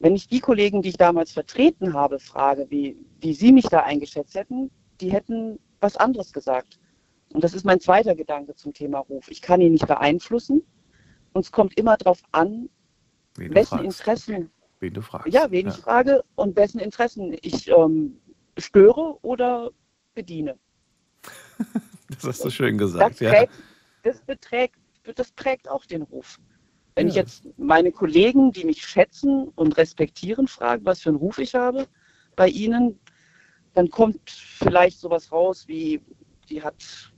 Wenn ich die Kollegen, die ich damals vertreten habe, frage, wie, wie sie mich da eingeschätzt hätten, die hätten was anderes gesagt. Und das ist mein zweiter Gedanke zum Thema Ruf. Ich kann ihn nicht beeinflussen. Und es kommt immer darauf an, wessen fragst. Interessen, Wen du fragst. ja, wen ich frage und wessen Interessen ich ähm, störe oder bediene. Das hast du schön Das, gesagt, ja. prägt, das, beträgt, das prägt auch den Ruf. Wenn ich jetzt meine Kollegen, die mich schätzen und respektieren, frage, was für einen Ruf ich habe bei ihnen, dann kommt vielleicht sowas raus wie, die hat,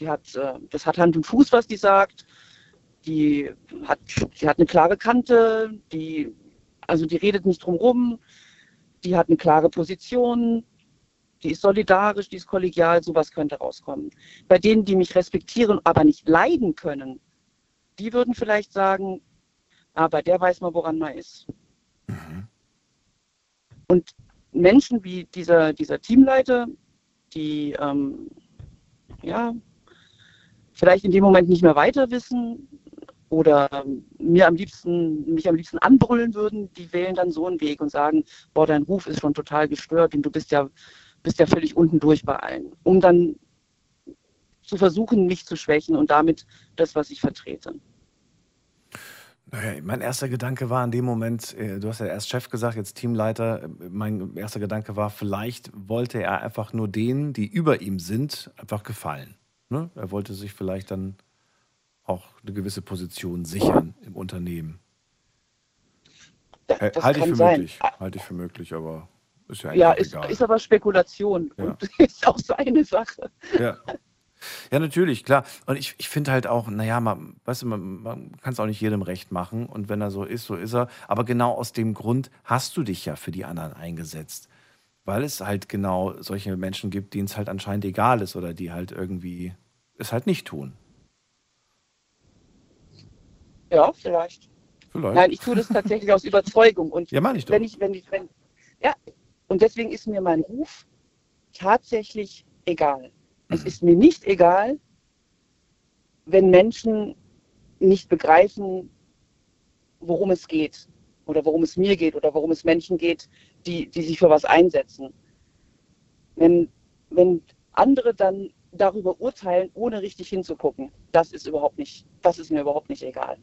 die hat, äh, das hat Hand und Fuß, was die sagt, die hat, die hat eine klare Kante, die, also die redet nicht drum rum, die hat eine klare Position, die ist solidarisch, die ist kollegial, sowas könnte rauskommen. Bei denen, die mich respektieren, aber nicht leiden können, die würden vielleicht sagen, bei der weiß man, woran man ist. Und Menschen wie dieser, dieser Teamleiter, die ähm, ja, vielleicht in dem Moment nicht mehr weiter wissen oder ähm, mir am liebsten, mich am liebsten anbrüllen würden, die wählen dann so einen Weg und sagen, boah, dein Ruf ist schon total gestört und du bist ja, bist ja völlig unten durch bei allen. Um dann zu versuchen, mich zu schwächen und damit das, was ich vertrete. Mein erster Gedanke war in dem Moment, äh, du hast ja erst Chef gesagt, jetzt Teamleiter. äh, Mein erster Gedanke war, vielleicht wollte er einfach nur denen, die über ihm sind, einfach gefallen. Ne? Er wollte sich vielleicht dann auch eine gewisse Position sichern im Unternehmen. Äh, das Halte ich für sein. möglich. Halte ich für möglich, aber ist ja eigentlich Ja, ist, egal. ist aber Spekulation Ja. und ist auch seine Sache. Ja. Ja, natürlich, klar. Und ich, ich finde halt auch, naja, man, weißt du, man, man kann es auch nicht jedem recht machen. Und wenn er so ist, so ist er. Aber genau aus dem Grund hast du dich ja für die anderen eingesetzt. Weil es halt genau solche Menschen gibt, denen es halt anscheinend egal ist oder die halt irgendwie es halt nicht tun. Ja, vielleicht. Vielleicht. Nein, ich tue das tatsächlich aus Überzeugung. Und Ja, meine ich doch. wenn ich, wenn ich, wenn, ja, und deswegen ist mir mein Ruf tatsächlich egal. Es Mhm. ist mir nicht egal, wenn Menschen nicht begreifen, worum es geht oder worum es mir geht oder worum es Menschen geht, die, die sich für was einsetzen. Wenn, wenn andere dann darüber urteilen, ohne richtig hinzugucken, das ist überhaupt nicht, das ist mir überhaupt nicht egal.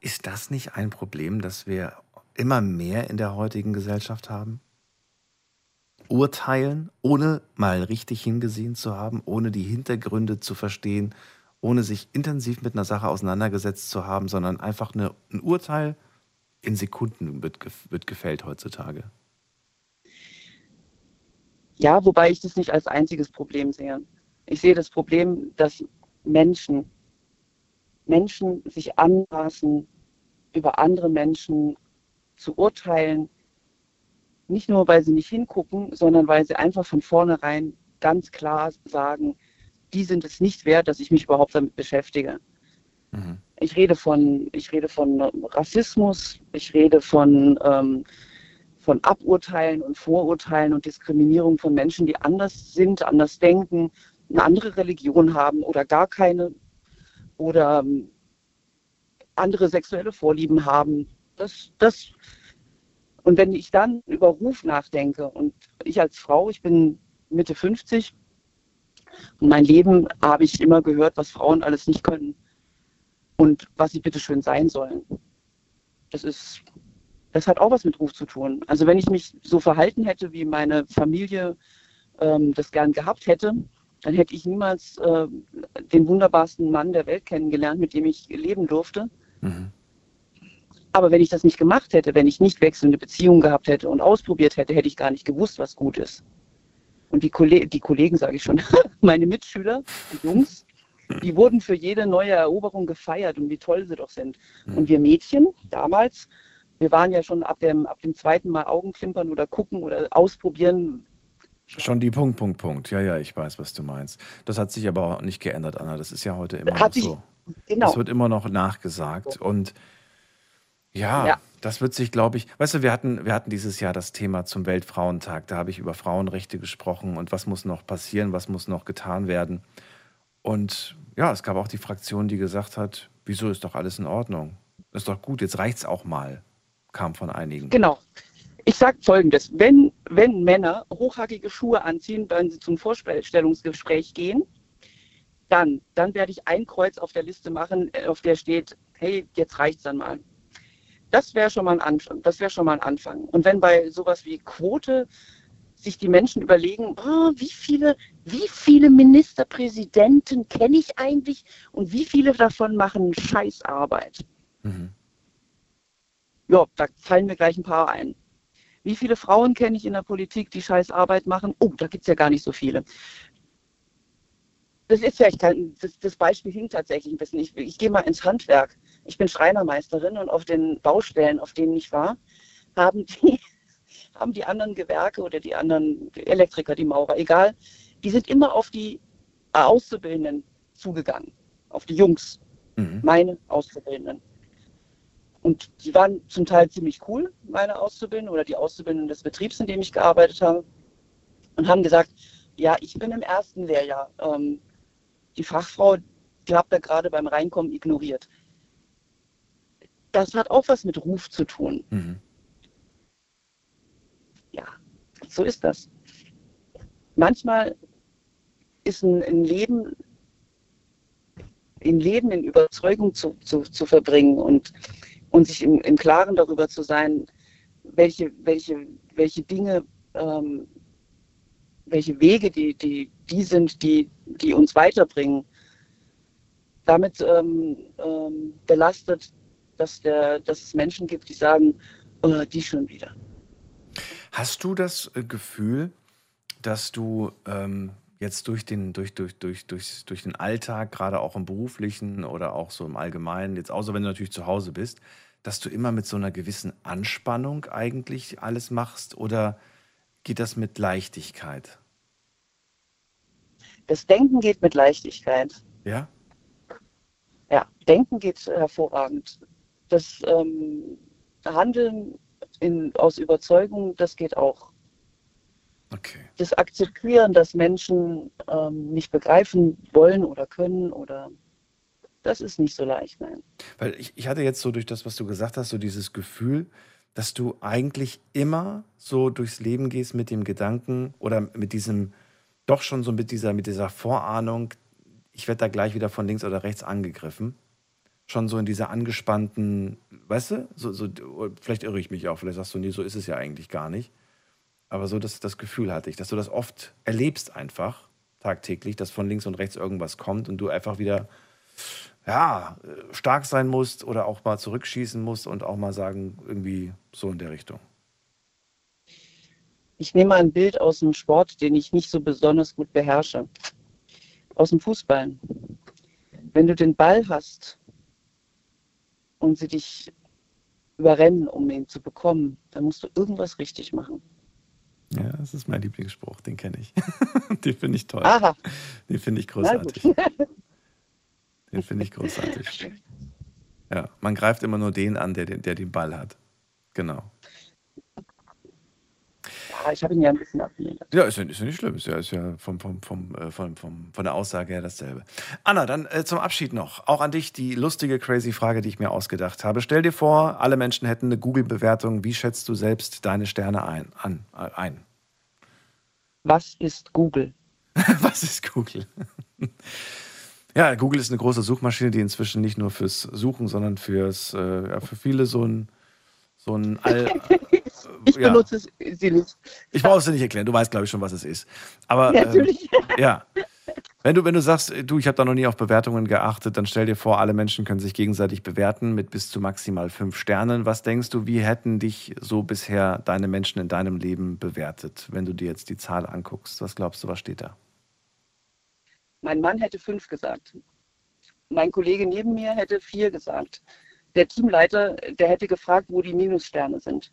Ist das nicht ein Problem, das wir immer mehr in der heutigen Gesellschaft haben? Urteilen, ohne mal richtig hingesehen zu haben, ohne die Hintergründe zu verstehen, ohne sich intensiv mit einer Sache auseinandergesetzt zu haben, sondern einfach eine, ein Urteil in Sekunden wird, wird gefällt heutzutage. Ja, wobei ich das nicht als einziges Problem sehe. Ich sehe das Problem, dass Menschen, Menschen sich anmaßen, über andere Menschen zu urteilen, nicht nur, weil sie nicht hingucken, sondern weil sie einfach von vornherein ganz klar sagen, die sind es nicht wert, dass ich mich überhaupt damit beschäftige. Ich rede von, ich rede von Rassismus, ich rede von, ähm, von Aburteilen und Vorurteilen und Diskriminierung von Menschen, die anders sind, anders denken, eine andere Religion haben oder gar keine oder ähm, andere sexuelle Vorlieben haben. Das, das, und wenn ich dann über Ruf nachdenke und ich als Frau, ich bin Mitte 50 und mein Leben habe ich immer gehört, was Frauen alles nicht können und was sie bitte schön sein sollen. Das ist, das hat auch was mit Ruf zu tun. Also wenn ich mich so verhalten hätte, wie meine Familie ähm, das gern gehabt hätte, dann hätte ich niemals äh, den wunderbarsten Mann der Welt kennengelernt, mit dem ich leben durfte. Aber wenn ich das nicht gemacht hätte, wenn ich nicht wechselnde Beziehungen gehabt hätte und ausprobiert hätte, hätte ich gar nicht gewusst, was gut ist. Und die, Kolle die Kollegen, sage ich schon, meine Mitschüler, die Jungs, die wurden für jede neue Eroberung gefeiert und wie toll sie doch sind. Und wir Mädchen damals, wir waren ja schon ab dem, ab dem zweiten Mal Augenklimpern oder gucken oder ausprobieren. Schon die Punkt, Punkt, Punkt. Ja, ja, ich weiß, was du meinst. Das hat sich aber auch nicht geändert, Anna. Das ist ja heute immer noch Hat sich, so. genau. Das wird immer noch nachgesagt. Und ja, Ja. das wird sich, glaube ich, weißt du, wir hatten, wir hatten dieses Jahr das Thema zum Weltfrauentag. Da habe ich über Frauenrechte gesprochen und was muss noch passieren, was muss noch getan werden. Und ja, es gab auch die Fraktion, die gesagt hat, wieso ist doch alles in Ordnung? Ist doch gut, jetzt reicht's auch mal, kam von einigen. Genau. Ich sage Folgendes. Wenn, wenn Männer hochhackige Schuhe anziehen, wenn sie zum Vorstellungsgespräch gehen, dann, dann werde ich ein Kreuz auf der Liste machen, äh, auf der steht, hey, jetzt reicht's dann mal. Das wäre schon mal ein Anfang. Das wäre schon mal ein Anfang. Und wenn bei sowas wie Quote sich die Menschen überlegen, oh, wie viele, wie viele Ministerpräsidenten kenne ich eigentlich und wie viele davon machen Scheißarbeit? Ja, da fallen mir gleich ein paar ein. Wie viele Frauen kenne ich in der Politik, die Scheißarbeit machen? Oh, da gibt es ja gar nicht so viele. Das ist ich kann, das, das Beispiel hinkt tatsächlich ein bisschen. Ich, ich gehe mal ins Handwerk. Ich bin Schreinermeisterin und auf den Baustellen, auf denen ich war, haben die, haben die anderen Gewerke oder die anderen Elektriker, die Maurer, egal, die sind immer auf die Auszubildenden zugegangen, auf die Jungs, meine Auszubildenden. Und die waren zum Teil ziemlich cool, meine Auszubildenden oder die Auszubildenden des Betriebs, in dem ich gearbeitet habe, und haben gesagt, ja, ich bin im ersten Lehrjahr. Ähm, die Fachfrau, die habt ihr gerade beim Reinkommen ignoriert. Das hat auch was mit Ruf zu tun. Ja, so ist das. Manchmal ist ein, ein Leben, ein Leben in Überzeugung zu, zu, zu verbringen und, und sich im, im Klaren darüber zu sein, welche, welche, welche Dinge, ähm, welche Wege die, die, die sind, die, die uns weiterbringen. Damit ähm, ähm, belastet, dass, der, dass es Menschen gibt, die sagen, oh, die schon wieder. Hast du das äh, Gefühl, dass du ähm, jetzt durch den, durch, durch, durch, durch, durch den Alltag, gerade auch im beruflichen oder auch so im Allgemeinen, jetzt außer wenn du natürlich zu Hause bist, dass du immer mit so einer gewissen Anspannung eigentlich alles machst oder geht das mit Leichtigkeit? Das Denken geht mit Leichtigkeit. Ja? Ja, Denken geht hervorragend. Das ähm, Handeln in, aus Überzeugung, das geht auch. Okay. Das Akzeptieren, dass Menschen ähm, nicht begreifen wollen oder können oder das ist nicht so leicht, nein. Weil ich, ich hatte jetzt so durch das, was du gesagt hast, so dieses Gefühl, dass du eigentlich immer so durchs Leben gehst mit dem Gedanken oder mit diesem, doch schon so mit dieser, mit dieser Vorahnung, ich werde da gleich wieder von links oder rechts angegriffen. Schon so in dieser angespannten, weißt du, so, so, vielleicht irre ich mich auch, vielleicht sagst du, nee, so ist es ja eigentlich gar nicht. Aber so das, das Gefühl hatte ich, dass du das oft erlebst einfach tagtäglich, dass von links und rechts irgendwas kommt und du einfach wieder ja, stark sein musst oder auch mal zurückschießen musst und auch mal sagen, irgendwie so in der Richtung. Ich nehme mal ein Bild aus dem Sport, den ich nicht so besonders gut beherrsche. Aus dem Fußball. Wenn du den Ball hast und sie dich überrennen, um ihn zu bekommen, dann musst du irgendwas richtig machen. Ja, das ist mein Lieblingsspruch, den kenne ich. den finde ich toll. Aha. Den finde ich großartig. Den finde ich großartig. Ja, man greift immer nur den an, der, den- der den Ball hat. Genau. Ja, ich habe ihn ja ein bisschen abgelehnt. Ja, ist ja, ist ja nicht schlimm. Ist ja, ist ja vom, vom, vom, äh, vom, vom, von der Aussage her dasselbe. Anna, dann äh, zum Abschied noch. Auch an dich die lustige, crazy Frage, die ich mir ausgedacht habe. Stell dir vor, alle Menschen hätten eine Google-Bewertung. Wie schätzt du selbst deine Sterne ein? An, äh, ein? Was ist Google? Was ist Google? Ja, Google ist eine große Suchmaschine, die inzwischen nicht nur fürs Suchen, sondern fürs, äh, ja, für viele so ein, so ein All. Ich ja. benutze es, sie nicht. Ich brauche es dir nicht erklären. Du weißt, glaube ich, schon, was es ist. Aber Ja, ähm, natürlich. ja. Wenn du, wenn du sagst, du, ich habe da noch nie auf Bewertungen geachtet, dann stell dir vor, alle Menschen können sich gegenseitig bewerten mit bis zu maximal fünf Sternen. Was denkst du, wie hätten dich so bisher deine Menschen in deinem Leben bewertet, wenn du dir jetzt die Zahl anguckst? Was glaubst du, was steht da? Mein Mann hätte fünf gesagt. Mein Kollege neben mir hätte vier gesagt. Der Teamleiter, der hätte gefragt, wo die Minussterne sind.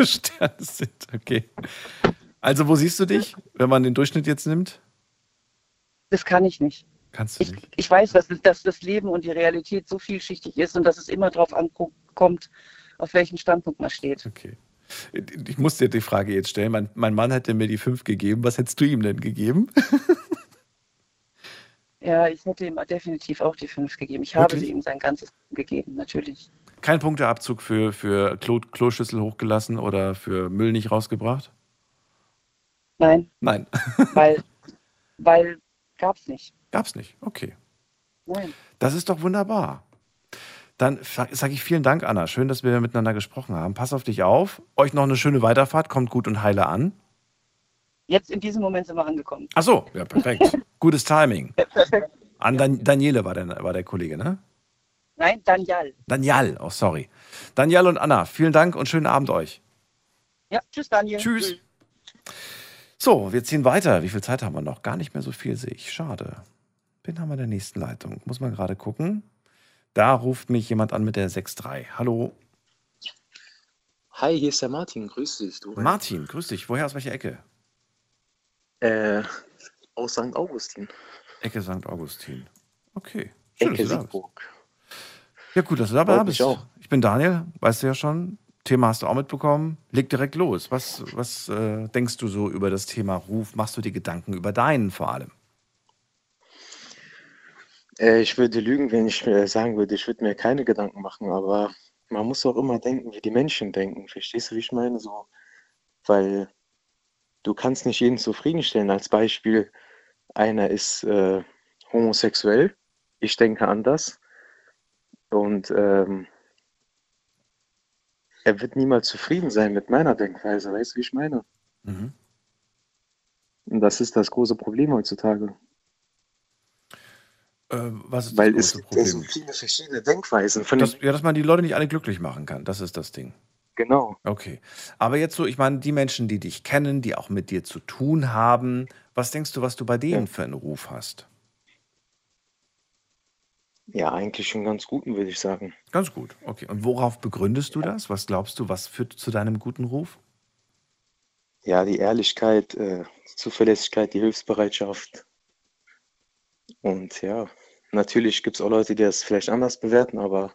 Sterne sind, okay. Also, wo siehst du dich, wenn man den Durchschnitt jetzt nimmt? Das kann ich nicht. Kannst du nicht. Ich weiß, dass, dass das Leben und die Realität so vielschichtig ist und dass es immer darauf ankommt, auf welchem Standpunkt man steht. Okay. Ich muss dir die Frage jetzt stellen. Mein, mein Mann hätte mir die fünf gegeben. Was hättest du ihm denn gegeben? Ja, ich hätte ihm definitiv auch die fünf gegeben. Ich habe Wirklich? sie ihm sein ganzes gegeben, natürlich. Kein Punkteabzug für, für Klo, Kloschüssel hochgelassen oder für Müll nicht rausgebracht? Nein, Nein. weil, weil gab's nicht. Gab's nicht. Okay. Nein. Das ist doch wunderbar. Dann sage ich vielen Dank, Anna. Schön, dass wir miteinander gesprochen haben. Pass auf dich auf. Euch noch eine schöne Weiterfahrt. Kommt gut und heile an. Jetzt in diesem Moment sind wir angekommen. Ach so, ja, perfekt. Gutes Timing. Perfekt. An Dan Daniele war der, war der Kollege, ne? Nein, Daniel. Daniel, oh sorry. Daniel und Anna, vielen Dank und schönen Abend euch. Ja, tschüss, Daniel. Tschüss. So, wir ziehen weiter. Wie viel Zeit haben wir noch? Gar nicht mehr so viel, sehe ich. Schade. Wen haben wir in der nächsten Leitung? Muss man gerade gucken. Da ruft mich jemand an mit der 6.3. Hallo. Hi, hier ist der Martin. Grüß dich. Du. Martin, grüß dich. Woher aus welcher Ecke? Äh, aus St. Augustin. Ecke St. Augustin. Okay. Schön, Ecke. Siegburg. Ja, gut, dass du dabei bist. mich auch. Ich bin Daniel, weißt du ja schon. Thema hast du auch mitbekommen. Leg direkt los. Was, was äh, denkst du so über das Thema Ruf? Machst du dir Gedanken über deinen vor allem? Äh, ich würde lügen, wenn ich äh, sagen würde, ich würde mir keine Gedanken machen, aber man muss auch immer denken, wie die Menschen denken. Verstehst du, wie ich meine? So, weil du kannst nicht jeden zufriedenstellen. Als Beispiel, einer ist äh, homosexuell, ich denke anders und ähm, er wird niemals zufrieden sein mit meiner Denkweise. Weißt du, wie ich meine? Mhm. Und das ist das große Problem heutzutage. Äh, was ist Weil das es große gibt ja so Problem? viele verschiedene Denkweisen. Von Das, ja, dass man die Leute nicht alle glücklich machen kann. Das ist das Ding. Genau. Okay. Aber jetzt so, ich meine, die Menschen, die dich kennen, die auch mit dir zu tun haben, was denkst du, was du bei denen für einen Ruf hast? Ja, eigentlich schon ganz guten, würde ich sagen. Ganz gut, okay. Und worauf begründest du das? Was glaubst du, was führt zu deinem guten Ruf? Ja, die Ehrlichkeit, äh, Zuverlässigkeit, die Hilfsbereitschaft. Und ja, natürlich gibt es auch Leute, die das vielleicht anders bewerten, aber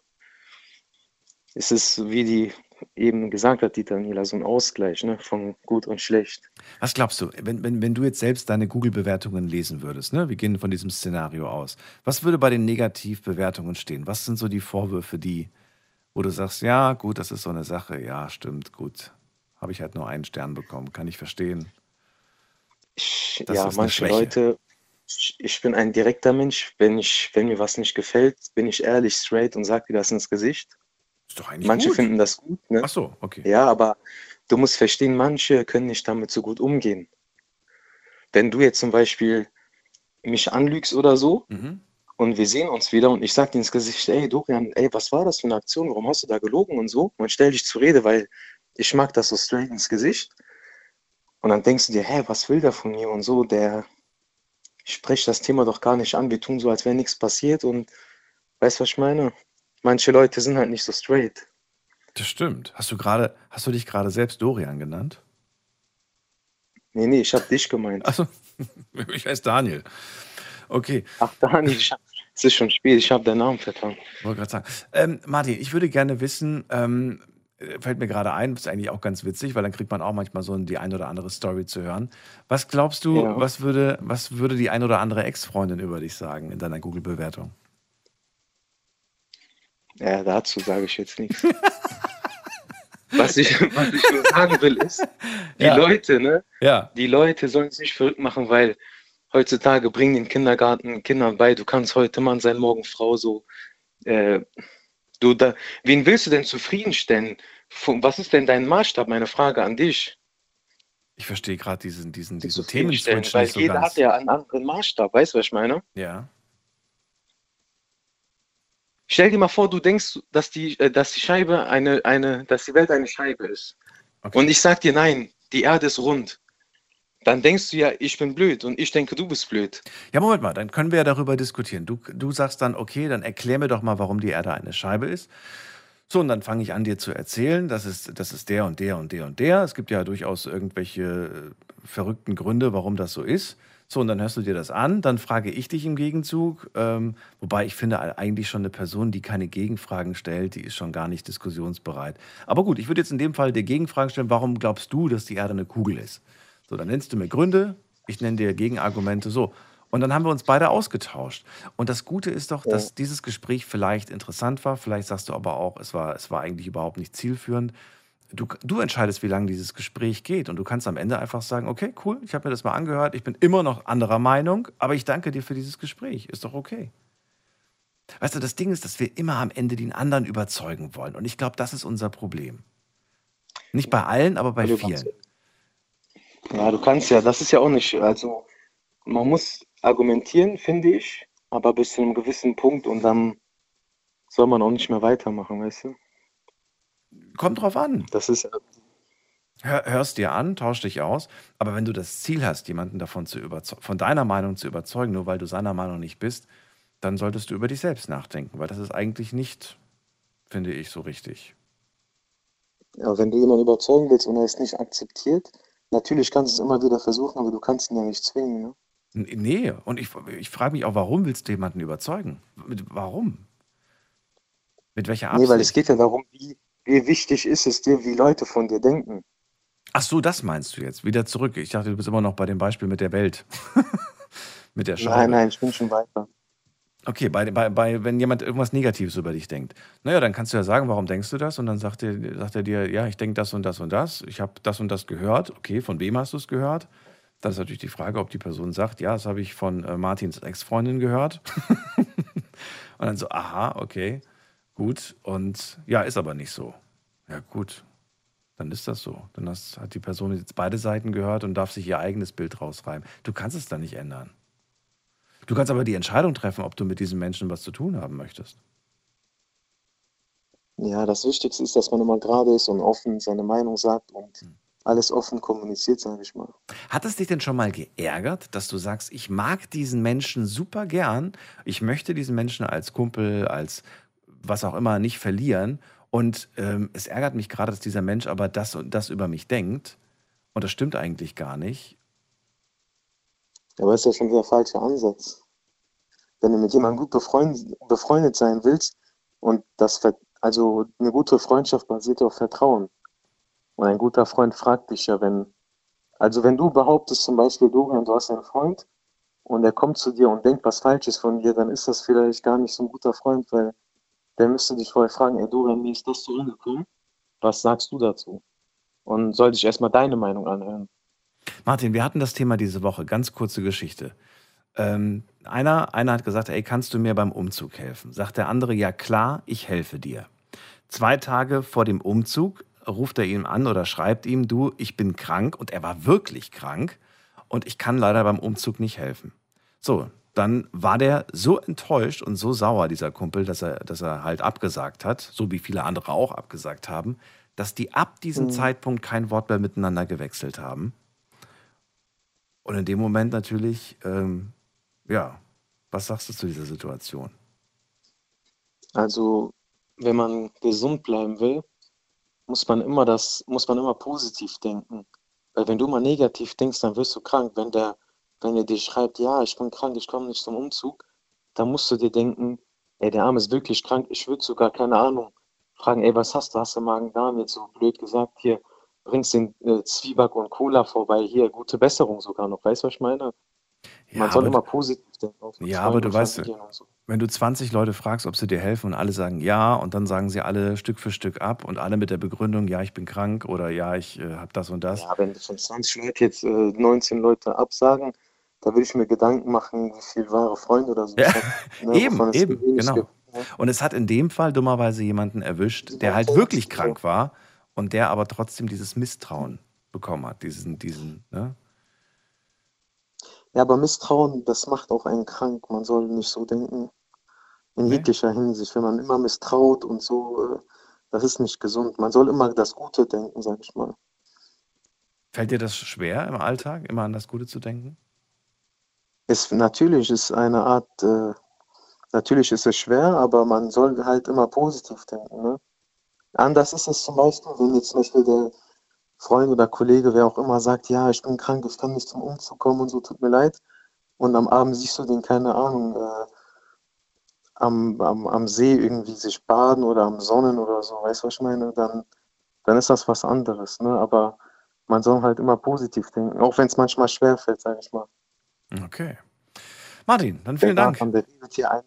es ist, wie die eben gesagt hat, die Daniela, so ein Ausgleich ne, von gut und schlecht. Was glaubst du, wenn, wenn, wenn du jetzt selbst deine Google-Bewertungen lesen würdest, ne? wir gehen von diesem Szenario aus, was würde bei den Negativbewertungen stehen? Was sind so die Vorwürfe, die, wo du sagst, ja, gut, das ist so eine Sache, ja, stimmt, gut, habe ich halt nur einen Stern bekommen, kann ich verstehen. Ich, ja, manche. Leute, ich, ich bin ein direkter Mensch. Wenn ich, wenn mir was nicht gefällt, bin ich ehrlich, straight und sage dir das ins Gesicht. Ist doch eigentlich Manche gut. finden das gut, ne? Ach so, okay. Ja, aber du musst verstehen, manche können nicht damit so gut umgehen. Wenn du jetzt zum Beispiel mich anlügst oder so Mhm. und wir sehen uns wieder und ich sag dir ins Gesicht, ey Dorian, ey, was war das für eine Aktion? Warum hast du da gelogen und so? Und stell dich zur Rede, weil ich mag das so straight ins Gesicht. Und dann denkst du dir, hä, was will der von mir und so, der spricht das Thema doch gar nicht an. Wir tun so, als wäre nichts passiert und weißt du, was ich meine? Manche Leute sind halt nicht so straight. Das stimmt. Hast du gerade, hast du dich gerade selbst Dorian genannt? Nee, nee, ich hab dich gemeint. Achso, ich heiße Daniel. Okay. Ach, Daniel, ich hab, es ist schon spät, ich habe deinen Namen vertan. Wollte gerade sagen. Ähm, Martin, ich würde gerne wissen, ähm, äh, fällt mir gerade ein, ist eigentlich auch ganz witzig, weil dann kriegt man auch manchmal so die ein oder andere Story zu hören. Was glaubst du, Ja. was, würde, was würde die ein oder andere Ex-Freundin über dich sagen in deiner Google-Bewertung? Ja, dazu sage ich jetzt nichts. Was ich, was ich nur sagen will, ist, die Ja. Leute, ne? Ja. Die Leute sollen sich nicht verrückt machen, weil heutzutage bringen den Kindergarten Kindern bei, du kannst heute Mann sein, morgen Frau, so. Äh, du da, wen willst du denn zufriedenstellen? Was ist denn dein Maßstab? Meine Frage an dich. Ich verstehe gerade diesen, diesen, diesen Themenswitch weil nicht so jeder ganz. hat ja einen anderen Maßstab, weißt du, was ich meine? Ja. Stell dir mal vor, du denkst, dass die, äh, dass die Scheibe eine, eine, dass die Welt eine Scheibe ist. Und ich sag dir, nein, die Erde ist rund. Dann denkst du ja, ich bin blöd und ich denke, du bist blöd. Ja, Moment mal, dann können wir ja darüber diskutieren. Du, du sagst dann, okay, dann erklär mir doch mal, warum die Erde eine Scheibe ist. So, und dann fange ich an, dir zu erzählen, das ist, das ist der und der und der und der. Es gibt ja durchaus irgendwelche äh, verrückten Gründe, warum das so ist. So, und dann hörst du dir das an, dann frage ich dich im Gegenzug, ähm, wobei ich finde eigentlich schon eine Person, die keine Gegenfragen stellt, die ist schon gar nicht diskussionsbereit. Aber gut, ich würde jetzt in dem Fall dir Gegenfragen stellen, warum glaubst du, dass die Erde eine Kugel ist? So, dann nennst du mir Gründe, ich nenne dir Gegenargumente, so. Und dann haben wir uns beide ausgetauscht. Und das Gute ist doch, dass dieses Gespräch vielleicht interessant war. Vielleicht sagst du aber auch, es war, es war eigentlich überhaupt nicht zielführend. Du, du entscheidest, wie lange dieses Gespräch geht. Und du kannst am Ende einfach sagen, okay, cool, ich habe mir das mal angehört. Ich bin immer noch anderer Meinung, aber ich danke dir für dieses Gespräch. Ist doch okay. Weißt du, das Ding ist, dass wir immer am Ende den anderen überzeugen wollen. Und ich glaube, das ist unser Problem. Nicht bei allen, aber bei kannst- vielen. Ja, du kannst ja, das ist ja auch nicht, also man muss argumentieren, finde ich, aber bis zu einem gewissen Punkt und dann soll man auch nicht mehr weitermachen, weißt du? Kommt drauf an. Das ist Hör, hörst dir an, tausch dich aus, aber wenn du das Ziel hast, jemanden davon zu überzeugen, von deiner Meinung zu überzeugen, nur weil du seiner Meinung nicht bist, dann solltest du über dich selbst nachdenken, weil das ist eigentlich nicht, finde ich, so richtig. ja, wenn du jemanden überzeugen willst und er es nicht akzeptiert, natürlich kannst du es immer wieder versuchen, aber du kannst ihn ja nicht zwingen, ne? Nee, und ich, ich frage mich auch, warum willst du jemanden überzeugen? Mit, warum? Mit welcher Nee, weil es geht ja darum, wie, wie wichtig ist es dir, wie Leute von dir denken. Ach so, das meinst du jetzt. Wieder zurück. Ich dachte, du bist immer noch bei dem Beispiel mit der Welt. mit der Scheibe. Nein, nein, ich bin schon weiter. Okay, bei, bei, bei, wenn jemand irgendwas Negatives über dich denkt, naja, dann kannst du ja sagen, warum denkst du das? Und dann sagt er, sagt er dir, ja, ich denke das und das und das. Ich habe das und das gehört. Okay, von wem hast du es gehört? Dann ist natürlich die Frage, ob die Person sagt, ja, das habe ich von äh, Martins Ex-Freundin gehört. und dann so, aha, okay, gut. Und ja, ist aber nicht so. Ja, gut. Dann ist das so. Dann hast, hat die Person jetzt beide Seiten gehört und darf sich ihr eigenes Bild rausreiben. Du kannst es dann nicht ändern. Du kannst aber die Entscheidung treffen, ob du mit diesen Menschen was zu tun haben möchtest. Ja, das Wichtigste ist, dass man immer gerade ist und offen seine Meinung sagt und alles offen kommuniziert, sage ich mal. Hat es dich denn schon mal geärgert, dass du sagst, ich mag diesen Menschen super gern, ich möchte diesen Menschen als Kumpel, als was auch immer nicht verlieren und ähm, es ärgert mich gerade, dass dieser Mensch aber das und das über mich denkt und das stimmt eigentlich gar nicht. Aber ist ja schon der falsche Ansatz. Wenn du mit jemandem gut befreundet, befreundet sein willst und das, also eine gute Freundschaft basiert auf Vertrauen. Und ein guter Freund fragt dich ja, wenn, also wenn du behauptest zum Beispiel, Dorian, du hast einen Freund und er kommt zu dir und denkt was Falsches von dir, dann ist das vielleicht gar nicht so ein guter Freund, weil der müsste dich vorher fragen, ey Dorian, mir ist das so angekommen, was sagst du dazu? Und sollte ich erstmal deine Meinung anhören. Martin, wir hatten das Thema diese Woche, ganz kurze Geschichte. Ähm, einer, einer hat gesagt, ey, kannst du mir beim Umzug helfen? Sagt der andere, ja klar, ich helfe dir. Zwei Tage vor dem Umzug ruft er ihn an oder schreibt ihm, du, ich bin krank und er war wirklich krank und ich kann leider beim Umzug nicht helfen. So, dann war der so enttäuscht und so sauer, dieser Kumpel, dass er, dass er halt abgesagt hat, so wie viele andere auch abgesagt haben, dass die ab diesem Mhm. Zeitpunkt kein Wort mehr miteinander gewechselt haben. Und in dem Moment natürlich, ähm, ja, was sagst du zu dieser Situation? Also, wenn man gesund bleiben will, muss man immer das, muss man immer positiv denken. Weil wenn du mal negativ denkst, dann wirst du krank. Wenn der, wenn er dir schreibt, ja, ich bin krank, ich komme nicht zum Umzug, dann musst du dir denken, ey, der Arme ist wirklich krank. Ich würde sogar, keine Ahnung, fragen, ey, was hast du? Hast du Magen-Darm? Jetzt so blöd gesagt, hier, bringst den äh, Zwieback und Cola vorbei, hier, gute Besserung sogar noch. Weißt du, was ich meine? Man soll immer positiv denken. Ja, aber du weißt, so. wenn du 20 Leute fragst, ob sie dir helfen und alle sagen ja und dann sagen sie alle Stück für Stück ab und alle mit der Begründung, ja, ich bin krank oder ja, ich äh, habe das und das. Ja, wenn von 20 Leute jetzt äh, 19 Leute absagen, da würde ich mir Gedanken machen, wie viel wahre Freunde oder so Ja, hab, ne, eben, eben, genau. gibt, ne? Und es hat in dem Fall dummerweise jemanden erwischt, der halt wirklich krank war und der aber trotzdem dieses Misstrauen bekommen hat, diesen, diesen, ne? Ja, aber Misstrauen, das macht auch einen krank. Man soll nicht so denken. In jeglicher Hinsicht. Wenn man immer misstraut und so, äh, das ist nicht gesund. Man soll immer das Gute denken, sag ich mal. Fällt dir das schwer im Alltag, immer an das Gute zu denken? Es, natürlich ist eine Art, äh, natürlich ist es schwer, aber man soll halt immer positiv denken. Ne? Anders ist es zum Beispiel, wenn jetzt zum Beispiel der Freund oder Kollege, wer auch immer, sagt, ja, ich bin krank, ich kann nicht zum Umzug kommen und so, tut mir leid. Und am Abend siehst du den, keine Ahnung, äh, am, am, am See irgendwie sich baden oder am Sonnen oder so, weißt du, was ich meine? Dann, dann ist das was anderes, ne? Aber man soll halt immer positiv denken, auch wenn es manchmal schwerfällt, sag ich mal. Okay. Martin, dann vielen der Dank. Satan, der, redet hier einem,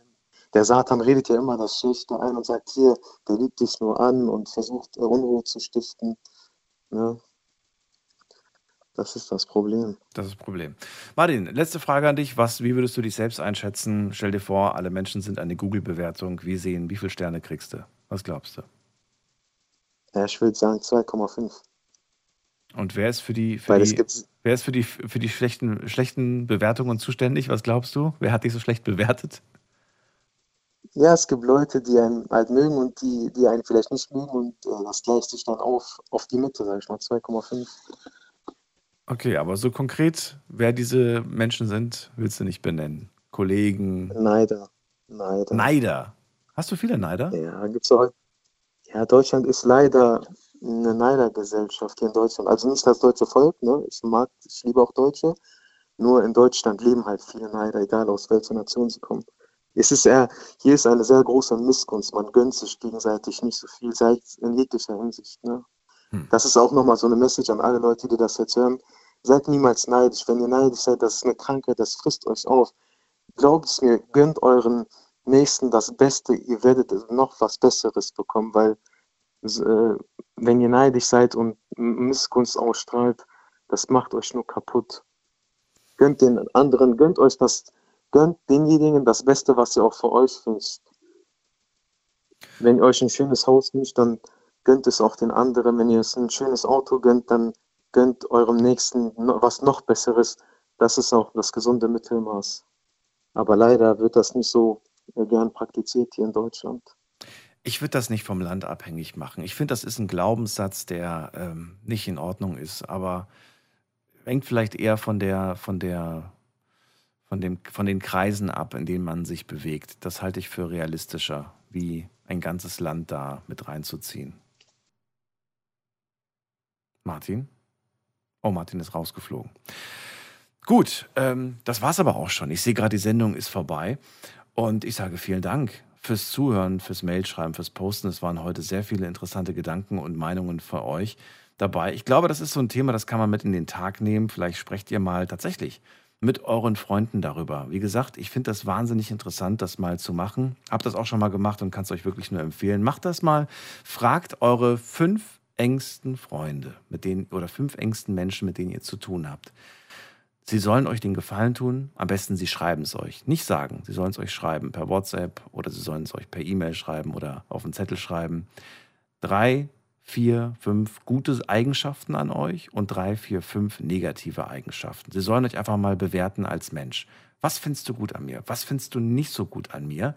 der Satan redet ja immer das Schlechte ein und sagt hier, der lügt dich nur an und versucht äh, Unruhe zu stiften. Ne? Das ist das Problem. Das ist das Problem. Martin, letzte Frage an dich. Was, wie würdest du dich selbst einschätzen? Stell dir vor, alle Menschen sind eine Google-Bewertung. Wie sehen, wie viele Sterne kriegst du? Was glaubst du? Ja, ich würde sagen 2,5. Und wer ist für die, für Weil die, wer ist für die, für die schlechten, schlechten Bewertungen zuständig? Was glaubst du? Wer hat dich so schlecht bewertet? Ja, es gibt Leute, die einen halt mögen und die, die einen vielleicht nicht mögen und äh, das gleicht sich dann auf, auf die Mitte, sag ich mal, 2,5. Okay, aber so konkret, wer diese Menschen sind, willst du nicht benennen. Kollegen. Neider. Neider. Neider. Hast du viele Neider? Ja, gibt's auch. Ja, Deutschland ist leider eine Neidergesellschaft hier in Deutschland. Also nicht das deutsche Volk, ne? Ich mag, ich liebe auch Deutsche. Nur in Deutschland leben halt viele Neider, egal aus welcher Nation sie kommen. Es ist eher, hier ist eine sehr große Missgunst. Man gönnt sich gegenseitig nicht so viel, sei es in jeglicher Hinsicht, ne? Das ist auch nochmal so eine Message an alle Leute, die das jetzt hören. Seid niemals neidisch. Wenn ihr neidisch seid, das ist eine Krankheit, das frisst euch auf. Glaubt es mir, gönnt euren Nächsten das Beste. Ihr werdet noch was Besseres bekommen, weil wenn ihr neidisch seid und Missgunst ausstrahlt, das macht euch nur kaputt. Gönnt den anderen, gönnt euch das, gönnt denjenigen das Beste, was ihr auch für euch wünscht. Wenn ihr euch ein schönes Haus wünscht, dann gönnt es auch den anderen. Wenn ihr es ein schönes Auto gönnt, dann gönnt eurem Nächsten was noch Besseres. Das ist auch das gesunde Mittelmaß. Aber leider wird das nicht so äh, gern praktiziert hier in Deutschland. Ich würde das nicht vom Land abhängig machen. Ich finde, das ist ein Glaubenssatz, der ähm, nicht in Ordnung ist, aber hängt vielleicht eher von der, von der, von dem, von den Kreisen ab, in denen man sich bewegt. Das halte ich für realistischer, wie ein ganzes Land da mit reinzuziehen. Martin? Oh, Martin ist rausgeflogen. Gut, ähm, das war's aber auch schon. Ich sehe gerade, die Sendung ist vorbei. Und ich sage vielen Dank fürs Zuhören, fürs Mailschreiben, fürs Posten. Es waren heute sehr viele interessante Gedanken und Meinungen für euch dabei. Ich glaube, das ist so ein Thema, das kann man mit in den Tag nehmen. Vielleicht sprecht ihr mal tatsächlich mit euren Freunden darüber. Wie gesagt, ich finde das wahnsinnig interessant, das mal zu machen. Hab das auch schon mal gemacht und kann es euch wirklich nur empfehlen. Macht das mal. Fragt eure fünf engsten Freunde, mit denen oder fünf engsten Menschen, mit denen ihr zu tun habt. Sie sollen euch den Gefallen tun. Am besten, Sie schreiben es euch. Nicht sagen, Sie sollen es euch schreiben per WhatsApp oder Sie sollen es euch per E-Mail schreiben oder auf einen Zettel schreiben. Drei, vier, fünf gute Eigenschaften an euch und drei, vier, fünf negative Eigenschaften. Sie sollen euch einfach mal bewerten als Mensch. Was findest du gut an mir? Was findest du nicht so gut an mir?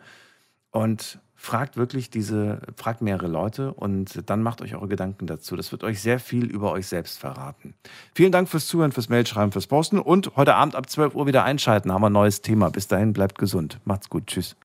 Und fragt wirklich diese, fragt mehrere Leute und dann macht euch eure Gedanken dazu. Das wird euch sehr viel über euch selbst verraten. Vielen Dank fürs Zuhören, fürs Mailschreiben, fürs Posten und heute Abend ab 12 Uhr wieder einschalten. Haben wir ein neues Thema. Bis dahin bleibt gesund. Macht's gut. Tschüss.